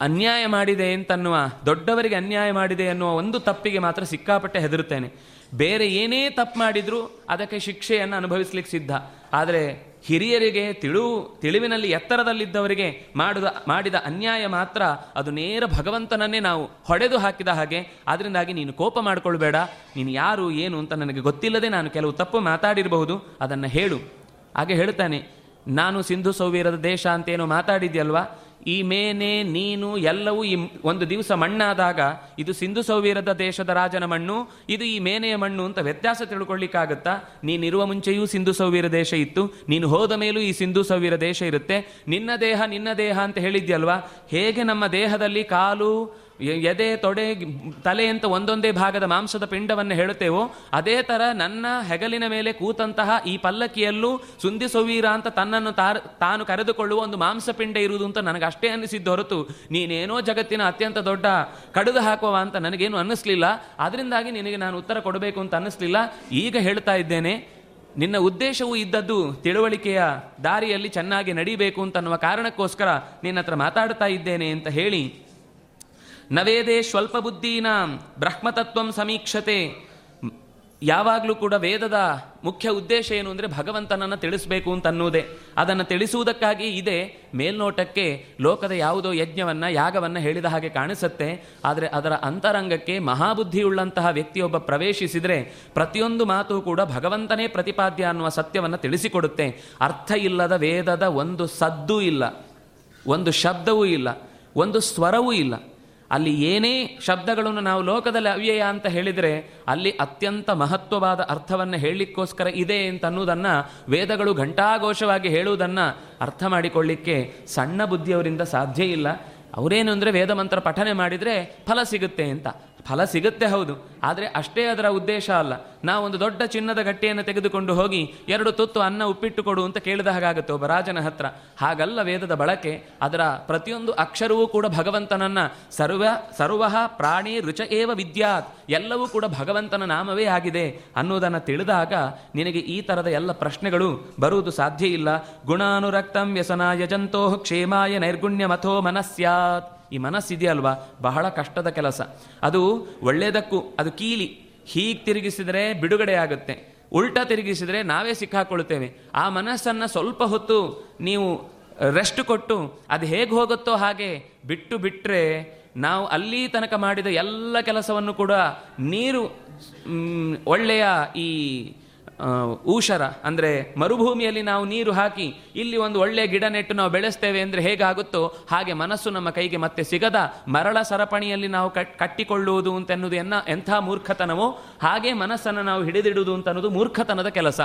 ಅನ್ಯಾಯ ಮಾಡಿದೆ ಅಂತನ್ನುವ, ದೊಡ್ಡವರಿಗೆ ಅನ್ಯಾಯ ಮಾಡಿದೆ ಅನ್ನುವ ಒಂದು ತಪ್ಪಿಗೆ ಮಾತ್ರ ಸಿಕ್ಕಾಪಟ್ಟೆ ಹೆದರುತ್ತೇನೆ. ಬೇರೆ ಏನೇ ತಪ್ಪು ಮಾಡಿದರೂ ಅದಕ್ಕೆ ಶಿಕ್ಷೆಯನ್ನು ಅನುಭವಿಸ್ಲಿಕ್ಕೆ ಸಿದ್ಧ. ಆದರೆ ಹಿರಿಯರಿಗೆ ತಿಳು ತಿಳಿವಿನಲ್ಲಿ ಎತ್ತರದಲ್ಲಿದ್ದವರಿಗೆ ಮಾಡಿದ ಮಾಡಿದ ಅನ್ಯಾಯ ಮಾತ್ರ ಅದು ನೇರ ಭಗವಂತನನ್ನೇ ನಾವು ಹೊಡೆದು ಹಾಕಿದ ಹಾಗೆ. ಅದರಿಂದಾಗಿ ನೀನು ಕೋಪ ಮಾಡಿಕೊಳ್ಬೇಡ. ನೀನು ಯಾರು, ಏನು ಅಂತ ನನಗೆ ಗೊತ್ತಿಲ್ಲದೆ ನಾನು ಕೆಲವು ತಪ್ಪು ಮಾತಾಡಿರಬಹುದು. ಅದನ್ನು ಹೇಳು. ಹಾಗೆ ಹೇಳ್ತಾನೆ ನಾನು ಸಿಂಧು ಸೌವೀರದ ದೇಶ ಅಂತೇನೋ ಮಾತಾಡಿದ್ಯಲ್ವಾ? ಈ ಮೇನೆ, ನೀನು ಎಲ್ಲವೂ ಈ ಒಂದು ದಿವಸ ಮಣ್ಣಾದಾಗ, ಇದು ಸಿಂಧು ಸೌವೀರದ ದೇಶದ ರಾಜನ ಮಣ್ಣು, ಇದು ಈ ಮೇನೆಯ ಮಣ್ಣು ಅಂತ ವ್ಯತ್ಯಾಸ ತಿಳ್ಕೊಳ್ಳಿಕ್ಕಾಗುತ್ತಾ? ನೀನಿರುವ ಮುಂಚೆಯೂ ಸಿಂಧು ಸೌವೀರ ದೇಶ ಇತ್ತು, ನೀನು ಹೋದ ಮೇಲೂ ಈ ಸಿಂಧು ಸೌವೀರ ದೇಶ ಇರುತ್ತೆ. ನಿನ್ನ ದೇಹ ನಿನ್ನ ದೇಹ ಅಂತ ಹೇಳಿದ್ಯಲ್ವಾ? ಹೇಗೆ ನಮ್ಮ ದೇಹದಲ್ಲಿ ಕಾಲು ಎದೆ, ತೊಡೆ ತಲೆ ಅಂತ ಒಂದೊಂದೇ ಭಾಗದ ಮಾಂಸದ ಪಿಂಡವನ್ನು ಹೇಳುತ್ತೇವೋ, ಅದೇ ಥರ ನನ್ನ ಹೆಗಲಿನ ಮೇಲೆ ಕೂತಂತಹ ಈ ಪಲ್ಲಕ್ಕಿಯಲ್ಲೂ ಸುಂದಿಸೋವೀರ ಅಂತ ತನ್ನನ್ನು ತಾನು ಕರೆದುಕೊಳ್ಳುವ ಒಂದು ಮಾಂಸಪಿಂಡ ಇರುವುದು ಅಂತ ನನಗೆ ಅಷ್ಟೇ ಅನ್ನಿಸಿದ್ದು ಹೊರತು, ನೀನೇನೋ ಜಗತ್ತಿನ ಅತ್ಯಂತ ದೊಡ್ಡ ಕಡಿದು ಹಾಕುವ ಅಂತ ನನಗೇನು ಅನ್ನಿಸ್ಲಿಲ್ಲ. ಅದರಿಂದಾಗಿ ನಿನಗೆ ನಾನು ಉತ್ತರ ಕೊಡಬೇಕು ಅಂತ ಅನ್ನಿಸ್ಲಿಲ್ಲ. ಈಗ ಹೇಳ್ತಾ ಇದ್ದೇನೆ, ನಿನ್ನ ಉದ್ದೇಶವೂ ಇದ್ದದ್ದು ತಿಳುವಳಿಕೆಯ ದಾರಿಯಲ್ಲಿ ಚೆನ್ನಾಗಿ ನಡಿಬೇಕು ಅಂತನ್ನುವ ಕಾರಣಕ್ಕೋಸ್ಕರ ನಿನ್ನ ಹತ್ರ ಮಾತಾಡ್ತಾ ಇದ್ದೇನೆ ಅಂತ ಹೇಳಿ ನವೇದೇ ಸ್ವಲ್ಪ ಬುದ್ಧೀನಾಂ ಬ್ರಹ್ಮತತ್ವಂ ಸಮೀಕ್ಷತೆ. ಯಾವಾಗಲೂ ಕೂಡ ವೇದದ ಮುಖ್ಯ ಉದ್ದೇಶ ಏನು ಅಂದರೆ ಭಗವಂತನನ್ನು ತಿಳಿಸಬೇಕು ಅಂತ ಅನ್ನುವುದೇ. ಅದನ್ನು ತಿಳಿಸುವುದಕ್ಕಾಗಿ ಇದೆ. ಮೇಲ್ನೋಟಕ್ಕೆ ಲೋಕದ ಯಾವುದೋ ಯಜ್ಞವನ್ನು, ಯಾಗವನ್ನು ಹೇಳಿದ ಹಾಗೆ ಕಾಣಿಸುತ್ತೆ. ಆದರೆ ಅದರ ಅಂತರಂಗಕ್ಕೆ ಮಹಾಬುದ್ಧಿಯುಳ್ಳಂತಹ ವ್ಯಕ್ತಿಯೊಬ್ಬ ಪ್ರವೇಶಿಸಿದರೆ ಪ್ರತಿಯೊಂದು ಮಾತು ಕೂಡ ಭಗವಂತನೇ ಪ್ರತಿಪಾದ್ಯ ಅನ್ನುವ ಸತ್ಯವನ್ನು ತಿಳಿಸಿಕೊಡುತ್ತೆ. ಅರ್ಥ ಇಲ್ಲದ ವೇದದ ಒಂದು ಸದ್ದು ಇಲ್ಲ. ಒಂದು ಶಬ್ದವೂ ಇಲ್ಲ. ಒಂದು ಸ್ವರವೂ ಇಲ್ಲ. ಅಲ್ಲಿ ಏನೇ ಶಬ್ದಗಳನ್ನು ನಾವು ಲೋಕದಲ್ಲಿ ಅವ್ಯಯ ಅಂತ ಹೇಳಿದರೆ ಅಲ್ಲಿ ಅತ್ಯಂತ ಮಹತ್ವವಾದ ಅರ್ಥವನ್ನು ಹೇಳಲಿಕ್ಕೋಸ್ಕರ ಇದೆ ಅಂತ ಅನ್ನೋದನ್ನು ವೇದಗಳು ಘಂಟಾಘೋಷವಾಗಿ ಹೇಳುವುದನ್ನು ಅರ್ಥ ಮಾಡಿಕೊಳ್ಳಿಕ್ಕೆ ಸಣ್ಣ ಬುದ್ಧಿಯವರಿಂದ ಸಾಧ್ಯ ಇಲ್ಲ. ಅವರೇನು ಅಂದರೆ ವೇದ ಮಂತ್ರ ಪಠನೆ ಮಾಡಿದರೆ ಫಲ ಸಿಗುತ್ತೆ ಅಂತ. ಫಲ ಸಿಗುತ್ತೆ ಹೌದು. ಆದರೆ ಅಷ್ಟೇ ಅದರ ಉದ್ದೇಶ ಅಲ್ಲ. ನಾವೊಂದು ದೊಡ್ಡ ಚಿನ್ನದ ಗಟ್ಟಿಯನ್ನು ತೆಗೆದುಕೊಂಡು ಹೋಗಿ ಎರಡು ತುತ್ತು ಅನ್ನ ಉಪ್ಪಿಟ್ಟು ಕೊಡು ಅಂತ ಕೇಳಿದ ಹಾಗಾಗುತ್ತೆ ಒಬ್ಬ ರಾಜನ ಹತ್ರ. ಹಾಗಲ್ಲ ವೇದದ ಬಳಕೆ, ಅದರ ಪ್ರತಿಯೊಂದು ಅಕ್ಷರವೂ ಕೂಡ ಭಗವಂತನನ್ನ ಸರ್ವ ಸರ್ವ ಪ್ರಾಣಿ ರುಚ ಏವ ವಿದ್ಯಾತ್, ಎಲ್ಲವೂ ಕೂಡ ಭಗವಂತನ ನಾಮವೇ ಆಗಿದೆ ಅನ್ನೋದನ್ನು ತಿಳಿದಾಗ ನಿನಗೆ ಈ ಥರದ ಎಲ್ಲ ಪ್ರಶ್ನೆಗಳು ಬರುವುದು ಸಾಧ್ಯ ಇಲ್ಲ. ಗುಣಾನುರಕ್ತಂ ವ್ಯಸನಾಯ ಜಂತೋ ಕ್ಷೇಮಾಯ ನೈರ್ಗುಣ್ಯ ಮಥೋ ಮನಸ್ಯಾತ್. ಈ ಮನಸ್ಸಿದೆಯಲ್ವಾ ಬಹಳ ಕಷ್ಟದ ಕೆಲಸ. ಅದು ಒಳ್ಳೆಯದಕ್ಕೂ, ಅದು ಕೀಲಿ. ಹೀಗೆ ತಿರುಗಿಸಿದರೆ ಬಿಡುಗಡೆ ಆಗುತ್ತೆ. ಉಲ್ಟಾ ತಿರುಗಿಸಿದರೆ ನಾವೇ ಸಿಕ್ಕಾಕೊಳ್ತೇವೆ ಆ ಮನಸ್ಸನ್ನು ಸ್ವಲ್ಪ ಹೊತ್ತು ನೀವು ರೆಸ್ಟ್ ಕೊಟ್ಟು, ಅದು ಹೇಗೆ ಹೋಗುತ್ತೋ ಹಾಗೆ ಬಿಟ್ಟು ಬಿಟ್ಟರೆ ನಾವು ಅಲ್ಲಿ ತನಕ ಮಾಡಿದ ಎಲ್ಲ ಕೆಲಸವನ್ನು ಕೂಡ ನೀರು ಒಳ್ಳೆಯ ಈ ಊಷರ ಅಂದರೆ ಮರುಭೂಮಿಯಲ್ಲಿ ನಾವು ನೀರು ಹಾಕಿ ಇಲ್ಲಿ ಒಂದು ಒಳ್ಳೆಯ ಗಿಡ ನೆಟ್ಟು ನಾವು ಬೆಳೆಸ್ತೇವೆ ಅಂದರೆ ಹೇಗಾಗುತ್ತೋ ಹಾಗೆ ಮನಸ್ಸು ನಮ್ಮ ಕೈಗೆ ಮತ್ತೆ ಸಿಗದ ಮರಳ ಸರಪಣಿಯಲ್ಲಿ ನಾವು ಕಟ್ ಕಟ್ಟಿಕೊಳ್ಳುವುದು ಅಂತ ಅನ್ನೋದು ಎನ್ನ, ಎಂಥ ಮೂರ್ಖತನವೋ ಹಾಗೆ ಮನಸ್ಸನ್ನು ನಾವು ಹಿಡಿದಿಡುವುದು ಅಂತ ಅನ್ನೋದು ಮೂರ್ಖತನದ ಕೆಲಸ.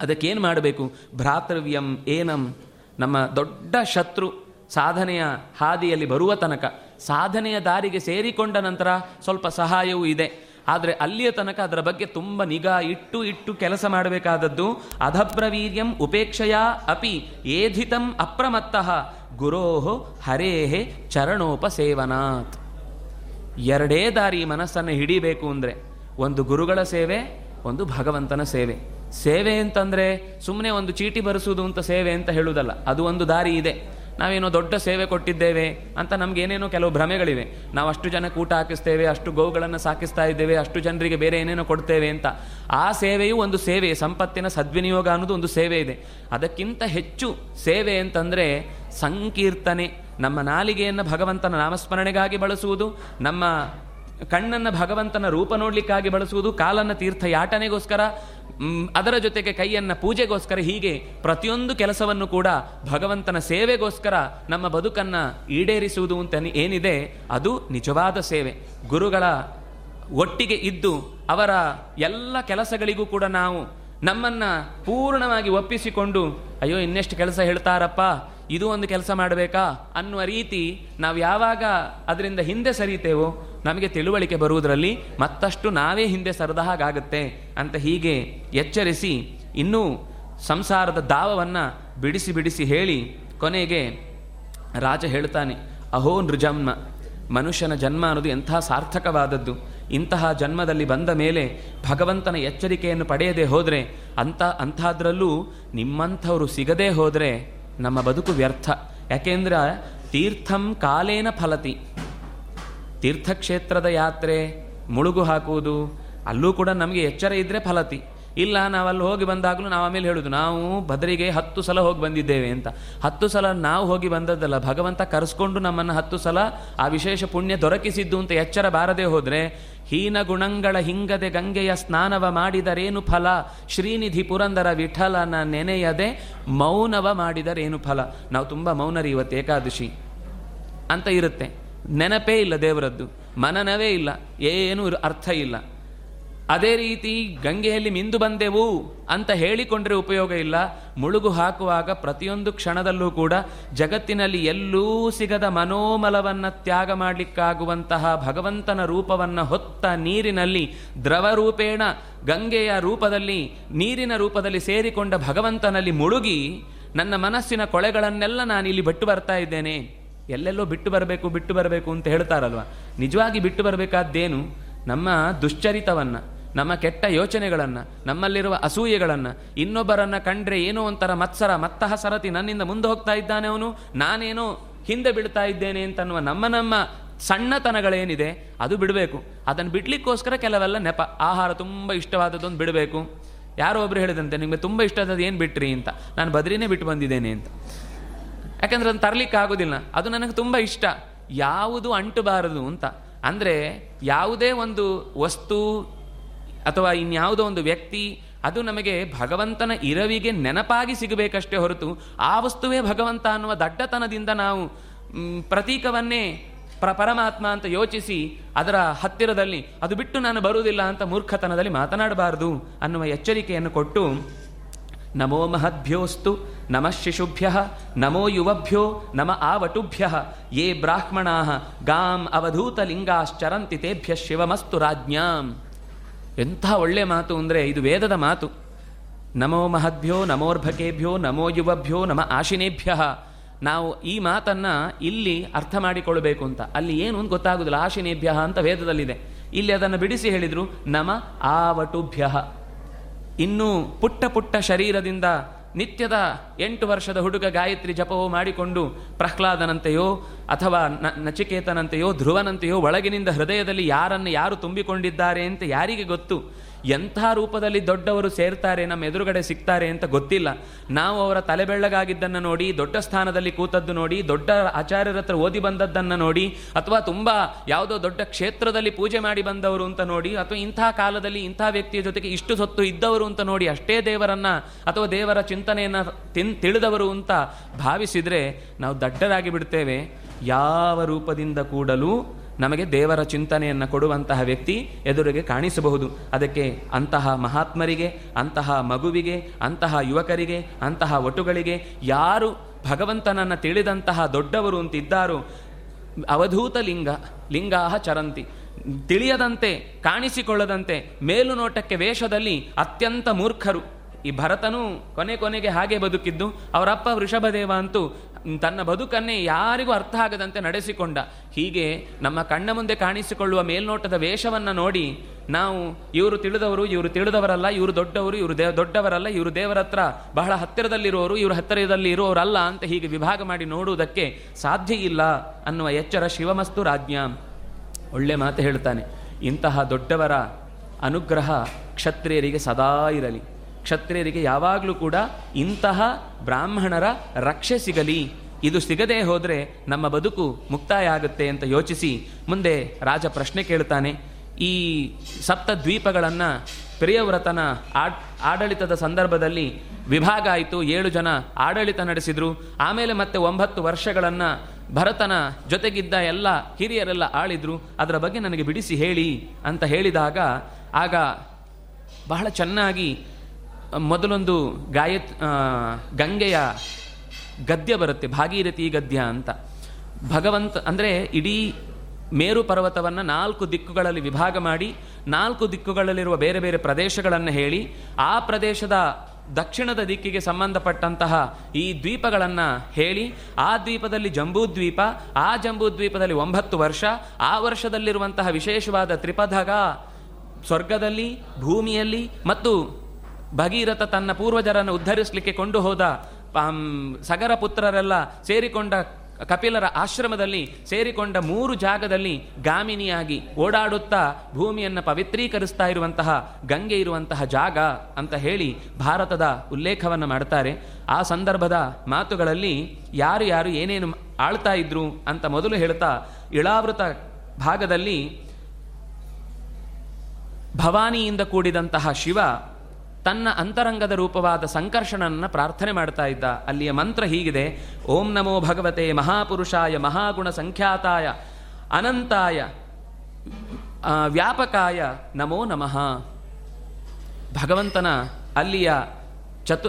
ಅದಕ್ಕೇನು ಮಾಡಬೇಕು? ಭ್ರಾತೃವ್ಯಂ ಏನಂ. ನಮ್ಮ ದೊಡ್ಡ ಶತ್ರು ಸಾಧನೆಯ ಹಾದಿಯಲ್ಲಿ ಬರುವ ತನಕ ಸಾಧನೆಯ ದಾರಿಗೆ ಸೇರಿಕೊಂಡ ನಂತರ ಸ್ವಲ್ಪ ಸಹಾಯವೂ ಇದೆ. ಆದರೆ ಅಲ್ಲಿಯ ತನಕ ಅದರ ಬಗ್ಗೆ ತುಂಬ ನಿಗಾ ಇಟ್ಟು ಇಟ್ಟು ಕೆಲಸ ಮಾಡಬೇಕಾದದ್ದು ಅಧಬ್ರವೀರ್ಯಂ ಉಪೇಕ್ಷೆಯ ಅಪಿ ಏಧಿತಂ ಅಪ್ರಮತ್ತಃ ಗುರೋಹೋ ಹರೇಹೇ ಚರಣೋಪಸೇವನಾತ್. ಎರಡೇ ದಾರಿ ಮನಸ್ಸನ್ನು ಹಿಡಿಬೇಕು ಅಂದರೆ ಒಂದು ಗುರುಗಳ ಸೇವೆ, ಒಂದು ಭಗವಂತನ ಸೇವೆ. ಸೇವೆ ಅಂತಂದರೆ ಸುಮ್ಮನೆ ಒಂದು ಚೀಟಿ ಬರೆಸುವುದು ಅಂತ ಸೇವೆ ಅಂತ ಹೇಳುವುದಲ್ಲ, ಅದು ಒಂದು ದಾರಿ ಇದೆ. ನಾವೇನೋ ದೊಡ್ಡ ಸೇವೆ ಕೊಟ್ಟಿದ್ದೇವೆ ಅಂತ ನಮ್ಗೆ ಏನೇನೋ ಕೆಲವು ಭ್ರಮೆಗಳಿವೆ. ನಾವು ಅಷ್ಟು ಜನಕ್ಕೆ ಊಟ ಹಾಕಿಸ್ತೇವೆ, ಅಷ್ಟು ಗೋವುಗಳನ್ನು ಸಾಕಿಸ್ತಾ ಇದ್ದೇವೆ, ಅಷ್ಟು ಜನರಿಗೆ ಬೇರೆ ಏನೇನೋ ಕೊಡ್ತೇವೆ ಅಂತ. ಆ ಸೇವೆಯು ಒಂದು ಸೇವೆ, ಸಂಪತ್ತಿನ ಸದ್ವಿನಿಯೋಗ ಅನ್ನೋದು ಒಂದು ಸೇವೆ ಇದೆ. ಅದಕ್ಕಿಂತ ಹೆಚ್ಚು ಸೇವೆ ಅಂತಂದರೆ ಸಂಕೀರ್ತನೆ. ನಮ್ಮ ನಾಲಿಗೆಯನ್ನು ಭಗವಂತನ ನಾಮಸ್ಮರಣೆಗಾಗಿ ಬಳಸುವುದು, ನಮ್ಮ ಕಣ್ಣನ್ನು ಭಗವಂತನ ರೂಪ ನೋಡಲಿಕ್ಕಾಗಿ ಬಳಸುವುದು ಕಾಲನ್ನು ತೀರ್ಥ ಯಾಟನೆಗೋಸ್ಕರ ಅದರ ಜೊತೆಗೆ ಕೈಯನ್ನು ಪೂಜೆಗೋಸ್ಕರ, ಹೀಗೆ ಪ್ರತಿಯೊಂದು ಕೆಲಸವನ್ನು ಕೂಡ ಭಗವಂತನ ಸೇವೆಗೋಸ್ಕರ ನಮ್ಮ ಬದುಕನ್ನು ಈಡೇರಿಸುವುದು ಅಂತ ಏನಿದೆ, ಅದು ನಿಜವಾದ ಸೇವೆ. ಗುರುಗಳ ಒಟ್ಟಿಗೆ ಇದ್ದು ಅವರ ಎಲ್ಲ ಕೆಲಸಗಳಿಗೂ ಕೂಡ ನಾವು ನಮ್ಮನ್ನು ಪೂರ್ಣವಾಗಿ ಒಪ್ಪಿಸಿಕೊಂಡು, ಅಯ್ಯೋ ಇನ್ನೆಷ್ಟು ಕೆಲಸ ಹೇಳ್ತಾರಪ್ಪ ಇದು ಒಂದು ಕೆಲಸ ಮಾಡಬೇಕಾ? ಅನ್ನುವ ರೀತಿ ನಾವು ಯಾವಾಗ ಅದರಿಂದ ಹಿಂದೆ ಸರಿತೇವೋ, ನಮಗೆ ತಿಳುವಳಿಕೆ ಬರುವುದರಲ್ಲಿ ಮತ್ತಷ್ಟು ನಾವೇ ಹಿಂದೆ ಸರದ ಹಾಗಾಗುತ್ತೆ ಅಂತ ಹೀಗೆ ಎಚ್ಚರಿಸಿ ಇನ್ನೂ ಸಂಸಾರದ ದಾವವನ್ನು ಬಿಡಿಸಿ ಬಿಡಿಸಿ ಹೇಳಿ ಕೊನೆಗೆ ರಾಜ ಹೇಳ್ತಾನೆ, ಅಹೋ ನೃಜನ್ಮ ಮನುಷ್ಯನ ಜನ್ಮ ಅನ್ನೋದು ಎಂಥ ಸಾರ್ಥಕವಾದದ್ದು. ಇಂತಹ ಜನ್ಮದಲ್ಲಿ ಬಂದ ಮೇಲೆ ಭಗವಂತನ ಎಚ್ಚರಿಕೆಯನ್ನು ಪಡೆಯದೆ ಹೋದರೆ ಅಂಥ, ಅಂಥದ್ರಲ್ಲೂ ನಿಮ್ಮಂಥವರು ಸಿಗದೇ ಹೋದರೆ ನಮ್ಮ ಬದುಕು ವ್ಯರ್ಥ. ಯಾಕೆಂದ್ರೆ ತೀರ್ಥಂ ಕಾಲೇನ ಫಲತಿ. ತೀರ್ಥಕ್ಷೇತ್ರದ ಯಾತ್ರೆ ಮುಳುಗು ಹಾಕುವುದು, ಅಲ್ಲೂ ಕೂಡ ನಮಗೆ ಎಚ್ಚರ ಇದ್ದರೆ ಫಲತಿ. ಇಲ್ಲ, ನಾವು ಅಲ್ಲಿ ಹೋಗಿ ಬಂದಾಗಲೂ ನಾವು ಆಮೇಲೆ ಹೇಳೋದು, ನಾವು ಭದ್ರಿಗೆ ಹತ್ತು ಸಲ ಹೋಗಿ ಬಂದಿದ್ದೇವೆ ಅಂತ. ಹತ್ತು ಸಲ ನಾವು ಹೋಗಿ ಬಂದದ್ದಲ್ಲ, ಭಗವಂತ ಕರೆಸ್ಕೊಂಡು ನಮ್ಮನ್ನು ಹತ್ತು ಸಲ ಆ ವಿಶೇಷ ಪುಣ್ಯ ದೊರಕಿಸಿದ್ದು ಅಂತ ಎಚ್ಚರ ಬಾರದೆ ಹೋದರೆ, ಹೀನ ಗುಣಗಳ ಹಿಂಗದೆ ಗಂಗೆಯ ಸ್ನಾನವ ಮಾಡಿದರೇನು ಫಲ? ಶ್ರೀನಿಧಿ ಪುರಂದರ ವಿಠಲನ ನೆನೆಯದೆ ಮೌನವ ಮಾಡಿದರೇನು ಫಲ? ನಾವು ತುಂಬ ಮೌನರಿ ಇವತ್ತು ಏಕಾದಶಿ ಅಂತ ಇರುತ್ತೆ. ನೆನಪೇ ಇಲ್ಲ ದೇವರದ್ದು, ಮನನವೇ ಇಲ್ಲ, ಏನೂ ಅರ್ಥ ಇಲ್ಲ. ಅದೇ ರೀತಿ ಗಂಗೆಯಲ್ಲಿ ಮಿಂದು ಬಂದೆವು ಅಂತ ಹೇಳಿಕೊಂಡ್ರೆ ಉಪಯೋಗ ಇಲ್ಲ. ಮುಳುಗು ಹಾಕುವಾಗ ಪ್ರತಿಯೊಂದು ಕ್ಷಣದಲ್ಲೂ ಕೂಡ ಜಗತ್ತಿನಲ್ಲಿ ಎಲ್ಲೂ ಸಿಗದ ಮನೋಮಲವನ್ನು ತ್ಯಾಗ ಮಾಡಲಿಕ್ಕಾಗುವಂತಹ ಭಗವಂತನ ರೂಪವನ್ನು ಹೊತ್ತ ನೀರಿನಲ್ಲಿ ದ್ರವರೂಪೇಣ ಗಂಗೆಯ ರೂಪದಲ್ಲಿ, ನೀರಿನ ರೂಪದಲ್ಲಿ ಸೇರಿಕೊಂಡ ಭಗವಂತನಲ್ಲಿ ಮುಳುಗಿ ನನ್ನ ಮನಸ್ಸಿನ ಕೊಳೆಗಳನ್ನೆಲ್ಲ ನಾನು ಇಲ್ಲಿ ಬಿಟ್ಟು ಬರ್ತಾ ಇದ್ದೇನೆ. ಎಲ್ಲೆಲ್ಲೋ ಬಿಟ್ಟು ಬರಬೇಕು ಬಿಟ್ಟು ಬರಬೇಕು ಅಂತ ಹೇಳ್ತಾರಲ್ವ? ನಿಜವಾಗಿ ಬಿಟ್ಟು ಬರಬೇಕಾದ್ದೇನು? ನಮ್ಮ ದುಶ್ಚರಿತವನ್ನು. ನಮ್ಮ ಕೆಟ್ಟ ಯೋಚನೆಗಳನ್ನು, ನಮ್ಮಲ್ಲಿರುವ ಅಸೂಯೆಗಳನ್ನು, ಇನ್ನೊಬ್ಬರನ್ನು ಕಂಡ್ರೆ ಏನೋ ಒಂಥರ ಮತ್ಸರ ಮತ್ತಹ ಸರತಿ ನನ್ನಿಂದ ಮುಂದೆ ಹೋಗ್ತಾ ಇದ್ದಾನೆ ಅವನು, ನಾನೇನೋ ಹಿಂದೆ ಬಿಡ್ತಾ ಇದ್ದೇನೆ ಅಂತನ್ನುವ ನಮ್ಮ ನಮ್ಮ ಸಣ್ಣತನಗಳೇನಿದೆ, ಅದು ಬಿಡಬೇಕು. ಅದನ್ನು ಬಿಡ್ಲಿಕ್ಕೋಸ್ಕರ ಕೆಲವೆಲ್ಲ ನೆಪ. ಆಹಾರ ತುಂಬ ಇಷ್ಟವಾದದ್ದೊಂದು ಬಿಡಬೇಕು. ಯಾರೋ ಒಬ್ರು ಹೇಳಿದಂತೆ ನಿಮಗೆ ತುಂಬ ಇಷ್ಟವಾದದ್ದು ಏನು ಬಿಟ್ರಿ ಅಂತ. ನಾನು ಬದ್ರಿನೇ ಬಿಟ್ಟು ಬಂದಿದ್ದೇನೆ ಅಂತ. ಯಾಕಂದ್ರೆ ಅದನ್ನು ತರಲಿಕ್ಕೆ ಆಗೋದಿಲ್ಲ ಅದು ನನಗೆ ತುಂಬ ಇಷ್ಟ. ಯಾವುದು ಅಂಟಬಾರದು ಅಂತ. ಅಂದರೆ ಯಾವುದೇ ಒಂದು ವಸ್ತು ಅಥವಾ ಇನ್ಯಾವುದೋ ಒಂದು ವ್ಯಕ್ತಿ, ಅದು ನಮಗೆ ಭಗವಂತನ ಇರವಿಗೆ ನೆನಪಾಗಿ ಸಿಗಬೇಕಷ್ಟೇ ಹೊರತು ಆ ವಸ್ತುವೇ ಭಗವಂತ ಅನ್ನುವ ದಡ್ಡತನದಿಂದ ನಾವು ಪ್ರತೀಕವನ್ನೇ ಪ್ರ, ಪರಮಾತ್ಮ ಅಂತ ಯೋಚಿಸಿ ಅದರ ಹತ್ತಿರದಲ್ಲಿ, ಅದು ಬಿಟ್ಟು ನಾನು ಬರುವುದಿಲ್ಲ ಅಂತ ಮೂರ್ಖತನದಲ್ಲಿ ಮಾತನಾಡಬಾರದು ಅನ್ನುವ ಎಚ್ಚರಿಕೆಯನ್ನು ಕೊಟ್ಟು, ನಮೋ ಮಹದ್ಭ್ಯೋಸ್ತು, ನಮಃ ಶಿಶುಭ್ಯ, ನಮೋ ಯುವಭ್ಯೋ, ನಮ ಆವಟುಭ್ಯ, ಯೇ ಬ್ರಾಹ್ಮಣಾ, ಗಾಂ ಅವಧೂತಲಿಂಗಾಶ್ಚರಂತಿ ತೇಭ್ಯ ಶಿವಮಸ್ತು ರಾಜ್ಞಾಂ. ಎಂಥ ಒಳ್ಳೆ ಮಾತು ಅಂದರೆ ಇದು ವೇದದ ಮಾತು. ನಮೋ ಮಹದ್ಭ್ಯೋ ನಮೋರ್ಭಕೇಭ್ಯೋ ನಮೋ ಯುವಭ್ಯೋ, ನಮ ಆಶಿನೇಭ್ಯ. ನಾವು ಈ ಮಾತನ್ನು ಇಲ್ಲಿ ಅರ್ಥ ಮಾಡಿಕೊಳ್ಳಬೇಕು ಅಂತ. ಅಲ್ಲಿ ಏನು ಅಂತ ಗೊತ್ತಾಗೋದಿಲ್ಲ. ಆಶಿನೇಭ್ಯ ಅಂತ ವೇದದಲ್ಲಿದೆ. ಇಲ್ಲಿ ಅದನ್ನು ಬಿಡಿಸಿ ಹೇಳಿದರು, ನಮ ಆವಟುಭ್ಯ. ಇನ್ನೂ ಪುಟ್ಟ ಪುಟ್ಟ ಶರೀರದಿಂದ ನಿತ್ಯದ ಎಂಟು ವರ್ಷದ ಹುಡುಗ ಗಾಯತ್ರಿ ಜಪವು ಮಾಡಿಕೊಂಡು ಪ್ರಹ್ಲಾದನಂತೆಯೋ ಅಥವಾ ನ, ನಚಿಕೇತನಂತೆಯೋ ಧ್ರುವನಂತೆಯೋ ಒಳಗಿನಿಂದ ಹೃದಯದಲ್ಲಿ ಯಾರನ್ನು ಯಾರು ತುಂಬಿಕೊಂಡಿದ್ದಾರೆ ಅಂತ ಯಾರಿಗೆ ಗೊತ್ತು? ಎಂಥ ರೂಪದಲ್ಲಿ ದೊಡ್ಡವರು ಸೇರ್ತಾರೆ, ನಮ್ಮ ಎದುರುಗಡೆ ಸಿಗ್ತಾರೆ ಅಂತ ಗೊತ್ತಿಲ್ಲ. ನಾವು ಅವರ ತಲೆಬೆಳ್ಳಗಾಗಿದ್ದನ್ನು ನೋಡಿ, ದೊಡ್ಡ ಸ್ಥಾನದಲ್ಲಿ ಕೂತದ್ದು ನೋಡಿ, ದೊಡ್ಡ ಆಚಾರ್ಯರ ಹತ್ರ ಓದಿ ಬಂದದ್ದನ್ನು ನೋಡಿ, ಅಥವಾ ತುಂಬ ಯಾವುದೋ ದೊಡ್ಡ ಕ್ಷೇತ್ರದಲ್ಲಿ ಪೂಜೆ ಮಾಡಿ ಬಂದವರು ಅಂತ ನೋಡಿ, ಅಥವಾ ಇಂಥ ಕಾಲದಲ್ಲಿ ಇಂಥ ವ್ಯಕ್ತಿಯ ಜೊತೆಗೆ ಇಷ್ಟು ಸೊತ್ತು ಇದ್ದವರು ಅಂತ ನೋಡಿ, ಅಷ್ಟೇ ದೇವರನ್ನ ಅಥವಾ ದೇವರ ಚಿಂತನೆಯನ್ನು ತಿನ್, ತಿಳಿದವರು ಅಂತ ಭಾವಿಸಿದರೆ ನಾವು ದಡ್ಡರಾಗಿ ಬಿಡ್ತೇವೆ ಯಾವ ರೂಪದಿಂದ ಕೂಡಲೂ ನಮಗೆ ದೇವರ ಚಿಂತನೆಯನ್ನು ಕೊಡುವಂತಹ ವ್ಯಕ್ತಿ ಎದುರಿಗೆ ಕಾಣಿಸಬಹುದು. ಅದಕ್ಕೆ ಅಂತಹ ಮಹಾತ್ಮರಿಗೆ, ಅಂತಹ ಮಗುವಿಗೆ, ಅಂತಹ ಯುವಕರಿಗೆ, ಅಂತಹ ಒಟುಗಳಿಗೆ ಯಾರು ಭಗವಂತನನ್ನು ತಿಳಿದಂತಹ ದೊಡ್ಡವರು ಅಂತಿದ್ದಾರೋ, ಅವಧೂತ ಲಿಂಗ, ಲಿಂಗಾಹ ಚರಂತಿ, ತಿಳಿಯದಂತೆ, ಕಾಣಿಸಿಕೊಳ್ಳದಂತೆ, ಮೇಲುನೋಟಕ್ಕೆ ವೇಷದಲ್ಲಿ ಅತ್ಯಂತ ಮೂರ್ಖರು. ಈ ಭರತನು ಕೊನೆ ಕೊನೆಗೆ ಹಾಗೆ ಬದುಕಿದ್ದು, ಅವರಪ್ಪ ವೃಷಭದೇವ ಅಂತೂ ತನ್ನ ಬದುಕನ್ನೇ ಯಾರಿಗೂ ಅರ್ಥ ಆಗದಂತೆ ನಡೆಸಿಕೊಂಡ. ಹೀಗೆ ನಮ್ಮ ಕಣ್ಣ ಮುಂದೆ ಕಾಣಿಸಿಕೊಳ್ಳುವ ಮೇಲ್ನೋಟದ ವೇಷವನ್ನು ನೋಡಿ ನಾವು ಇವರು ತಿಳಿದವರು, ಇವರು ತಿಳಿದವರಲ್ಲ, ಇವರು ದೊಡ್ಡವರು, ಇವರು ದೇ, ದೊಡ್ಡವರಲ್ಲ, ಇವರು ದೇವರ ಹತ್ರ ಬಹಳ ಹತ್ತಿರದಲ್ಲಿರುವವರು ಇವರು ಹತ್ತಿರದಲ್ಲಿ ಇರುವವರಲ್ಲ ಅಂತ ಹೀಗೆ ವಿಭಾಗ ಮಾಡಿ ನೋಡುವುದಕ್ಕೆ ಸಾಧ್ಯ ಇಲ್ಲ ಅನ್ನುವ ಎಚ್ಚರ ಶಿವಮಸ್ತು ರಾಜ್ಞ. ಒಳ್ಳೆ ಮಾತು ಹೇಳ್ತಾನೆ. ಇಂತಹ ದೊಡ್ಡವರ ಅನುಗ್ರಹ ಕ್ಷತ್ರಿಯರಿಗೆ ಸದಾ ಇರಲಿ. ಕ್ಷತ್ರಿಯರಿಗೆ ಯಾವಾಗಲೂ ಕೂಡ ಇಂತಹ ಬ್ರಾಹ್ಮಣರ ರಕ್ಷೆ ಸಿಗಲಿ. ಇದು ಸಿಗದೇ ಹೋದರೆ ನಮ್ಮ ಬದುಕು ಮುಕ್ತಾಯ ಆಗುತ್ತೆ ಅಂತ ಯೋಚಿಸಿ ಮುಂದೆ ರಾಜ ಪ್ರಶ್ನೆ ಕೇಳ್ತಾನೆ ಈ ಸಪ್ತ ದ್ವೀಪಗಳನ್ನು ಪ್ರಿಯವ್ರತನ ಆಡ್, ಆಡಳಿತದ ಸಂದರ್ಭದಲ್ಲಿ ವಿಭಾಗ ಆಯಿತು. ಏಳು ಜನ ಆಡಳಿತ ನಡೆಸಿದರು. ಆಮೇಲೆ ಮತ್ತೆ ಒಂಬತ್ತು ವರ್ಷಗಳನ್ನು ಭರತನ ಜೊತೆಗಿದ್ದ ಎಲ್ಲ ಹಿರಿಯರೆಲ್ಲ ಆಳಿದ್ರು. ಅದರ ಬಗ್ಗೆ ನನಗೆ ಬಿಡಿಸಿ ಹೇಳಿ ಅಂತ ಹೇಳಿದಾಗ ಆಗ ಬಹಳ ಚೆನ್ನಾಗಿ ಮೊದಲೊಂದು ಗಾಯತ್ ಗಂಗೆಯ ಗದ್ಯ ಬರುತ್ತೆ, ಭಾಗೀರಥಿ ಗದ್ಯ ಅಂತ. ಭಗವಂತ, ಅಂದರೆ ಇಡೀ ಮೇರು ಪರ್ವತವನ್ನು ನಾಲ್ಕು ದಿಕ್ಕುಗಳಲ್ಲಿ ವಿಭಾಗ ಮಾಡಿ, ನಾಲ್ಕು ದಿಕ್ಕುಗಳಲ್ಲಿರುವ ಬೇರೆ ಬೇರೆ ಪ್ರದೇಶಗಳನ್ನು ಹೇಳಿ, ಆ ಪ್ರದೇಶದ ದಕ್ಷಿಣದ ದಿಕ್ಕಿಗೆ ಸಂಬಂಧಪಟ್ಟಂತಹ ಈ ದ್ವೀಪಗಳನ್ನು ಹೇಳಿ, ಆ ದ್ವೀಪದಲ್ಲಿ ಜಂಬೂದ್ವೀಪ, ಆ ಜಂಬೂದ್ವೀಪದಲ್ಲಿ ಒಂಬತ್ತು ವರ್ಷ, ಆ ವರ್ಷದಲ್ಲಿರುವಂತಹ ವಿಶೇಷವಾದ ತ್ರಿಪದಗ ಸ್ವರ್ಗದಲ್ಲಿ, ಭೂಮಿಯಲ್ಲಿ, ಮತ್ತು ಭಗೀರಥ ತನ್ನ ಪೂರ್ವಜರನ್ನು ಉದ್ಧರಿಸಲಿಕ್ಕೆ ಕೊಂಡು ಹೋದ ಸಗರ ಪುತ್ರರೆಲ್ಲ ಸೇರಿಕೊಂಡ ಕಪಿಲರ ಆಶ್ರಮದಲ್ಲಿ ಸೇರಿಕೊಂಡ ಮೂರು ಜಾಗದಲ್ಲಿ ಗಾಮಿನಿಯಾಗಿ ಓಡಾಡುತ್ತಾ ಭೂಮಿಯನ್ನು ಪವಿತ್ರೀಕರಿಸ್ತಾ ಇರುವಂತಹ, ಗಂಗೆ ಇರುವಂತಹ ಜಾಗ ಅಂತ ಹೇಳಿ ಭಾರತದ ಉಲ್ಲೇಖವನ್ನು ಮಾಡ್ತಾರೆ. ಆ ಸಂದರ್ಭದ ಮಾತುಗಳಲ್ಲಿ ಯಾರು ಯಾರು ಏನೇನು ಆಳ್ತಾ ಇದ್ರು ಅಂತ ಮೊದಲು ಹೇಳ್ತಾ, ಇಳಾವೃತ ಭಾಗದಲ್ಲಿ ಭವಾನಿಯಿಂದ ಕೂಡಿದಂತಹ ಶಿವ ತನ್ನ ಅಂತರಂಗದ ರೂಪವಾದ ಸಂಕರ್ಷಣನ ಪ್ರಾರ್ಥನೆ ಮಾಡ್ತಾ ಇದ್ದ. ಅಲ್ಲಿಯ ಮಂತ್ರ ಹೀಗಿದೆ, ಓಂ ನಮೋ ಭಗವತೆ ಮಹಾಪುರುಷಾಯ ಮಹಾಗುಣ ಸಂಖ್ಯಾತಾಯ ಅನಂತಾಯ ವ್ಯಾಪಕಾಯ ನಮೋ ನಮಃ. ಭಗವಂತನ ಅಲ್ಲಿಯ ಚತು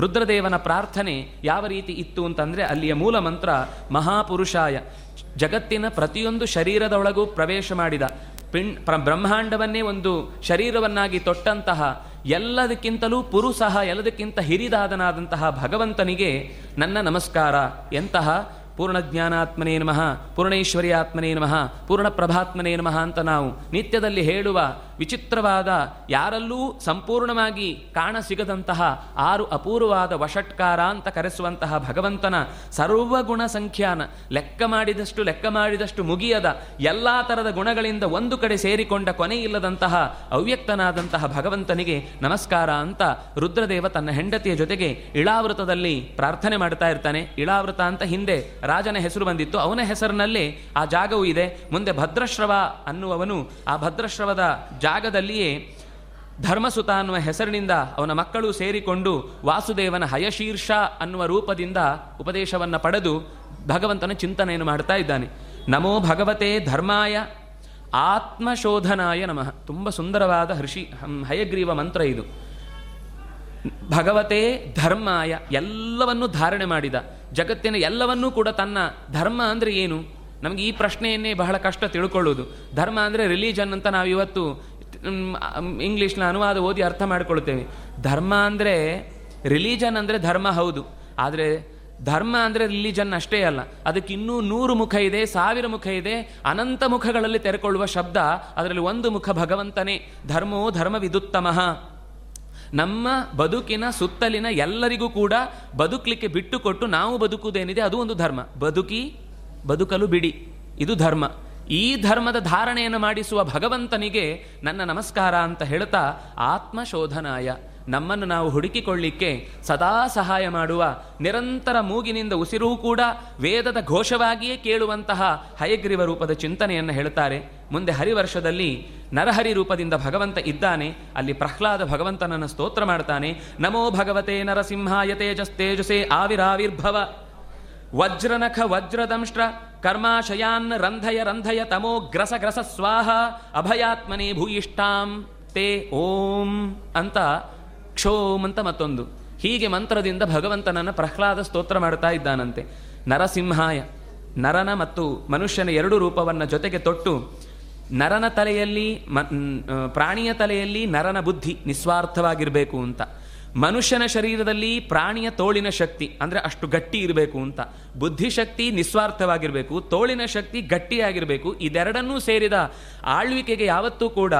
ರುದ್ರದೇವನ ಪ್ರಾರ್ಥನೆ ಯಾವ ರೀತಿ ಇತ್ತು ಅಂತಂದರೆ ಅಲ್ಲಿಯ ಮೂಲ ಮಂತ್ರ ಮಹಾಪುರುಷಾಯ. ಜಗತ್ತಿನ ಪ್ರತಿಯೊಂದು ಶರೀರದೊಳಗೂ ಪ್ರವೇಶ ಮಾಡಿದ. ಪ್ರ- ಬ್ರಹ್ಮಾಂಡವನ್ನೇ ಒಂದು ಶರೀರವನ್ನಾಗಿ ತೊಟ್ಟಂತಹ ಎಲ್ಲದಕ್ಕಿಂತಲೂ ಪುರುಸಹ ಎಲ್ಲದಕ್ಕಿಂತ ಹಿರಿದಾದನಾದಂತಹ ಭಗವಂತನಿಗೆ ನನ್ನ ನಮಸ್ಕಾರ ಎಂತಹ ಪೂರ್ಣ ಜ್ಞಾನಾತ್ಮನೇ ನಮಃ, ಪೂರ್ಣೈಶ್ವರ್ಯಾತ್ಮನೇ ನಮಃ, ಪೂರ್ಣಪ್ರಭಾತ್ಮನೇ ನಮಃ ಅಂತ ನಾವು ನಿತ್ಯದಲ್ಲಿ ಹೇಳುವ ವಿಚಿತ್ರವಾದ, ಯಾರಲ್ಲೂ ಸಂಪೂರ್ಣವಾಗಿ ಕಾಣ ಸಿಗದಂತಹ ಆರು ಅಪೂರ್ವವಾದ ವಷಟ್ಕಾರ ಅಂತ ಕರೆಸುವಂತಹ ಭಗವಂತನ ಸರ್ವಗುಣ ಸಂಖ್ಯಾನ ಲೆಕ್ಕ ಮಾಡಿದಷ್ಟು ಲೆಕ್ಕ ಮಾಡಿದಷ್ಟು ಮುಗಿಯದ ಎಲ್ಲ ಥರದ ಗುಣಗಳಿಂದ ಒಂದು ಕಡೆ ಸೇರಿಕೊಂಡ ಕೊನೆಯಿಲ್ಲದಂತಹ ಅವ್ಯಕ್ತನಾದಂತಹ ಭಗವಂತನಿಗೆ ನಮಸ್ಕಾರ ಅಂತ ರುದ್ರದೇವ ತನ್ನ ಹೆಂಡತಿಯ ಜೊತೆಗೆ ಇಳಾವೃತದಲ್ಲಿ ಪ್ರಾರ್ಥನೆ ಮಾಡ್ತಾ ಇರ್ತಾನೆ. ಇಳಾವೃತ ಅಂತ ಹಿಂದೆ ರಾಜನ ಹೆಸರು ಬಂದಿತ್ತು. ಅವನ ಹೆಸರಿನಲ್ಲಿ ಆ ಜಾಗವೂ ಇದೆ. ಮುಂದೆ ಭದ್ರಶ್ರವ ಅನ್ನುವವನು ಆ ಭದ್ರಶ್ರವದ ಜಾಗದಲ್ಲಿಯೇ ಧರ್ಮಸುತ ಅನ್ನುವ ಹೆಸರಿನಿಂದ ಅವನ ಮಕ್ಕಳು ಸೇರಿಕೊಂಡು ವಾಸುದೇವನ ಹಯಶೀರ್ಷ ಅನ್ನುವ ರೂಪದಿಂದ ಉಪದೇಶವನ್ನು ಪಡೆದು ಭಗವಂತನ ಚಿಂತನೆಯನ್ನು ಮಾಡ್ತಾ ಇದ್ದಾನೆ. ನಮೋ ಭಗವತೆ ಧರ್ಮಾಯ ಆತ್ಮಶೋಧನಾಯ ನಮಃ. ತುಂಬ ಸುಂದರವಾದ ಹರ್ಷಿ ಹಯಗ್ರೀವ ಮಂತ್ರ ಇದು. ಭಗವತೆ ಧರ್ಮಾಯ ಎಲ್ಲವನ್ನೂ ಧಾರಣೆ ಮಾಡಿದ. ಜಗತ್ತಿನ ಎಲ್ಲವನ್ನೂ ಕೂಡ ತನ್ನ ಧರ್ಮ ಅಂದರೆ ಏನು? ನಮಗೆ ಈ ಪ್ರಶ್ನೆಯನ್ನೇ ಬಹಳ ಕಷ್ಟ ತಿಳ್ಕೊಳ್ಳೋದು. ಧರ್ಮ ಅಂದರೆ ರಿಲಿಜನ್ ಅಂತ ನಾವು ಇವತ್ತು ಇಂಗ್ಲೀಷ್ನ ಅನುವಾದ ಓದಿ ಅರ್ಥ ಮಾಡಿಕೊಳ್ತೇವೆ. ಧರ್ಮ ಅಂದರೆ ರಿಲಿಜನ್ ಅಂದರೆ ಧರ್ಮ ಹೌದು. ಆದರೆ ಧರ್ಮ ಅಂದರೆ ರಿಲಿಜನ್ ಅಷ್ಟೇ ಅಲ್ಲ. ಅದಕ್ಕೆ ಇನ್ನೂ ನೂರು ಮುಖ ಇದೆ, ಸಾವಿರ ಮುಖ ಇದೆ, ಅನಂತ ಮುಖಗಳಲ್ಲಿ ತೆರೆಕೊಳ್ಳುವ ಶಬ್ದ, ಅದರಲ್ಲಿ ಒಂದು ಮುಖ ಭಗವಂತನೇ. ಧರ್ಮೋ ಧರ್ಮವಿದುತ್ತಮಃ. ನಮ್ಮ ಬದುಕಿನ ಸುತ್ತಲಿನ ಎಲ್ಲರಿಗೂ ಕೂಡ ಬದುಕಲಿಕ್ಕೆ ಬಿಟ್ಟುಕೊಟ್ಟು ನಾವು ಬದುಕುವುದೇನಿದೆ ಅದು ಒಂದು ಧರ್ಮ. ಬದುಕಿ, ಬದುಕಲು ಬಿಡಿ. ಇದು ಧರ್ಮ. ಈ ಧರ್ಮದ ಧಾರಣೆಯನ್ನು ಮಾಡಿಸುವ ಭಗವಂತನಿಗೆ ನನ್ನ ನಮಸ್ಕಾರ ಅಂತ ಹೇಳ್ತಾ ಆತ್ಮಶೋಧನಾಯ. ನಮ್ಮನ್ನು ನಾವು ಹುಡುಕಿಕೊಳ್ಳಿಕ್ಕೆ ಸದಾ ಸಹಾಯ ಮಾಡುವ ನಿರಂತರ ಮೂಗಿನಿಂದ ಉಸಿರೂ ಕೂಡ ವೇದದ ಘೋಷವಾಗಿಯೇ ಕೇಳುವಂತಹ ಹಯಗ್ರೀವ ರೂಪದ ಚಿಂತನೆಯನ್ನು ಹೇಳ್ತಾರೆ ಮುಂದೆ ಹರಿವರ್ಷದಲ್ಲಿ ನರಹರಿ ರೂಪದಿಂದ ಭಗವಂತ ಇದ್ದಾನೆ. ಅಲ್ಲಿ ಪ್ರಹ್ಲಾದ ಭಗವಂತನನ್ನು ಸ್ತೋತ್ರ ಮಾಡ್ತಾನೆ. ನಮೋ ಭಗವತೆ ನರಸಿಂಹಾಯ ತೇಜಸ್ತೇಜಸೆ ಆವಿರಾವಿರ್ಭವ. ವಜ್ರನಖ ವಜ್ರದಂಷ್ಟ್ರ ಕರ್ಮಾಶಯಾನ್ ರಂಧಯ ರಂಧಯ ತಮೋ ಗ್ರಸ ಗ್ರಸ ಸ್ವಾಹ. ಅಭಯಾತ್ಮನೇ ಭೂಯಿಷ್ಠಾಂ. ತೇ ಓಂ ಅಂತ ಕ್ಷೋಮ್ ಅಂತ ಮತ್ತೊಂದು. ಹೀಗೆ ಮಂತ್ರದಿಂದ ಭಗವಂತನನ್ನು ಪ್ರಹ್ಲಾದ ಸ್ತೋತ್ರ ಮಾಡ್ತಾ ಇದ್ದಾನಂತೆ. ನರಸಿಂಹಾಯ, ನರನ ಮತ್ತು ಮನುಷ್ಯನ ಎರಡು ರೂಪವನ್ನು ಜೊತೆಗೆ ತೊಟ್ಟು, ನರನ ತಲೆಯಲ್ಲಿ ಪ್ರಾಣಿಯ ತಲೆಯಲ್ಲಿ ನರನ ಬುದ್ಧಿ ನಿಸ್ವಾರ್ಥವಾಗಿರಬೇಕು ಅಂತ. ಮನುಷ್ಯನ ಶರೀರದಲ್ಲಿ ಪ್ರಾಣಿಯ ತೋಳಿನ ಶಕ್ತಿ ಅಂದರೆ ಅಷ್ಟು ಗಟ್ಟಿ ಇರಬೇಕು ಅಂತ. ಬುದ್ಧಿಶಕ್ತಿ ನಿಸ್ವಾರ್ಥವಾಗಿರಬೇಕು, ತೋಳಿನ ಶಕ್ತಿ ಗಟ್ಟಿಯಾಗಿರಬೇಕು. ಇದೆರಡನ್ನೂ ಸೇರಿದ ಆಳ್ವಿಕೆಗೆ ಯಾವತ್ತೂ ಕೂಡ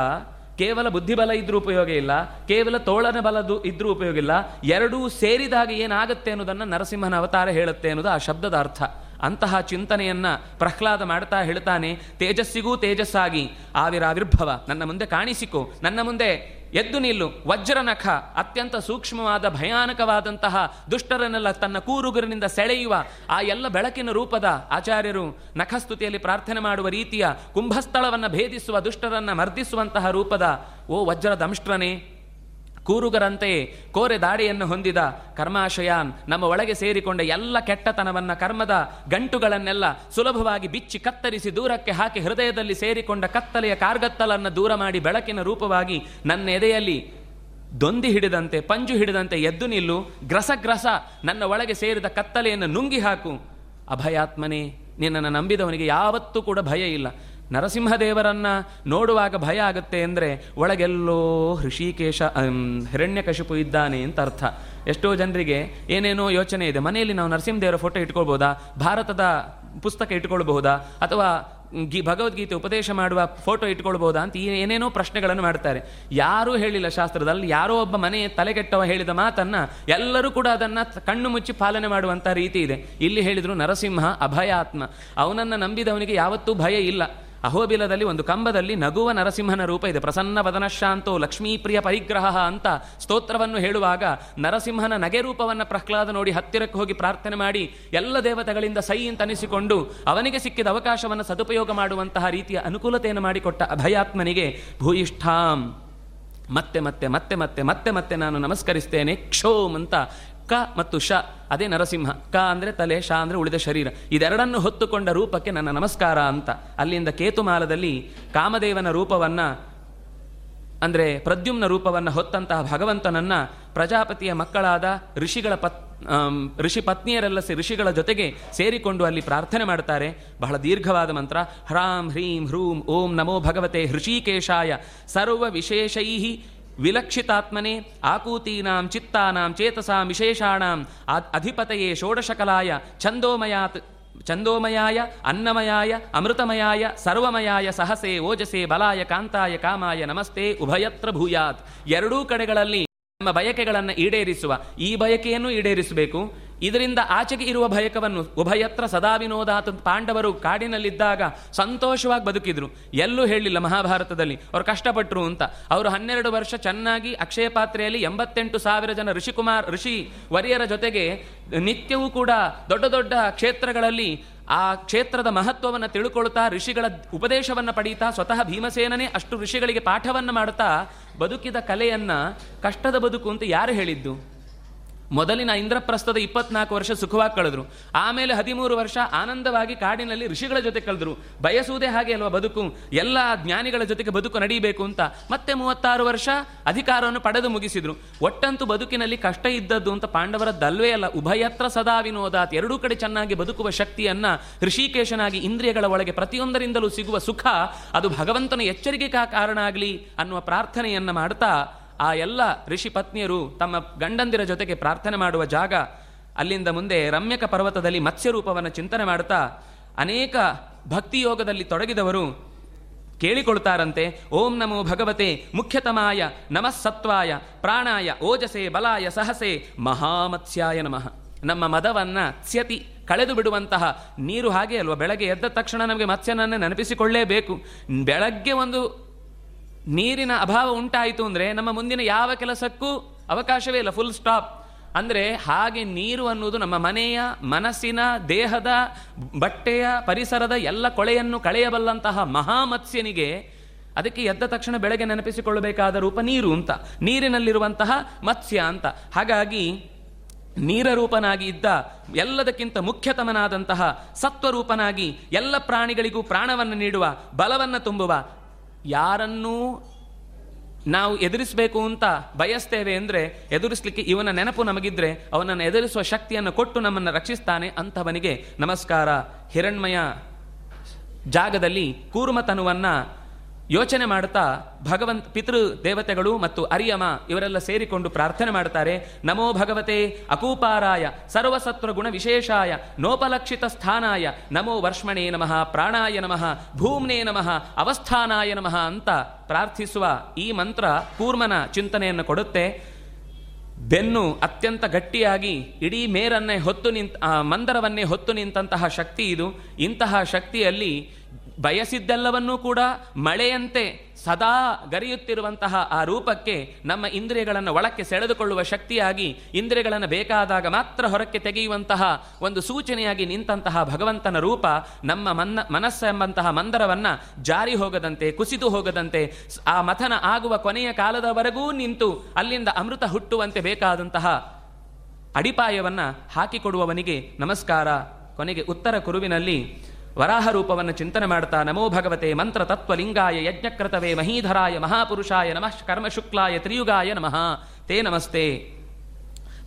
ಕೇವಲ ಬುದ್ಧಿಬಲ ಇದ್ರೂ ಉಪಯೋಗ ಇಲ್ಲ, ಕೇವಲ ತೋಳನ ಬಲದು ಇದ್ರೂ ಉಪಯೋಗ ಇಲ್ಲ, ಎರಡೂ ಸೇರಿದಾಗ ಏನಾಗುತ್ತೆ ಅನ್ನೋದನ್ನು ನರಸಿಂಹನ ಅವತಾರ ಹೇಳುತ್ತೆ ಅನ್ನೋದು ಆ ಶಬ್ದದ ಅರ್ಥ. ಅಂತಹ ಚಿಂತನೆಯನ್ನ ಪ್ರಹ್ಲಾದ ಮಾಡ್ತಾ ಹೇಳ್ತಾನೆ, ತೇಜಸ್ಸಿಗೂ ತೇಜಸ್ಸಾಗಿ, ಆವಿರಾವಿರ್ಭವ, ನನ್ನ ಮುಂದೆ ಕಾಣಿಸಿಕೊ, ನನ್ನ ಮುಂದೆ ಎದ್ದು ನಿಲ್ಲು. ವಜ್ರನಖ, ಅತ್ಯಂತ ಸೂಕ್ಷ್ಮವಾದ, ಭಯಾನಕವಾದಂತಹ ದುಷ್ಟರನ್ನೆಲ್ಲ ತನ್ನ ಕೂರುಗುರಿನಿಂದ ಸೆಳೆಯುವ ಆ ಎಲ್ಲ ಬೆಳಕಿನ ರೂಪದ ಆಚಾರ್ಯರು ನಖಸ್ತುತಿಯಲ್ಲಿ ಪ್ರಾರ್ಥನೆ ಮಾಡುವ ರೀತಿಯ ಕುಂಭಸ್ಥಳವನ್ನು ಭೇದಿಸುವ ದುಷ್ಟರನ್ನ ಮರ್ದಿಸುವಂತಹ ರೂಪದ ಓ ವಜ್ರದಂಷ್ಟ್ರನೇ ಕೂರುಗರಂತೆಯೇ ಕೋರೆ ದಾಡಿಯನ್ನು ಹೊಂದಿದ ಕರ್ಮಾಶಯಾನ್ ನಮ್ಮ ಒಳಗೆ ಸೇರಿಕೊಂಡ ಎಲ್ಲ ಕೆಟ್ಟತನವನ್ನ ಕರ್ಮದ ಗಂಟುಗಳನ್ನೆಲ್ಲ ಸುಲಭವಾಗಿ ಬಿಚ್ಚಿ ಕತ್ತರಿಸಿ ದೂರಕ್ಕೆ ಹಾಕಿ ಹೃದಯದಲ್ಲಿ ಸೇರಿಕೊಂಡ ಕತ್ತಲೆಯ ಕಾರ್ಗತ್ತಲನ್ನು ದೂರ ಮಾಡಿ ಬೆಳಕಿನ ರೂಪವಾಗಿ ನನ್ನ ಎದೆಯಲ್ಲಿ ದೊಂದಿ ಹಿಡಿದಂತೆ, ಪಂಜು ಹಿಡಿದಂತೆ ಎದ್ದು ನಿಲ್ಲು. ಗ್ರಸ ಗ್ರಸ ನನ್ನ ಒಳಗೆ ಸೇರಿದ ಕತ್ತಲೆಯನ್ನು ನುಂಗಿ ಹಾಕು. ಅಭಯಾತ್ಮನೇ, ನಿನ್ನನ್ನು ನಂಬಿದವನಿಗೆ ಯಾವತ್ತೂ ಕೂಡ ಭಯ ಇಲ್ಲ. ನರಸಿಂಹದೇವರನ್ನ ನೋಡುವಾಗ ಭಯ ಆಗುತ್ತೆ ಅಂದರೆ ಒಳಗೆಲ್ಲೋ ಹೃಷಿಕೇಶ ಹಿರಣ್ಯಕಶಿಪು ಇದ್ದಾನೆ ಅಂತ ಅರ್ಥ. ಎಷ್ಟೋ ಜನರಿಗೆ ಏನೇನೋ ಯೋಚನೆ ಇದೆ. ಮನೆಯಲ್ಲಿ ನಾವು ನರಸಿಂಹದೇವರ ಫೋಟೋ ಇಟ್ಕೊಳ್ಬೋದಾ? ಭಾರತದ ಪುಸ್ತಕ ಇಟ್ಕೊಳ್ಬಹುದಾ? ಅಥವಾ ಗಿ, ಭಗವದ್ಗೀತೆ ಉಪದೇಶ ಮಾಡುವ ಫೋಟೋ ಇಟ್ಕೊಳ್ಬಹುದಾ ಅಂತ ಏನೇನೋ ಪ್ರಶ್ನೆಗಳನ್ನು ಮಾಡ್ತಾರೆ. ಯಾರೂ ಹೇಳಿಲ್ಲ ಶಾಸ್ತ್ರದಲ್ಲಿ. ಯಾರೋ ಒಬ್ಬ ಮನೆ ತಲೆಗೆಟ್ಟವ ಹೇಳಿದ ಮಾತನ್ನ ಎಲ್ಲರೂ ಕೂಡ ಅದನ್ನ ಕಣ್ಣು ಮುಚ್ಚಿ ಪಾಲನೆ ಮಾಡುವಂಥ ರೀತಿ ಇದೆ. ಇಲ್ಲಿ ಹೇಳಿದರು ನರಸಿಂಹ ಅಭಯಾತ್ಮ. ಅವನನ್ನ ನಂಬಿದವನಿಗೆ ಯಾವತ್ತೂ ಭಯ ಇಲ್ಲ. ಅಹೋಬಿಲದಲ್ಲಿ ಒಂದು ಕಂಬದಲ್ಲಿ ನಗುವ ನರಸಿಂಹನ ರೂಪ ಇದೆ. ಪ್ರಸನ್ನ ವದನಶಾಂತೋ ಲಕ್ಷ್ಮೀಪ್ರಿಯ ಪರಿಗ್ರಹ ಅಂತ ಸ್ತೋತ್ರವನ್ನು ಹೇಳುವಾಗ ನರಸಿಂಹನ ನಗೆ ರೂಪವನ್ನು ಪ್ರಹ್ಲಾದ ನೋಡಿ ಹತ್ತಿರಕ್ಕೆ ಹೋಗಿ ಪ್ರಾರ್ಥನೆ ಮಾಡಿ ಎಲ್ಲ ದೇವತೆಗಳಿಂದ ಸೈ ಅಂತ ಅನಿಸಿಕೊಂಡು ಅವನಿಗೆ ಸಿಕ್ಕಿದ ಅವಕಾಶವನ್ನು ಸದುಪಯೋಗ ಮಾಡುವಂತಹ ರೀತಿಯ ಅನುಕೂಲತೆಯನ್ನು ಮಾಡಿಕೊಟ್ಟ ಅಭಯಾತ್ಮನಿಗೆ ಭೂಯಿಷ್ಠಾಂ. ಮತ್ತೆ ಮತ್ತೆ ಮತ್ತೆ ಮತ್ತೆ ಮತ್ತೆ ಮತ್ತೆ ನಾನು ನಮಸ್ಕರಿಸ್ತೇನೆ. ಕ್ಷೋಮ್ ಅಂತ ಕ ಮತ್ತು ಶ, ಅದೇ ನರಸಿಂಹ. ಕ ಅಂದರೆ ತಲೆ, ಶ ಅಂದರೆ ಉಳಿದ ಶರೀರ. ಇದೆರಡನ್ನು ಹೊತ್ತುಕೊಂಡ ರೂಪಕ್ಕೆ ನನ್ನ ನಮಸ್ಕಾರ ಅಂತ. ಅಲ್ಲಿಂದ ಕೇತುಮಾಲದಲ್ಲಿ ಕಾಮದೇವನ ರೂಪವನ್ನು, ಅಂದರೆ ಪ್ರದ್ಯುಮ್ನ ರೂಪವನ್ನು ಹೊತ್ತಂತಹ ಭಗವಂತನನ್ನ ಪ್ರಜಾಪತಿಯ ಮಕ್ಕಳಾದ ಋಷಿಗಳ ಪತ್ ಋಷಿ ಪತ್ನಿಯರೆಲ್ಲ ಋಷಿಗಳ ಜೊತೆಗೆ ಸೇರಿಕೊಂಡು ಅಲ್ಲಿ ಪ್ರಾರ್ಥನೆ ಮಾಡ್ತಾರೆ. ಬಹಳ ದೀರ್ಘವಾದ ಮಂತ್ರ. ಹ್ರಾಂ ಹ್ರೀಂ ಹ್ರೂಂ ಓಂ ನಮೋ ಭಗವತೆ ಹೃಷಿಕೇಶಾಯ. ಸರ್ವ ವಿಶೇಷೈ ವಿಲಕ್ಷಿತಾತ್ಮನೆ ಆಕೂತೀನಾಂ ಚಿತ್ತಾನಾಂ ಚೇತಸಾಂ ವಿಶೇಷಾಣಾಂ ಅಧಿಪತಯೇ ಷೋಡಶಕಲಾಯ ಛಂದೋಮಯಾತ್ ಚಂದೋಮಯಾಯ ಅನ್ನಮಯಾಯ ಅಮೃತಮಯಾಯ ಸರ್ವಮಯಾಯ ಸಹಸೆ ಓಜಸೆ ಬಲಾಯ ಕಾಂತಾಯ ಕಾಮಾಯ ನಮಸ್ತೆ ಉಭಯತ್ರ ಭೂಯಾತ್ ಎರಡೂ ಕಡೆಗಳಲ್ಲಿ ನಮ್ಮ ಬಯಕೆಗಳನ್ನು ಈಡೇರಿಸುವ ಈ ಬಯಕೆಯನ್ನು ಈಡೇರಿಸಬೇಕು ಇದರಿಂದ ಆಚೆಗೆ ಇರುವ ಭಯಕವನ್ನು ಉಭಯತ್ರ ಸದಾ ವಿನೋದಾತ ಪಾಂಡವರು ಕಾಡಿನಲ್ಲಿದ್ದಾಗ ಸಂತೋಷವಾಗಿ ಬದುಕಿದ್ರು. ಎಲ್ಲೂ ಹೇಳಿಲ್ಲ ಮಹಾಭಾರತದಲ್ಲಿ, ಅವರು ಕಷ್ಟಪಟ್ಟರು ಅಂತ. ಅವರು ಹನ್ನೆರಡು ವರ್ಷ ಚೆನ್ನಾಗಿ ಅಕ್ಷಯ ಪಾತ್ರೆಯಲ್ಲಿ ಎಂಬತ್ತೆಂಟು ಸಾವಿರ ಜನ ಋಷಿಕುಮಾರ್, ಋಷಿ ವರಿಯರ ಜೊತೆಗೆ ನಿತ್ಯವೂ ಕೂಡ ದೊಡ್ಡ ದೊಡ್ಡ ಕ್ಷೇತ್ರಗಳಲ್ಲಿ ಆ ಕ್ಷೇತ್ರದ ಮಹತ್ವವನ್ನು ತಿಳ್ಕೊಳ್ತಾ, ಋಷಿಗಳ ಉಪದೇಶವನ್ನು ಪಡೀತಾ, ಸ್ವತಃ ಭೀಮಸೇನನೇ ಅಷ್ಟು ಋಷಿಗಳಿಗೆ ಪಾಠವನ್ನು ಮಾಡುತ್ತಾ ಬದುಕಿದ ಕಲೆಯನ್ನ ಕಷ್ಟದ ಬದುಕು ಅಂತ ಯಾರು ಹೇಳಿದ್ದು? ಮೊದಲಿನ ಇಂದ್ರಪ್ರಸ್ಥದ ಇಪ್ಪತ್ನಾಲ್ಕು ವರ್ಷ ಸುಖವಾಗಿ ಕಳೆದ್ರು. ಆಮೇಲೆ ಹದಿಮೂರು ವರ್ಷ ಆನಂದವಾಗಿ ಕಾಡಿನಲ್ಲಿ ಋಷಿಗಳ ಜೊತೆ ಕಳೆದ್ರು. ಬಯಸುವುದೇ ಹಾಗೆ ಅಲ್ವಾ ಬದುಕು? ಎಲ್ಲ ಜ್ಞಾನಿಗಳ ಜೊತೆಗೆ ಬದುಕು ನಡೀಬೇಕು ಅಂತ ಮತ್ತೆ ಮೂವತ್ತಾರು ವರ್ಷ ಅಧಿಕಾರವನ್ನು ಪಡೆದು ಮುಗಿಸಿದ್ರು. ಒಟ್ಟಂತೂ ಬದುಕಿನಲ್ಲಿ ಕಷ್ಟ ಇದ್ದದ್ದು ಅಂತ ಪಾಂಡವರದ್ದಲ್ವೇ ಅಲ್ಲ, ಉಭಯತ್ರ ಸದಾ ವಿನೋದಾತ್. ಎರಡೂ ಕಡೆ ಚೆನ್ನಾಗಿ ಬದುಕುವ ಶಕ್ತಿಯನ್ನ ಋಷಿಕೇಶನಾಗಿ ಇಂದ್ರಿಯಗಳ ಒಳಗೆ ಪ್ರತಿಯೊಂದರಿಂದಲೂ ಸಿಗುವ ಸುಖ ಅದು ಭಗವಂತನ ಎಚ್ಚರಿಕೆ ಕಾರಣ ಆಗಲಿ ಅನ್ನುವ ಪ್ರಾರ್ಥನೆಯನ್ನು ಮಾಡ್ತಾ ಆ ಎಲ್ಲ ಋಷಿ ಪತ್ನಿಯರು ತಮ್ಮ ಗಂಡಂದಿರ ಜೊತೆಗೆ ಪ್ರಾರ್ಥನೆ ಮಾಡುವ ಜಾಗ ಅಲ್ಲಿಂದ ಮುಂದೆ ರಮ್ಯಕ ಪರ್ವತದಲ್ಲಿ ಮತ್ಸ್ಯ ರೂಪವನ್ನು ಚಿಂತನೆ ಮಾಡ್ತಾ ಅನೇಕ ಭಕ್ತಿಯೋಗದಲ್ಲಿ ತೊಡಗಿದವರು ಕೇಳಿಕೊಳ್ತಾರಂತೆ, ಓಂ ನಮೋ ಭಗವತೆ, ಮುಖ್ಯತಮಾಯ ನಮಸ್ಸತ್ವಾಯ ಸತ್ವಾಯ ಪ್ರಾಣಾಯ, ಓಜಸೆ, ಬಲಾಯ, ಸಹಸೆ, ಮಹಾಮತ್ಸ್ಯಾಯ ನಮಃ. ನಮ್ಮ ಮದವನ್ನ ಸ್ಯತಿ ಕಳೆದು ಬಿಡುವಂತಹ ನೀರು ಹಾಗೆ ಅಲ್ವಾ? ಬೆಳಗ್ಗೆ ಎದ್ದ ತಕ್ಷಣ ನಮಗೆ ಮತ್ಸ್ಯನನ್ನೇ ನೆನಪಿಸಿಕೊಳ್ಳೇಬೇಕು. ಬೆಳಗ್ಗೆ ಒಂದು ನೀರಿನ ಅಭಾವ ಉಂಟಾಯಿತು ಅಂದರೆ ನಮ್ಮ ಮುಂದಿನ ಯಾವ ಕೆಲಸಕ್ಕೂ ಅವಕಾಶವೇ ಇಲ್ಲ ಫುಲ್ ಸ್ಟಾಪ್ ಅಂದರೆ ಹಾಗೆ ನೀರು ಅನ್ನೋದು ನಮ್ಮ ಮನೆಯ, ಮನಸ್ಸಿನ, ದೇಹದ, ಬಟ್ಟೆಯ, ಪರಿಸರದ ಎಲ್ಲ ಕೊಳೆಯನ್ನು ಕಳೆಯಬಲ್ಲಂತಹ ಮಹಾಮತ್ಸ್ಯನಿಗೆ ಅದಕ್ಕೆ ಎದ್ದ ತಕ್ಷಣ ಬೆಳಗ್ಗೆ ನೆನಪಿಸಿಕೊಳ್ಳಬೇಕಾದ ರೂಪ ನೀರು ಅಂತ, ನೀರಿನಲ್ಲಿರುವಂತಹ ಮತ್ಸ್ಯ ಅಂತ. ಹಾಗಾಗಿ ನೀರ ರೂಪನಾಗಿ ಇದ್ದ ಎಲ್ಲದಕ್ಕಿಂತ ಮುಖ್ಯತಮನಾದಂತಹ ಸತ್ವರೂಪನಾಗಿ ಎಲ್ಲ ಪ್ರಾಣಿಗಳಿಗೂ ಪ್ರಾಣವನ್ನು ನೀಡುವ, ಬಲವನ್ನು ತುಂಬುವ ಯಾರನ್ನೂ ನಾವು ಎದುರಿಸಬೇಕು ಅಂತ ಬಯಸ್ತೇವೆ ಅಂದರೆ ಎದುರಿಸಲಿಕ್ಕೆ ಇವನ ನೆನಪು ನಮಗಿದ್ರೆ ಅವನನ್ನು ಎದುರಿಸುವ ಶಕ್ತಿಯನ್ನು ಕೊಟ್ಟು ನಮ್ಮನ್ನು ರಕ್ಷಿಸ್ತಾನೆ ಅಂಥವನಿಗೆ ನಮಸ್ಕಾರ. ಹಿರಣ್ಮಯ ಜಾಗದಲ್ಲಿ ಕೂರ್ಮತನುವನ್ನ ಯೋಚನೆ ಮಾಡ್ತಾ ಭಗವಂತ ಪಿತೃ ದೇವತೆಗಳು ಮತ್ತು ಅರಿಯಮ ಇವರೆಲ್ಲ ಸೇರಿಕೊಂಡು ಪ್ರಾರ್ಥನೆ ಮಾಡ್ತಾರೆ ನಮೋ ಭಗವತೆ ಅಕೂಪಾರಾಯ ಸರ್ವಸತ್ವ ಗುಣ ವಿಶೇಷಾಯ, ನೋಪಲಕ್ಷಿತ ಸ್ಥಾನಾಯ, ನಮೋ ವರ್ಷ್ಮಣೇ ನಮಃ, ಪ್ರಾಣಾಯ ನಮಃ, ಭೂಮ್ನೇ ನಮಃ, ಅವಸ್ಥಾನಾಯ ನಮಃ ಅಂತ ಪ್ರಾರ್ಥಿಸುವ ಈ ಮಂತ್ರ ಕೂರ್ಮನ ಚಿಂತನೆಯನ್ನು ಕೊಡುತ್ತೆ. ಬೆನ್ನು ಅತ್ಯಂತ ಗಟ್ಟಿಯಾಗಿ, ಇಡೀ ಮೇರನ್ನೇ ಹೊತ್ತು ನಿಂತ ಮಂದರವನ್ನೇ ಹೊತ್ತು ನಿಂತಹ ಶಕ್ತಿ ಇದು. ಇಂತಹ ಶಕ್ತಿಯಲ್ಲಿ ಬಯಸಿದ್ದೆಲ್ಲವನ್ನೂ ಕೂಡ ಮಳೆಯಂತೆ ಸದಾ ಗರಿಯುತ್ತಿರುವಂತಹ ಆ ರೂಪಕ್ಕೆ ನಮ್ಮ ಇಂದ್ರಿಯಗಳನ್ನು ಒಳಕ್ಕೆ ಸೆಳೆದುಕೊಳ್ಳುವ ಶಕ್ತಿಯಾಗಿ ಇಂದ್ರಿಯಗಳನ್ನು ಬೇಕಾದಾಗ ಮಾತ್ರ ಹೊರಕ್ಕೆ ತೆಗೆಯುವಂತಹ ಒಂದು ಸೂಚನೆಯಾಗಿ ನಿಂತಹ ಭಗವಂತನ ರೂಪ ನಮ್ಮ ಮನ್ನ ಮನಸ್ಸು ಮಂದರವನ್ನು ಮಂದರವನ್ನ ಜಾರಿ ಹೋಗದಂತೆ, ಕುಸಿದು ಹೋಗದಂತೆ ಆ ಮಥನ ಆಗುವ ಕೊನೆಯ ಕಾಲದವರೆಗೂ ನಿಂತು ಅಲ್ಲಿಂದ ಅಮೃತ ಹುಟ್ಟುವಂತೆ ಬೇಕಾದಂತಹ ಅಡಿಪಾಯವನ್ನು ಹಾಕಿಕೊಡುವವನಿಗೆ ನಮಸ್ಕಾರ. ಕೊನೆಗೆ ಉತ್ತರ ಕುರುವಿನಲ್ಲಿ ವರಾಹ ರೂಪವನ್ನು ಚಿಂತನೆ ಮಾಡ್ತಾ, ನಮೋ ಭಗವತೆ ಮಂತ್ರ ತತ್ವ ಲಿಂಗಾಯ ಯಜ್ಞಕೃತವೇ ಮಹೀಧರಾಯ ಮಹಾಪುರುಷಾಯ ನಮಃ ಕರ್ಮಶುಕ್ಲಾಯ ತ್ರಿಯುಗಾಯ ನಮಃ. ತೇ ನಮಸ್ತೆ.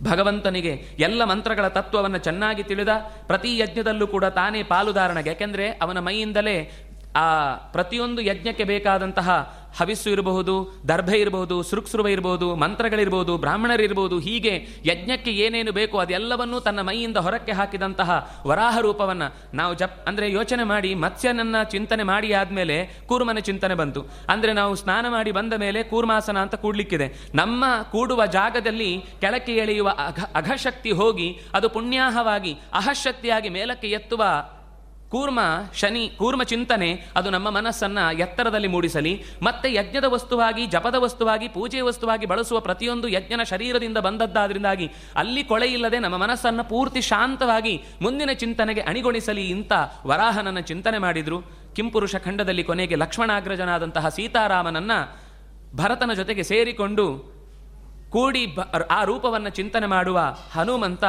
ಭಗವಂತನಿಗೆ ಎಲ್ಲ ಮಂತ್ರಗಳ ತತ್ವವನ್ನು ಚೆನ್ನಾಗಿ ತಿಳಿದ, ಪ್ರತಿ ಯಜ್ಞದಲ್ಲೂ ಕೂಡ ತಾನೇ ಪಾಲುದಾರಣೆಗೆ, ಯಾಕೆಂದರೆ ಅವನ ಮೈಯಿಂದಲೇ ಆ ಪ್ರತಿಯೊಂದು ಯಜ್ಞಕ್ಕೆ ಬೇಕಾದಂತಹ ಹವಿಸ್ಸು ಇರಬಹುದು, ದರ್ಭೆ ಇರಬಹುದು, ಸುರುಕ್ಸುರುವ ಇರಬಹುದು ಮಂತ್ರಗಳಿರ್ಬೋದು ಬ್ರಾಹ್ಮಣರಿರ್ಬೋದು ಹೀಗೆ ಯಜ್ಞಕ್ಕೆ ಏನೇನು ಬೇಕೋ ಅದೆಲ್ಲವನ್ನೂ ತನ್ನ ಮೈಯಿಂದ ಹೊರಕ್ಕೆ ಹಾಕಿದಂತಹ ವರಾಹ ರೂಪವನ್ನ ನಾವು ಜಪ್, ಅಂದ್ರೆ ಯೋಚನೆ ಮಾಡಿ ಮತ್ಸ್ಯನನ್ನ ಚಿಂತನೆ ಮಾಡಿ ಆದ್ಮೇಲೆ ಕೂರ್ಮನ ಚಿಂತನೆ ಬಂತು. ಅಂದ್ರೆ ನಾವು ಸ್ನಾನ ಮಾಡಿ ಬಂದ ಮೇಲೆ ಕೂರ್ಮಾಸನ ಅಂತ ಕೂಡ್ಲಿಕ್ಕಿದೆ. ನಮ್ಮ ಕೂಡುವ ಜಾಗದಲ್ಲಿ ಕೆಳಕ್ಕೆ ಎಳೆಯುವ ಅಘ, ಅಘಶಕ್ತಿ ಹೋಗಿ ಅದು ಪುಣ್ಯಾಹವಾಗಿ, ಅಹಶಕ್ತಿಯಾಗಿ ಮೇಲಕ್ಕೆ ಎತ್ತುವ ಕೂರ್ಮ ಶನಿ, ಕೂರ್ಮ ಚಿಂತನೆ, ಅದು ನಮ್ಮ ಮನಸ್ಸನ್ನು ಎತ್ತರದಲ್ಲಿ ಮೂಡಿಸಲಿ. ಮತ್ತೆ ಯಜ್ಞದ ವಸ್ತುವಾಗಿ, ಜಪದ ವಸ್ತುವಾಗಿ, ಪೂಜೆಯ ವಸ್ತುವಾಗಿ ಬಳಸುವ ಪ್ರತಿಯೊಂದು ಯಜ್ಞನ ಶರೀರದಿಂದ ಬಂದದ್ದಾದ್ರಿಂದಾಗಿ ಅಲ್ಲಿ ಕೊಳೆಯಿಲ್ಲದೆ ನಮ್ಮ ಮನಸ್ಸನ್ನು ಪೂರ್ತಿ ಶಾಂತವಾಗಿ ಮುಂದಿನ ಚಿಂತನೆಗೆ ಅಣಿಗೊಳಿಸಲಿ ಇಂಥ ವರಾಹನನ್ನು ಚಿಂತನೆ ಮಾಡಿದರು. ಕಿಂಪುರುಷ ಖಂಡದಲ್ಲಿ ಕೊನೆಗೆ ಲಕ್ಷ್ಮಣಾಗ್ರಜನಾದಂತಹ ಸೀತಾರಾಮನನ್ನು ಭರತನ ಜೊತೆಗೆ ಸೇರಿಕೊಂಡು ಕೂಡಿ ಆ ರೂಪವನ್ನು ಚಿಂತನೆ ಮಾಡುವ ಹನುಮಂತ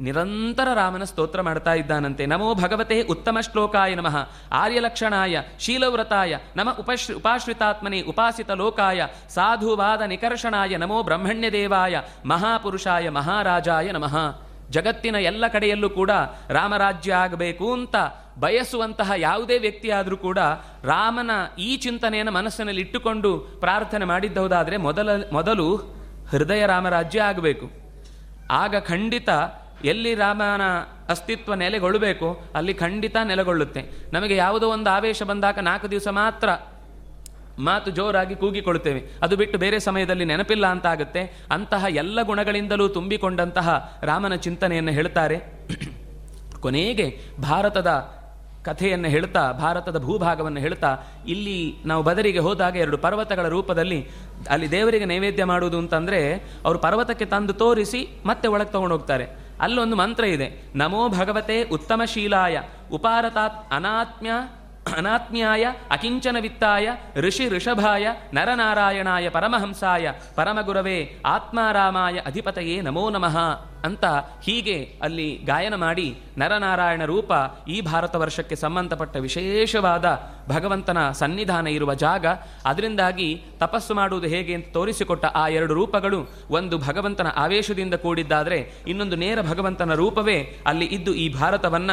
ನಿರಂತರ ರಾಮನ ಸ್ತೋತ್ರ ಮಾಡ್ತಾ ಇದ್ದಾನಂತೆ. ನಮೋ ಭಗವತೆ ಉತ್ತಮ ಶ್ಲೋಕಾಯ ನಮಃ. ಆರ್ಯಲಕ್ಷಣಾಯ, ಶೀಲವ್ರತಾಯ, ನಮ ಉಪಶ್, ಉಪಾಶ್ರಿತಾತ್ಮನೆ, ಉಪಾಸಿತ ಲೋಕಾಯ, ಸಾಧುವಾದ ನಿಕರ್ಷಣಾಯ, ನಮೋ ಬ್ರಹ್ಮಣ್ಯ ದೇವಾಯ ಮಹಾಪುರುಷಾಯ, ಮಹಾರಾಜಾಯ ನಮಃ. ಜಗತ್ತಿನ ಎಲ್ಲ ಕಡೆಯಲ್ಲೂ ಕೂಡ ರಾಮರಾಜ್ಯ ಆಗಬೇಕು ಅಂತ ಬಯಸುವಂತಹ ಯಾವುದೇ ವ್ಯಕ್ತಿಯಾದರೂ ಕೂಡ ರಾಮನ ಈ ಚಿಂತನೆಯನ್ನು ಮನಸ್ಸಿನಲ್ಲಿ ಇಟ್ಟುಕೊಂಡು ಪ್ರಾರ್ಥನೆ ಮಾಡಿದ್ದವುದಾದರೆ ಮೊದಲ, ಮೊದಲು ಹೃದಯ ರಾಮರಾಜ್ಯ ಆಗಬೇಕು. ಆಗ ಖಂಡಿತ ಎಲ್ಲಿ ರಾಮನ ಅಸ್ತಿತ್ವ ನೆಲೆಗೊಳ್ಳಬೇಕು, ಅಲ್ಲಿ ಖಂಡಿತ ನೆಲೆಗೊಳ್ಳುತ್ತೆ. ನಮಗೆ ಯಾವುದೋ ಒಂದು ಆವೇಶ ಬಂದಾಗ ನಾಲ್ಕು ದಿವಸ ಮಾತ್ರ ಮಾತು ಜೋರಾಗಿ ಕೂಗಿಕೊಳ್ಳುತ್ತೇವೆ. ಅದು ಬಿಟ್ಟು ಬೇರೆ ಸಮಯದಲ್ಲಿ ನೆನಪಿಲ್ಲ ಅಂತ ಆಗುತ್ತೆ ಅಂತಹ ಎಲ್ಲ ಗುಣಗಳಿಂದಲೂ ತುಂಬಿಕೊಂಡಂತಹ ರಾಮನ ಚಿಂತನೆಯನ್ನು ಹೇಳ್ತಾರೆ. ಕೊನೆಗೆ ಭಾರತದ ಕಥೆಯನ್ನು ಹೇಳ್ತಾ, ಭಾರತದ ಭೂಭಾಗವನ್ನು ಹೇಳ್ತಾ, ಇಲ್ಲಿ ನಾವು ಬದರಿಗೆ ಹೋದಾಗ ಎರಡು ಪರ್ವತಗಳ ರೂಪದಲ್ಲಿ ಅಲ್ಲಿ ದೇವರಿಗೆ ನೈವೇದ್ಯ ಮಾಡುವುದು ಅಂತಂದರೆ, ಅವರು ಪರ್ವತಕ್ಕೆ ತಂದು ತೋರಿಸಿ ಮತ್ತೆ ಒಳಗೆ ತಗೊಂಡು ಹೋಗ್ತಾರೆ ಅಲ್ಲೊಂದು ಮಂತ್ರ ಇದೆ. ನಮೋ ಭಗವತೆ ಉತ್ತಮ ಶೀಲಾಯ ಉಪಾರತಾತ್ ಅನಾತ್ಮ್ಯ ಅನಾತ್ಮ್ಯಾಯ ಅಕಿಂಚನ ವಿತ್ತಾಯ ಋಷಿ ಋಷಭಾಯ ನರನಾರಾಯಣಾಯ ಪರಮಹಂಸಾಯ ಪರಮಗುರವೇ ಆತ್ಮಾರಾಮಾಯ ಅಧಿಪತಯೇ ನಮೋ ನಮಃ ಅಂತ ಹೀಗೆ ಅಲ್ಲಿ ಗಾಯನ ಮಾಡಿ ನರನಾರಾಯಣ ರೂಪ ಈ ಭಾರತ ವರ್ಷಕ್ಕೆ ಸಂಬಂಧಪಟ್ಟ ವಿಶೇಷವಾದ ಭಗವಂತನ ಸನ್ನಿಧಾನ ಇರುವ ಜಾಗ. ಅದರಿಂದಾಗಿ ತಪಸ್ಸು ಮಾಡುವುದು ಹೇಗೆ ಅಂತ ತೋರಿಸಿಕೊಟ್ಟ ಆ ಎರಡು ರೂಪಗಳು ಒಂದು ಭಗವಂತನ ಆವೇಶದಿಂದ ಕೂಡಿದ್ದಾದರೆ ಇನ್ನೊಂದು ನೇರ ಭಗವಂತನ ರೂಪವೇ ಅಲ್ಲಿ ಇದ್ದು ಈ ಭಾರತವನ್ನ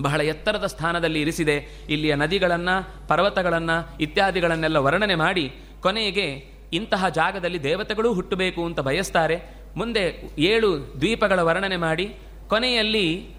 ಬಹಳ ಎತ್ತರದ ಸ್ಥಾನದಲ್ಲಿ ಇರಿಸಿದೆ. ಇಲ್ಲಿಯ ನದಿಗಳನ್ನು, ಪರ್ವತಗಳನ್ನು ಇತ್ಯಾದಿಗಳನ್ನೆಲ್ಲ ವರ್ಣನೆ ಮಾಡಿ ಕೊನೆಗೆ ಇಂತಹ ಜಾಗದಲ್ಲಿ ದೇವತೆಗಳು ಹುಟ್ಟಬೇಕು ಅಂತ ಬಯಸ್ತಾರೆ. ಮುಂದೆ ಏಳು ದ್ವೀಪಗಳ ವರ್ಣನೆ ಮಾಡಿ ಕೊನೆಯಲ್ಲಿ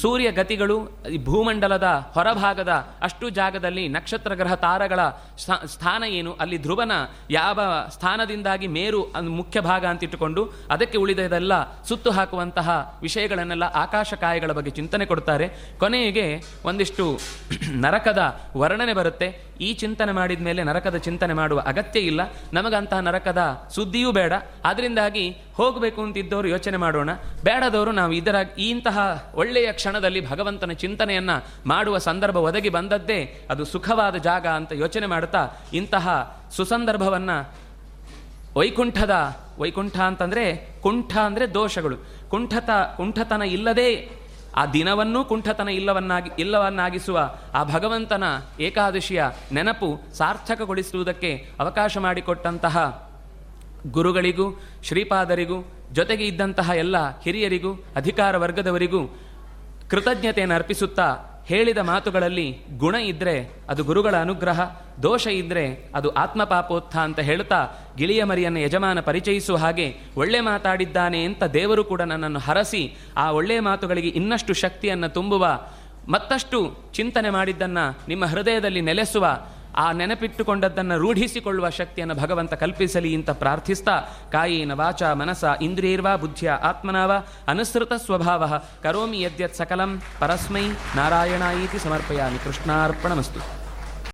ಸೂರ್ಯ ಗತಿಗಳು ಈ ಭೂಮಂಡಲದ ಹೊರಭಾಗದ ಅಷ್ಟು ಜಾಗದಲ್ಲಿ ನಕ್ಷತ್ರ ಗ್ರಹ ತಾರಗಳ ಸ್ಥಾ- ಸ್ಥಾನ ಏನು? ಅಲ್ಲಿ ಧ್ರುವನ ಯಾವ ಸ್ಥಾನದಿಂದಾಗಿ ಮೇರು ಮುಖ್ಯ ಭಾಗ ಅಂತ ಇಟ್ಟುಕೊಂಡು ಅದಕ್ಕೆ ಉಳಿದದೆಲ್ಲ ಸುತ್ತು ಹಾಕುವಂತಹ ವಿಷಯಗಳನ್ನೆಲ್ಲ ಆಕಾಶಕಾಯಗಳ ಬಗ್ಗೆ ಚಿಂತನೆ ಕೊಡ್ತಾರೆ. ಕೊನೆಗೆ ಒಂದಿಷ್ಟು ನರಕದ ವರ್ಣನೆ ಬರುತ್ತೆ. ಈ ಚಿಂತನೆ ಮಾಡಿದ ಮೇಲೆ ನರಕದ ಚಿಂತನೆ ಮಾಡುವ ಅಗತ್ಯ ಇಲ್ಲ. ನಮಗಂತಹ ನರಕದ ಸುದ್ದಿಯೂ ಬೇಡ. ಅದರಿಂದಾಗಿ ಹೋಗಬೇಕು ಅಂತಿದ್ದವರು ಯೋಚನೆ ಮಾಡೋಣ. ಬೇಡದವರು ನಾವು ಇದರ ಇಂತಹ ಒಳ್ಳೆಯ ಕ್ಷಣದಲ್ಲಿ ಭಗವಂತನ ಚಿಂತನೆಯನ್ನ ಮಾಡುವ ಸಂದರ್ಭ ಒದಗಿ ಬಂದದ್ದೇ ಅದು ಸುಖವಾದ ಜಾಗ ಅಂತ ಯೋಚನೆ ಮಾಡುತ್ತಾ ಇಂತಹ ಸುಸಂದರ್ಭವನ್ನ ವೈಕುಂಠದ, ವೈಕುಂಠ ಅಂತಂದ್ರೆ ಕುಂಠ ಅಂದ್ರೆ ದೋಷಗಳು. ಕುಂಠತ, ಕುಂಠತನ ಇಲ್ಲದೆ ಆ ದಿನವನ್ನೂ ಕುಂಠತನ ಇಲ್ಲವನ್ನಾಗಿ, ಇಲ್ಲವನ್ನಾಗಿಸುವ ಆ ಭಗವಂತನ ಏಕಾದಶಿಯ ನೆನಪು ಸಾರ್ಥಕಗೊಳಿಸುವುದಕ್ಕೆ ಅವಕಾಶ ಮಾಡಿಕೊಟ್ಟಂತಹ ಗುರುಗಳಿಗೂ, ಶ್ರೀಪಾದರಿಗೂ, ಜೊತೆಗೆ ಇದ್ದಂತಹ ಎಲ್ಲ ಹಿರಿಯರಿಗೂ, ಅಧಿಕಾರ ವರ್ಗದವರಿಗೂ ಕೃತಜ್ಞತೆಯನ್ನು ಅರ್ಪಿಸುತ್ತಾ ಹೇಳಿದ ಮಾತುಗಳಲ್ಲಿ ಗುಣ ಇದ್ರೆ ಅದು ಗುರುಗಳ ಅನುಗ್ರಹ, ದೋಷ ಇದ್ರೆ ಅದು ಆತ್ಮಪಾಪೋತ್ಥ ಅಂತ ಹೇಳ್ತಾ ಗಿಳಿಯ ಮರಿಯನ್ನು ಯಜಮಾನ ಪರಿಚಯಿಸುವ ಹಾಗೆ ಒಳ್ಳೆ ಮಾತಾಡಿದ್ದಾನೆ ಅಂತ ದೇವರು ಕೂಡ ನನ್ನನ್ನು ಹರಸಿ ಆ ಒಳ್ಳೆಯ ಮಾತುಗಳಿಗೆ ಇನ್ನಷ್ಟು ಶಕ್ತಿಯನ್ನು ತುಂಬುವ, ಮತ್ತಷ್ಟು ಚಿಂತನೆ ಮಾಡಿದ್ದನ್ನ ನಿಮ್ಮ ಹೃದಯದಲ್ಲಿ ನೆಲೆಸುವ ಆ ನೆನಪಿಟ್ಟುಕೊಂಡದ್ದನ್ನು ರೂಢಿಸಿಕೊಳ್ಳುವ ಶಕ್ತಿಯನ್ನು ಭಗವಂತ ಕಲ್ಪಿಸಲಿ ಅಂತ ಪ್ರಾರ್ಥಿಸ್ತಾ, ಕಾಯೇನ ವಾಚ ಮನಸ ಇಂದ್ರಿಯರ್ವಾ ಬುದ್ಧಿಯ ಆತ್ಮನಾವ ಅನುಸೃತ ಸ್ವಭಾವ ಕರೋಮಿ ಯದ್ಯತ್ ಸಕಲಂ ಪರಸ್ಮೈ ನಾರಾಯಣಾಯಿತಿ ಸಮರ್ಪಯಾಮಿ ಕೃಷ್ಣಾರ್ಪಣಮಸ್ತು.